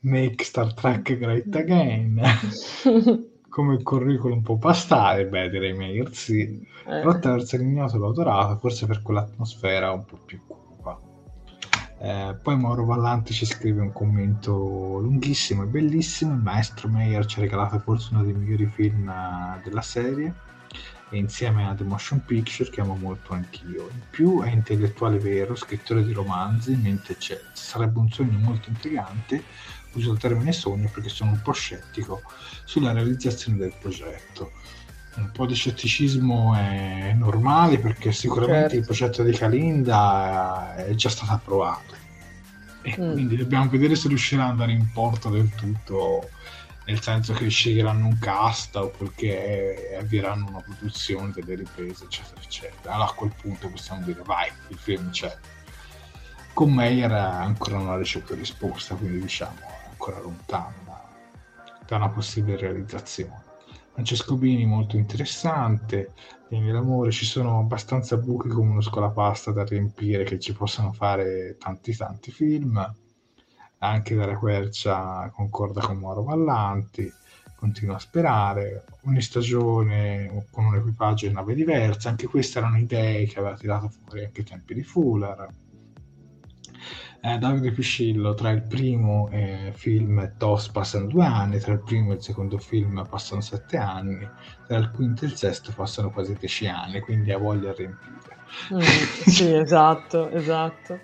make Star Trek great again, (laughs) come il curriculum può bastare, beh direi Meyer sì, Eh, però terzo l'ignoto l'ho adorato, forse per quell'atmosfera un po' più. Eh, poi Mauro Vallanti ci scrive un commento lunghissimo e bellissimo. Il maestro Meyer ci ha regalato forse uno dei migliori film eh, della serie e insieme a The Motion Picture che amo molto anch'io. In più è intellettuale vero, scrittore di romanzi, mentre c'è. Sarebbe un sogno molto intrigante, uso il termine sogno perché sono un po' scettico sulla realizzazione del progetto un po' di scetticismo è normale perché sicuramente Certo. il progetto di Kalinda è già stato approvato e Mm. quindi dobbiamo vedere se riuscirà ad andare in porto del tutto nel senso che sceglieranno un cast oppure che avvieranno una produzione delle riprese eccetera eccetera allora a quel punto possiamo dire vai il film c'è con Meyer ancora non ha ricevuto risposta quindi diciamo è ancora lontano da una possibile realizzazione Francesco Bini molto interessante Vieni l'amore ci sono abbastanza buchi come uno scolapasta da riempire che ci possano fare tanti tanti film. Anche Daria Quercia concorda con Mauro Vallanti continua a sperare. Ogni stagione con un equipaggio e nave diversa anche queste erano idee che aveva tirato fuori anche ai tempi di Fuller eh, Davide Piscillo tra il primo eh, film TOS passano due anni tra il primo e il secondo film passano sette anni tra il quinto e il sesto passano quasi dieci anni quindi ha voglia di riempire Mm, sì, (laughs) esatto, esatto.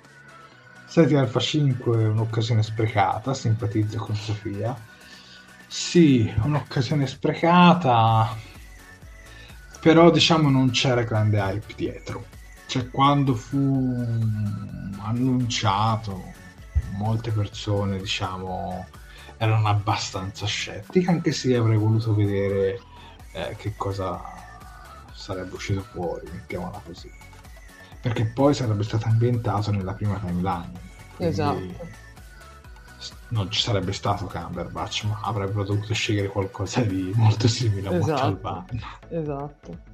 Seti Alfa 5 è un'occasione sprecata, simpatizzo con Sofia. Sì, un'occasione sprecata, però diciamo non c'era grande hype dietro. Cioè quando fu annunciato, molte persone diciamo erano abbastanza scettiche, anche se avrei voluto vedere eh, che cosa sarebbe uscito fuori, mettiamola così perché poi sarebbe stato ambientato nella prima timeline. Esatto. non ci sarebbe stato Cumberbatch, ma avrebbero dovuto scegliere qualcosa di molto simile a esatto. Montalbano. Esatto.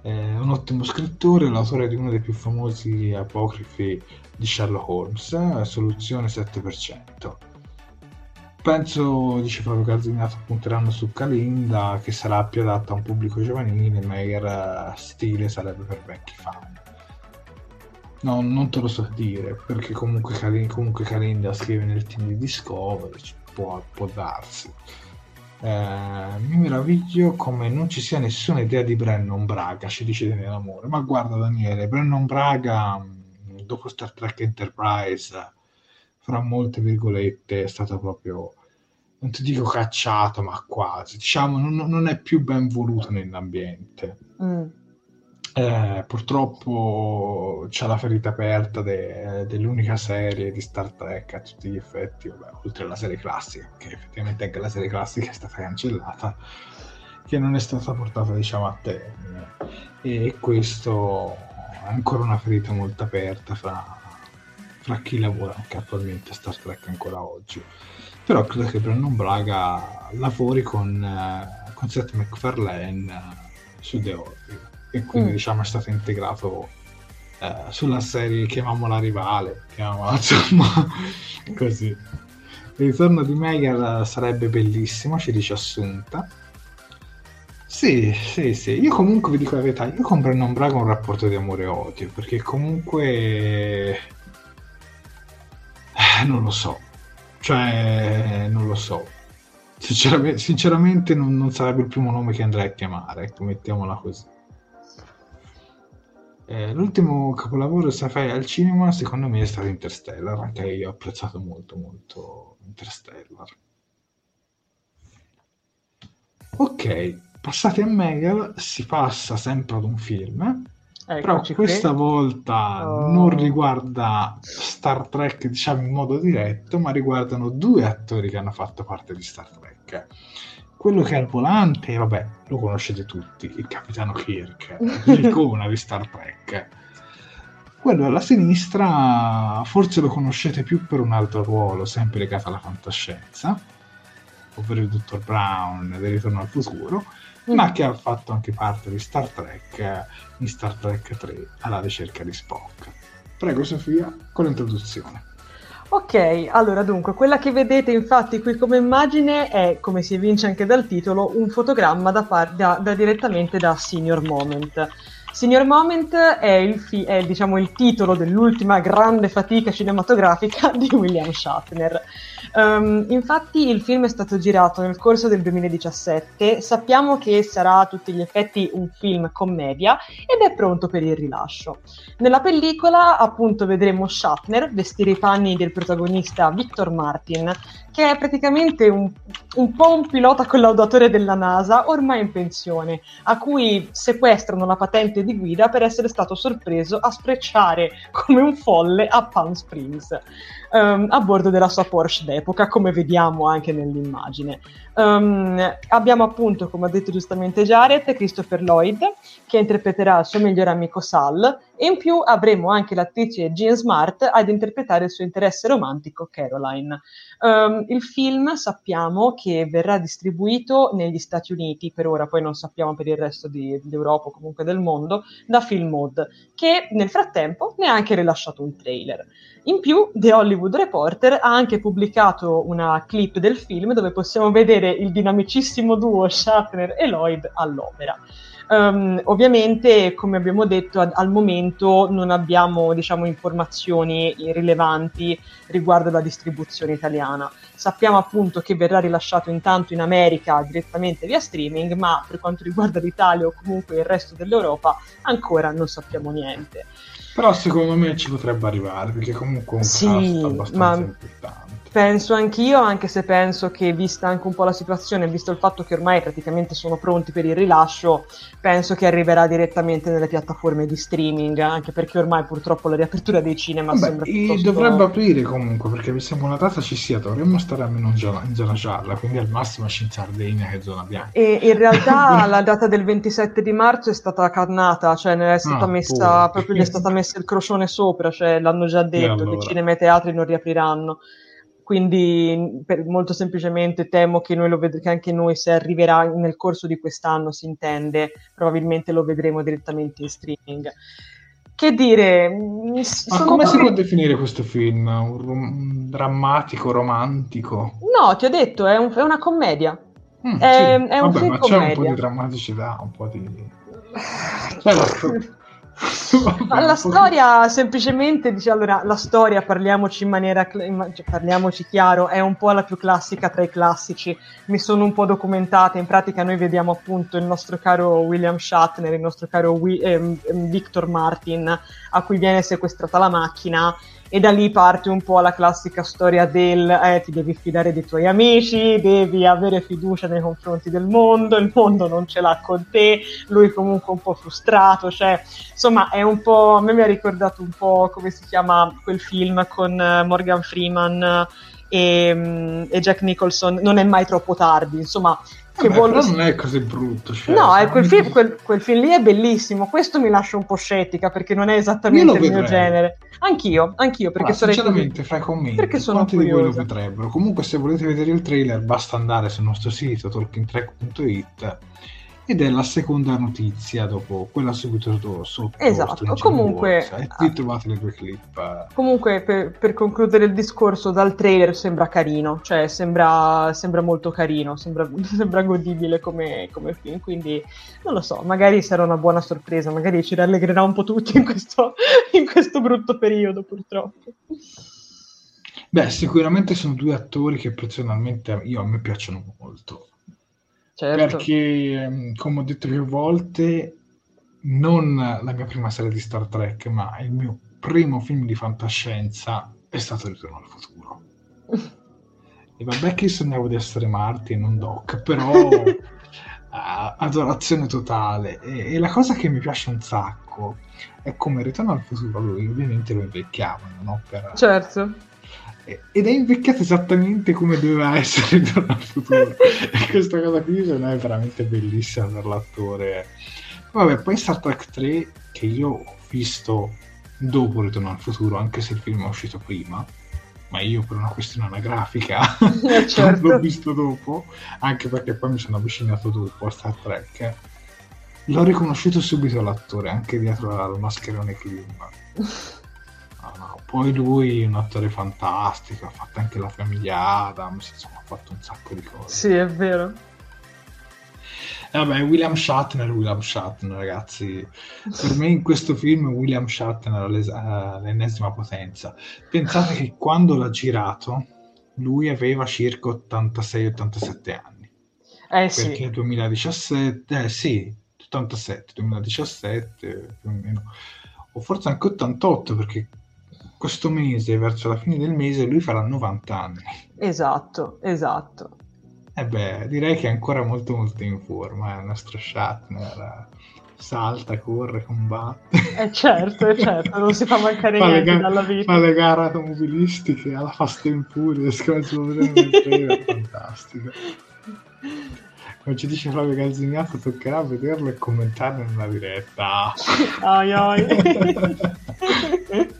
È un ottimo scrittore, l'autore di uno dei più famosi apocrifi di Sherlock Holmes, soluzione 7%. Penso, dice proprio Garzinato, punteranno su Calinda, che sarà più adatta a un pubblico giovanile, ma il stile sarebbe per vecchi fan. No, non te lo so dire, perché comunque, Karin, comunque Karinda scrive nel team di Discovery, può, può darsi. Eh, mi meraviglio come non ci sia nessuna idea di Brennan Braga, ci dice Daniele Amore. Ma guarda Daniele, Brennan Braga, dopo Star Trek Enterprise, fra molte virgolette, è stato proprio, non ti dico cacciato, ma quasi. Diciamo, non, non è più ben voluto nell'ambiente. Mm eh, purtroppo c'è la ferita aperta de- dell'unica serie di Star Trek a tutti gli effetti, vabbè, oltre alla serie classica, che effettivamente anche la serie classica è stata cancellata, che non è stata portata diciamo a termine. E questo è ancora una ferita molto aperta fra, fra chi lavora anche attualmente a Star Trek ancora oggi. Però credo che Brandon Braga lavori con, uh, con Seth MacFarlane uh, su The Orville e quindi mm. diciamo è stato integrato eh, sulla serie chiamiamola rivale, chiamiamola (laughs) insomma così. Il ritorno di Megar sarebbe bellissimo, ci dice Assunta. Sì, sì, sì. Io comunque vi dico la verità, io con Brennan Braga un rapporto di amore e odio, perché comunque... Eh, non lo so. Cioè, non lo so. Sinceramente, sinceramente non, non, sarebbe il primo nome che andrei a chiamare, ecco, mettiamola così. Eh, l'ultimo capolavoro sci-fi al cinema secondo me è stato Interstellar, anche io ho apprezzato molto molto Interstellar. Ok, passati a Megal si passa sempre ad un film, Eccoci però questa qui. volta oh. non riguarda Star Trek diciamo in modo diretto, ma riguardano due attori che hanno fatto parte di Star Trek quello che è al volante, vabbè, lo conoscete tutti, il capitano Kirk, l'icona di Star Trek. Quello alla sinistra forse lo conoscete più per un altro ruolo, sempre legato alla fantascienza, ovvero il dottor Brown del Ritorno al futuro, mm. ma che ha fatto anche parte di Star Trek in Star Trek 3 alla ricerca di Spock. Prego Sofia con l'introduzione. Ok, allora dunque, quella che vedete infatti qui come immagine è, come si evince anche dal titolo, un fotogramma da par- da, da direttamente da Senior Moment. Senior Moment è, il, fi- è diciamo, il titolo dell'ultima grande fatica cinematografica (laughs) di William Shatner. Um, infatti il film è stato girato nel corso del 2017, sappiamo che sarà a tutti gli effetti un film commedia ed è pronto per il rilascio. Nella pellicola appunto vedremo Shatner vestire i panni del protagonista Victor Martin, che è praticamente un, un po' un pilota collaudatore della NASA ormai in pensione, a cui sequestrano la patente di guida per essere stato sorpreso a sprecciare come un folle a Palm Springs um, a bordo della sua Porsche d'epoca, come vediamo anche nell'immagine. Um, abbiamo appunto, come ha detto giustamente Jared, Christopher Lloyd, che interpreterà il suo migliore amico Sal, e in più avremo anche l'attrice Jean Smart ad interpretare il suo interesse romantico Caroline. Um, il film sappiamo che verrà distribuito negli Stati Uniti, per ora poi non sappiamo per il resto di, d'Europa o comunque del mondo, da Film Mode, che nel frattempo ne ha anche rilasciato un trailer. In più, The Hollywood Reporter ha anche pubblicato una clip del film dove possiamo vedere il dinamicissimo duo Shatner e Lloyd all'opera. Um, ovviamente, come abbiamo detto, ad, al momento non abbiamo diciamo, informazioni rilevanti riguardo la distribuzione italiana. Sappiamo appunto che verrà rilasciato intanto in America direttamente via streaming, ma per quanto riguarda l'Italia o comunque il resto dell'Europa ancora non sappiamo niente. Però secondo me ci potrebbe arrivare, perché comunque è un sì, cast abbastanza ma... importante. Penso anch'io, anche se penso che, vista anche un po' la situazione, visto il fatto che ormai praticamente sono pronti per il rilascio, penso che arriverà direttamente nelle piattaforme di streaming, anche perché ormai purtroppo la riapertura dei cinema Vabbè, sembra piuttosto... Dovrebbe aprire comunque, perché mi sembra una data ci sia, dovremmo stare almeno in zona, in zona gialla, quindi al massimo in Sardegna che zona bianca. E in realtà (laughs) la data del 27 di marzo è stata cannata, cioè ne è stata ah, messa, proprio gli è stata messa il crocione sopra, cioè l'hanno già detto, allora. che cinema e teatri non riapriranno quindi per, molto semplicemente temo che, noi lo ved- che anche noi se arriverà nel corso di quest'anno si intende, probabilmente lo vedremo direttamente in streaming. Che dire? Ma come si può definire questo film? Un, rom- drammatico, romantico? No, ti ho detto, è, un, è una commedia. Mm, è, sì. è un Vabbè, film ma commedia. c'è un po' di drammaticità, un po' di... (laughs) Cioè, La storia semplicemente dice allora la storia parliamoci in maniera cioè, parliamoci chiaro è un po' la più classica tra i classici. Mi sono un po' documentata in pratica noi vediamo appunto il nostro caro William Shatner il nostro caro ehm, ehm, Victor Martin a cui viene sequestrata la macchina e da lì parte un po' la classica storia del eh, ti devi fidare dei tuoi amici, devi avere fiducia nei confronti del mondo, il mondo non ce l'ha con te, lui comunque un po' frustrato, cioè insomma è un po', a me mi ha ricordato un po' come si chiama quel film con eh, Morgan Freeman e, mm, e Jack Nicholson, non è mai troppo tardi, insomma che Vabbè, vuole... però non è così brutto. Cioè, No, eh, quel, film, quel- quel film lì è bellissimo. Questo mi lascia un po' scettica perché non è esattamente il mio genere. Anch'io, anch'io, perché Allora, sarei sinceramente, fra i commenti, Perché sono quanti di voi lo curiosa. vedrebbero? Comunque, se volete vedere il trailer, basta andare sul nostro sito talkingtrack.it ed è la seconda notizia dopo quella subito sotto Esatto, Stranger comunque- Worlds, e qui trovate le due clip. Comunque, per, per concludere il discorso, dal trailer sembra carino, cioè sembra, sembra molto carino, sembra, (laughs) sembra godibile come, come film, quindi non lo so, magari sarà una buona sorpresa, magari ci rallegrerà un po' tutti in questo, (laughs) in questo brutto periodo, purtroppo. Beh, sicuramente sono due attori che personalmente io, a me piacciono molto. Certo. Perché, ehm, come ho detto più volte, non la mia prima serie di Star Trek, ma il mio primo film di fantascienza è stato Ritorno al futuro. (laughs) E vabbè che sognavo di essere Marty e non Doc, però (laughs) adorazione totale. E, e la cosa che mi piace un sacco è come Ritorno al futuro lui ovviamente lo invecchiavano, no? Per, Certo. Ed è invecchiato esattamente come doveva (laughs) essere Ritorno al futuro e questa cosa qui secondo me è veramente bellissima per l'attore. Vabbè poi Star Trek 3 che io ho visto dopo Ritorno al futuro anche se il film è uscito prima ma io per una questione anagrafica (laughs) Eh, certo. l'ho visto dopo anche perché poi mi sono avvicinato dopo a Star Trek. L'ho riconosciuto subito l'attore anche dietro al mascherone No, (laughs) no, Poi lui è un attore fantastico, ha fatto anche la famiglia Adams, insomma ha fatto un sacco di cose. Sì, è vero. E vabbè, William Shatner, William Shatner ragazzi, per me in questo film William Shatner eh, l'ennesima potenza. Pensate che quando l'ha girato lui aveva circa 86-87 anni, Eh sì. perché 2017, eh sì, 87, 2017 più o meno, o forse anche 88 perché questo mese, verso la fine del mese, lui farà 90 anni. Esatto, esatto. E beh, direi che è ancora molto molto in forma, eh, il nostro Shatner. eh, Salta, corre, combatte. Eh certo, eh certo, non si fa mancare Fa niente ga- dalla vita. Fa le gare automobilistiche alla Fast and Furious, come si può vedere nel trailer, fantastico. Come ci dice Flavio Calzignato, toccherà vederlo e commentarlo nella diretta. Ai, ai. (laughs)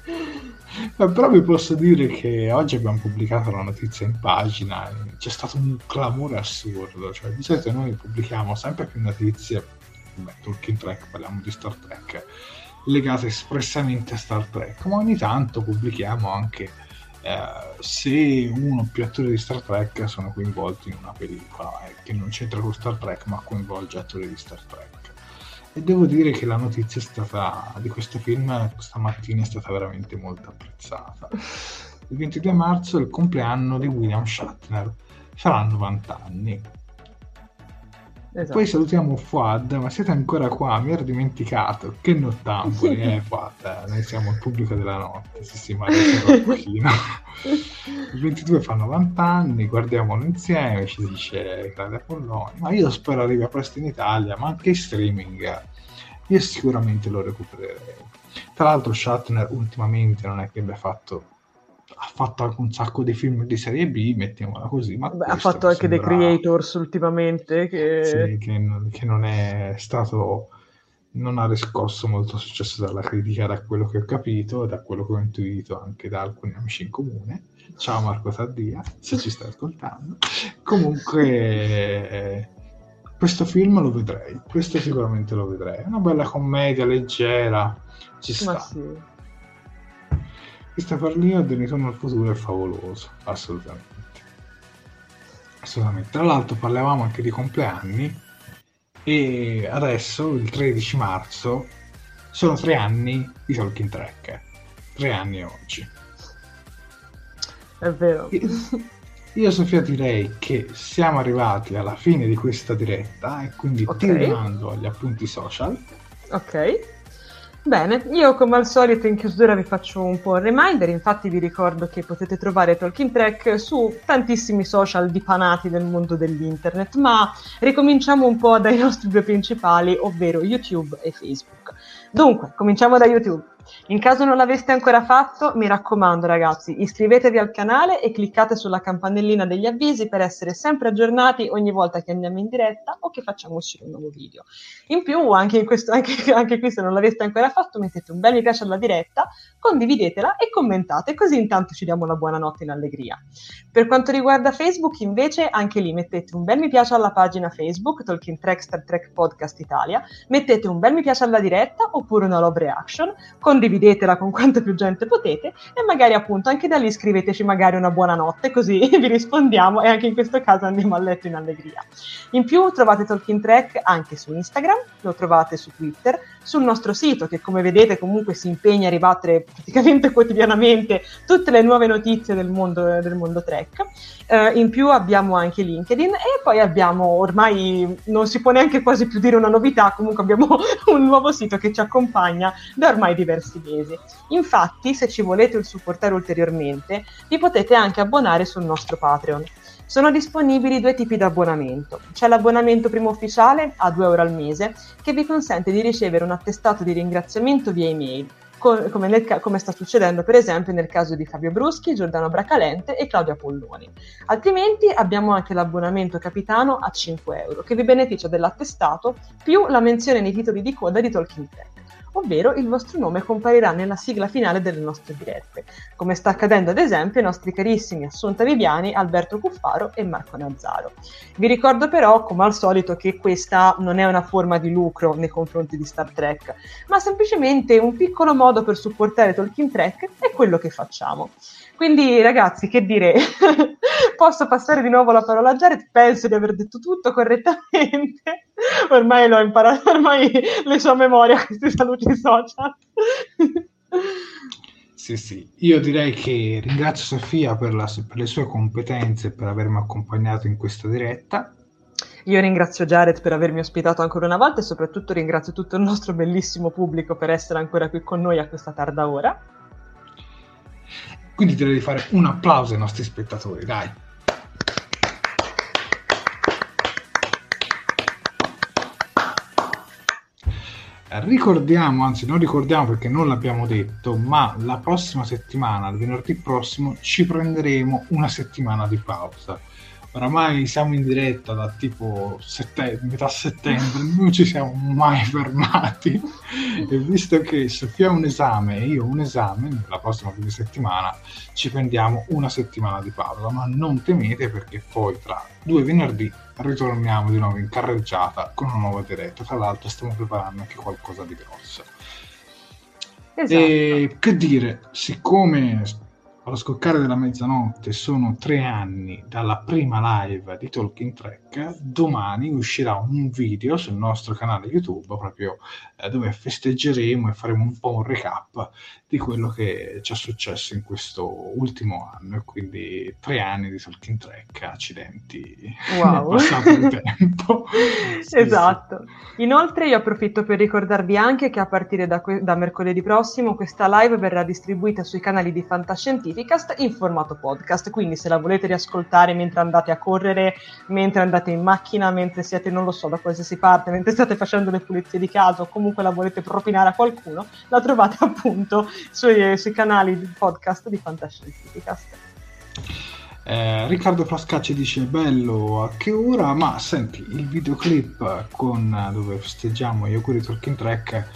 Eh, Però vi posso dire che oggi abbiamo pubblicato la notizia in pagina, e c'è stato un clamore assurdo, cioè di solito noi pubblichiamo sempre più notizie, beh, Talking Track, parliamo di Star Trek, legate espressamente a Star Trek, ma ogni tanto pubblichiamo anche eh, se uno o più attori di Star Trek sono coinvolti in una pellicola, eh, che non c'entra con Star Trek ma coinvolge attori di Star Trek. E devo dire che la notizia è stata, di questo film stamattina è stata veramente molto apprezzata. Il 22 marzo è il compleanno di William Shatner, sarà 90 anni. Esatto. Poi salutiamo Fuad, ma siete ancora qua? Mi ero dimenticato. Che nottamboli, eh, Fuad. Noi siamo il pubblico della notte. Sì, sì, ma adesso un pochino. Il 22 fa 90 anni, guardiamolo insieme, ci dice Grande Apolloni. Ma io spero arrivi presto in Italia, ma anche in streaming. Io sicuramente lo recupererei. Tra l'altro Shatner ultimamente non è che abbia fatto ha fatto anche un sacco di film di serie B, mettiamola così, ma Beh, ha fatto anche The sembra- Creators ultimamente che... sì, che, non- che non è stato non ha riscosso molto successo dalla critica, da quello che ho capito, da quello che ho intuito anche da alcuni amici in comune. Ciao Marco Taddia, se ci stai ascoltando. Comunque, questo film lo vedrei, questo sicuramente lo vedrei. È una bella commedia leggera, ci sta. Sì. Christopher Lee di Ritorno al futuro è favoloso, assolutamente. Assolutamente. Tra l'altro parlavamo anche di compleanni e adesso, il 13 marzo, sono tre anni di Talking Track. Tre anni oggi. È vero. Io Sofia direi che siamo arrivati alla fine di questa diretta e quindi okay. ti rimando agli appunti social. Ok. Bene, io come al solito in chiusura vi faccio un po' un reminder, infatti vi ricordo che potete trovare Talking Track su tantissimi social dipanati del mondo dell'internet, ma ricominciamo un po' dai (laughs) nostri due principali, ovvero YouTube e Facebook. Dunque, cominciamo da YouTube. In caso non l'aveste ancora fatto, mi raccomando ragazzi, iscrivetevi al canale e cliccate sulla campanellina degli avvisi per essere sempre aggiornati ogni volta che andiamo in diretta o che facciamo uscire un nuovo video. In più, anche, in questo, anche, (laughs) anche qui se non l'aveste ancora fatto, mettete un bel mi piace alla diretta, condividetela e commentate, così intanto ci diamo la buonanotte in allegria. Per quanto riguarda Facebook, invece, anche lì mettete un bel mi piace alla pagina Facebook, Talking Track Star Trek Podcast Italia, mettete un bel mi piace alla diretta oppure una love reaction, condividete condividetela con quanta più gente potete e magari appunto anche da lì scriveteci magari una buonanotte così (laughs) vi rispondiamo e anche in questo caso andiamo a letto in allegria. In più trovate Talking Track anche su Instagram, lo trovate su Twitter, sul nostro sito che come vedete comunque si impegna a ribattere praticamente (laughs) quotidianamente tutte le nuove notizie del mondo, del mondo Trek. Uh, in più abbiamo anche LinkedIn e poi abbiamo ormai non si può neanche quasi più dire una novità, comunque abbiamo (laughs) un nuovo sito che ci accompagna da ormai diversi mesi. Infatti, se ci volete supportare ulteriormente, vi potete anche abbonare sul nostro Patreon. Sono disponibili due tipi di abbonamento. C'è l'abbonamento primo ufficiale a 2 euro al mese che vi consente di ricevere un attestato di ringraziamento via email come, nel, come, sta succedendo per esempio nel caso di Fabio Bruschi, Giordano Bracalente e Claudia Polloni. Altrimenti abbiamo anche l'abbonamento capitano a 5 euro che vi beneficia dell'attestato più la menzione nei titoli di coda di Talking Tech ovvero il vostro nome comparirà nella sigla finale delle nostre dirette, come sta accadendo ad esempio ai nostri carissimi Assunta Viviani, Alberto Cuffaro e Marco Nazzaro. Vi ricordo però, come al solito, che questa non è una forma di lucro nei confronti di Star Trek, ma semplicemente un piccolo modo per supportare Talking Trek e quello che facciamo. Quindi ragazzi, che dire, (laughs) posso passare di nuovo la parola a Jared? Penso di aver detto tutto correttamente. (laughs) Ormai l'ho imparato, (laughs) ormai le memorie a questi saluti social. Sì, sì, io direi che ringrazio Sofia per, la, per le sue competenze e per avermi accompagnato in questa diretta. Io ringrazio Jared per avermi ospitato ancora una volta e soprattutto ringrazio tutto il nostro bellissimo pubblico per essere ancora qui con noi a questa tarda ora. Quindi direi di fare un applauso ai nostri spettatori, dai. Ricordiamo, anzi non ricordiamo perché non l'abbiamo detto, ma la prossima settimana, il venerdì prossimo, ci prenderemo una settimana di pausa oramai siamo in diretta da tipo sette- metà settembre, non ci siamo mai fermati e visto che Sofia ha un esame e io ho un esame, la prossima fine settimana ci prendiamo una settimana di pausa, ma non temete perché poi tra due venerdì ritorniamo di nuovo in carreggiata con una nuova diretta, tra l'altro stiamo preparando anche qualcosa di grosso. Esatto. E che dire, siccome allo scoccare della mezzanotte sono tre anni dalla prima live di Talking 3 Black, domani uscirà un video sul nostro canale YouTube proprio eh, dove festeggeremo e faremo un po' un recap di quello che ci è successo in questo ultimo anno e quindi tre anni di Talking Track, accidenti, wow. passato il tempo. (laughs) esatto. Inoltre io approfitto per ricordarvi anche che a partire da, que- da mercoledì prossimo questa live verrà distribuita sui canali di Fantascientificast in formato podcast, quindi se la volete riascoltare mentre andate a correre, mentre andate in macchina, mentre siete, non lo so, da qualsiasi parte, mentre state facendo le pulizie di casa o comunque la volete propinare a qualcuno, la trovate (laughs) appunto sui, sui canali di podcast di Fantascientificast. Eh, Riccardo Frascacci dice bello a che ora, ma senti il videoclip con, dove festeggiamo gli auguri Talking Track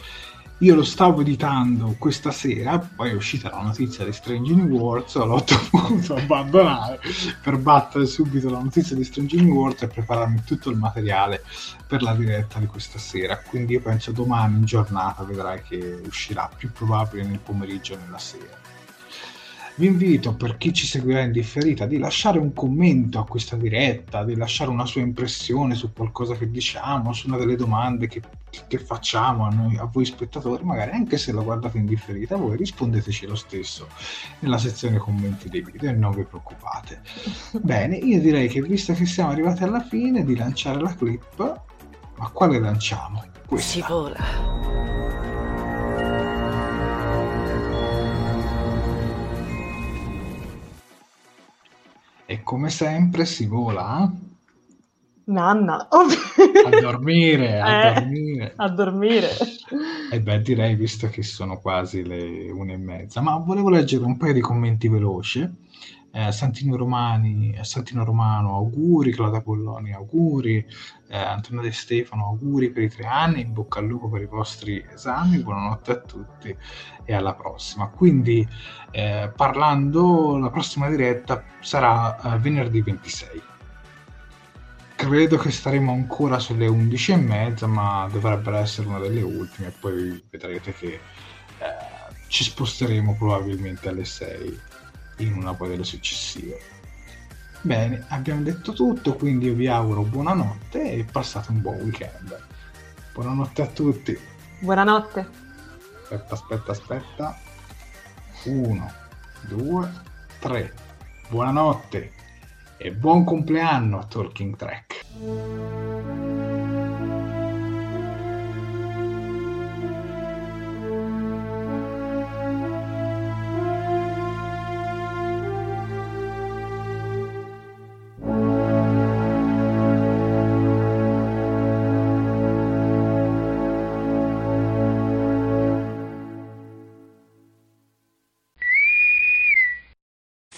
io lo stavo editando questa sera, poi è uscita la notizia di Strange New Worlds, l'ho (laughs) dovuto abbandonare per battere subito la notizia di Strange New Worlds e prepararmi tutto il materiale per la diretta di questa sera. Quindi io penso domani in giornata vedrai che uscirà più probabile nel pomeriggio o nella sera. Vi invito, per chi ci seguirà in differita, di lasciare un commento a questa diretta, di lasciare una sua impressione su qualcosa che diciamo, su una delle domande che, che facciamo a, noi, a voi spettatori, magari anche se lo guardate in differita, voi rispondeteci lo stesso nella sezione commenti dei video e non vi preoccupate. (laughs) Bene, io direi che visto che siamo arrivati alla fine di lanciare la clip, ma quale lanciamo? Questa. Si vola. E come sempre si vola Nanna. a dormire, a (laughs) eh, dormire. A dormire. E beh, direi visto che sono quasi le une e mezza, ma volevo leggere un paio di commenti veloci eh, Santino, Romani, Santino Romano, auguri, Claudia Polloni, auguri, eh, Antonio De Stefano, auguri per i tre anni, in bocca al lupo per i vostri esami, buonanotte a tutti e alla prossima. Quindi eh, parlando, la prossima diretta sarà eh, venerdì 26 credo che staremo ancora sulle 11 e mezza, ma dovrebbe essere una delle ultime. Poi vedrete che eh, ci sposteremo probabilmente alle 6 in una poi delle successive. Bene, abbiamo detto tutto, quindi io vi auguro buonanotte e passate un buon weekend. Buonanotte a tutti. Buonanotte. Aspetta, aspetta, aspetta. Uno, due, tre. Buonanotte e buon compleanno a Talking Track.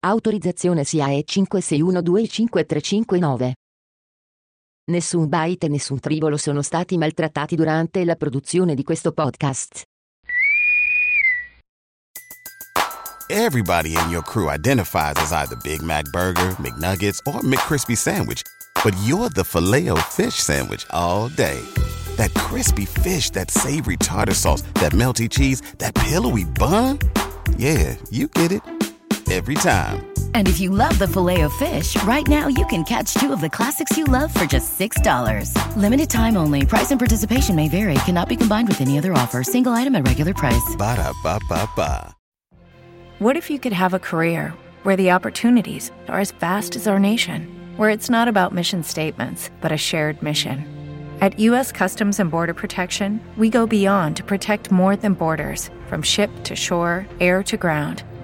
Autorizzazione SIAE 56125359. Nessun byte e nessun tribolo sono stati maltrattati durante la produzione di questo podcast. Everybody in your crew identifies as either Big Mac Burger, McNuggets, or McCrispy Sandwich, but you're the filet fish Sandwich all day. That crispy fish, that savory tartar sauce, that melty cheese, that pillowy bun. Yeah, you get it every time. And if you love the filet of fish, right now you can catch two of the classics you love for just $6. Limited time only. Price and participation may vary. Cannot be combined with any other offer. Single item at regular price. Ba da ba ba ba. What if you could have a career where the opportunities are as vast as our nation, where it's not about mission statements, but a shared mission? At U.S. Customs and Border Protection, we go beyond to protect more than borders from ship to shore, air to ground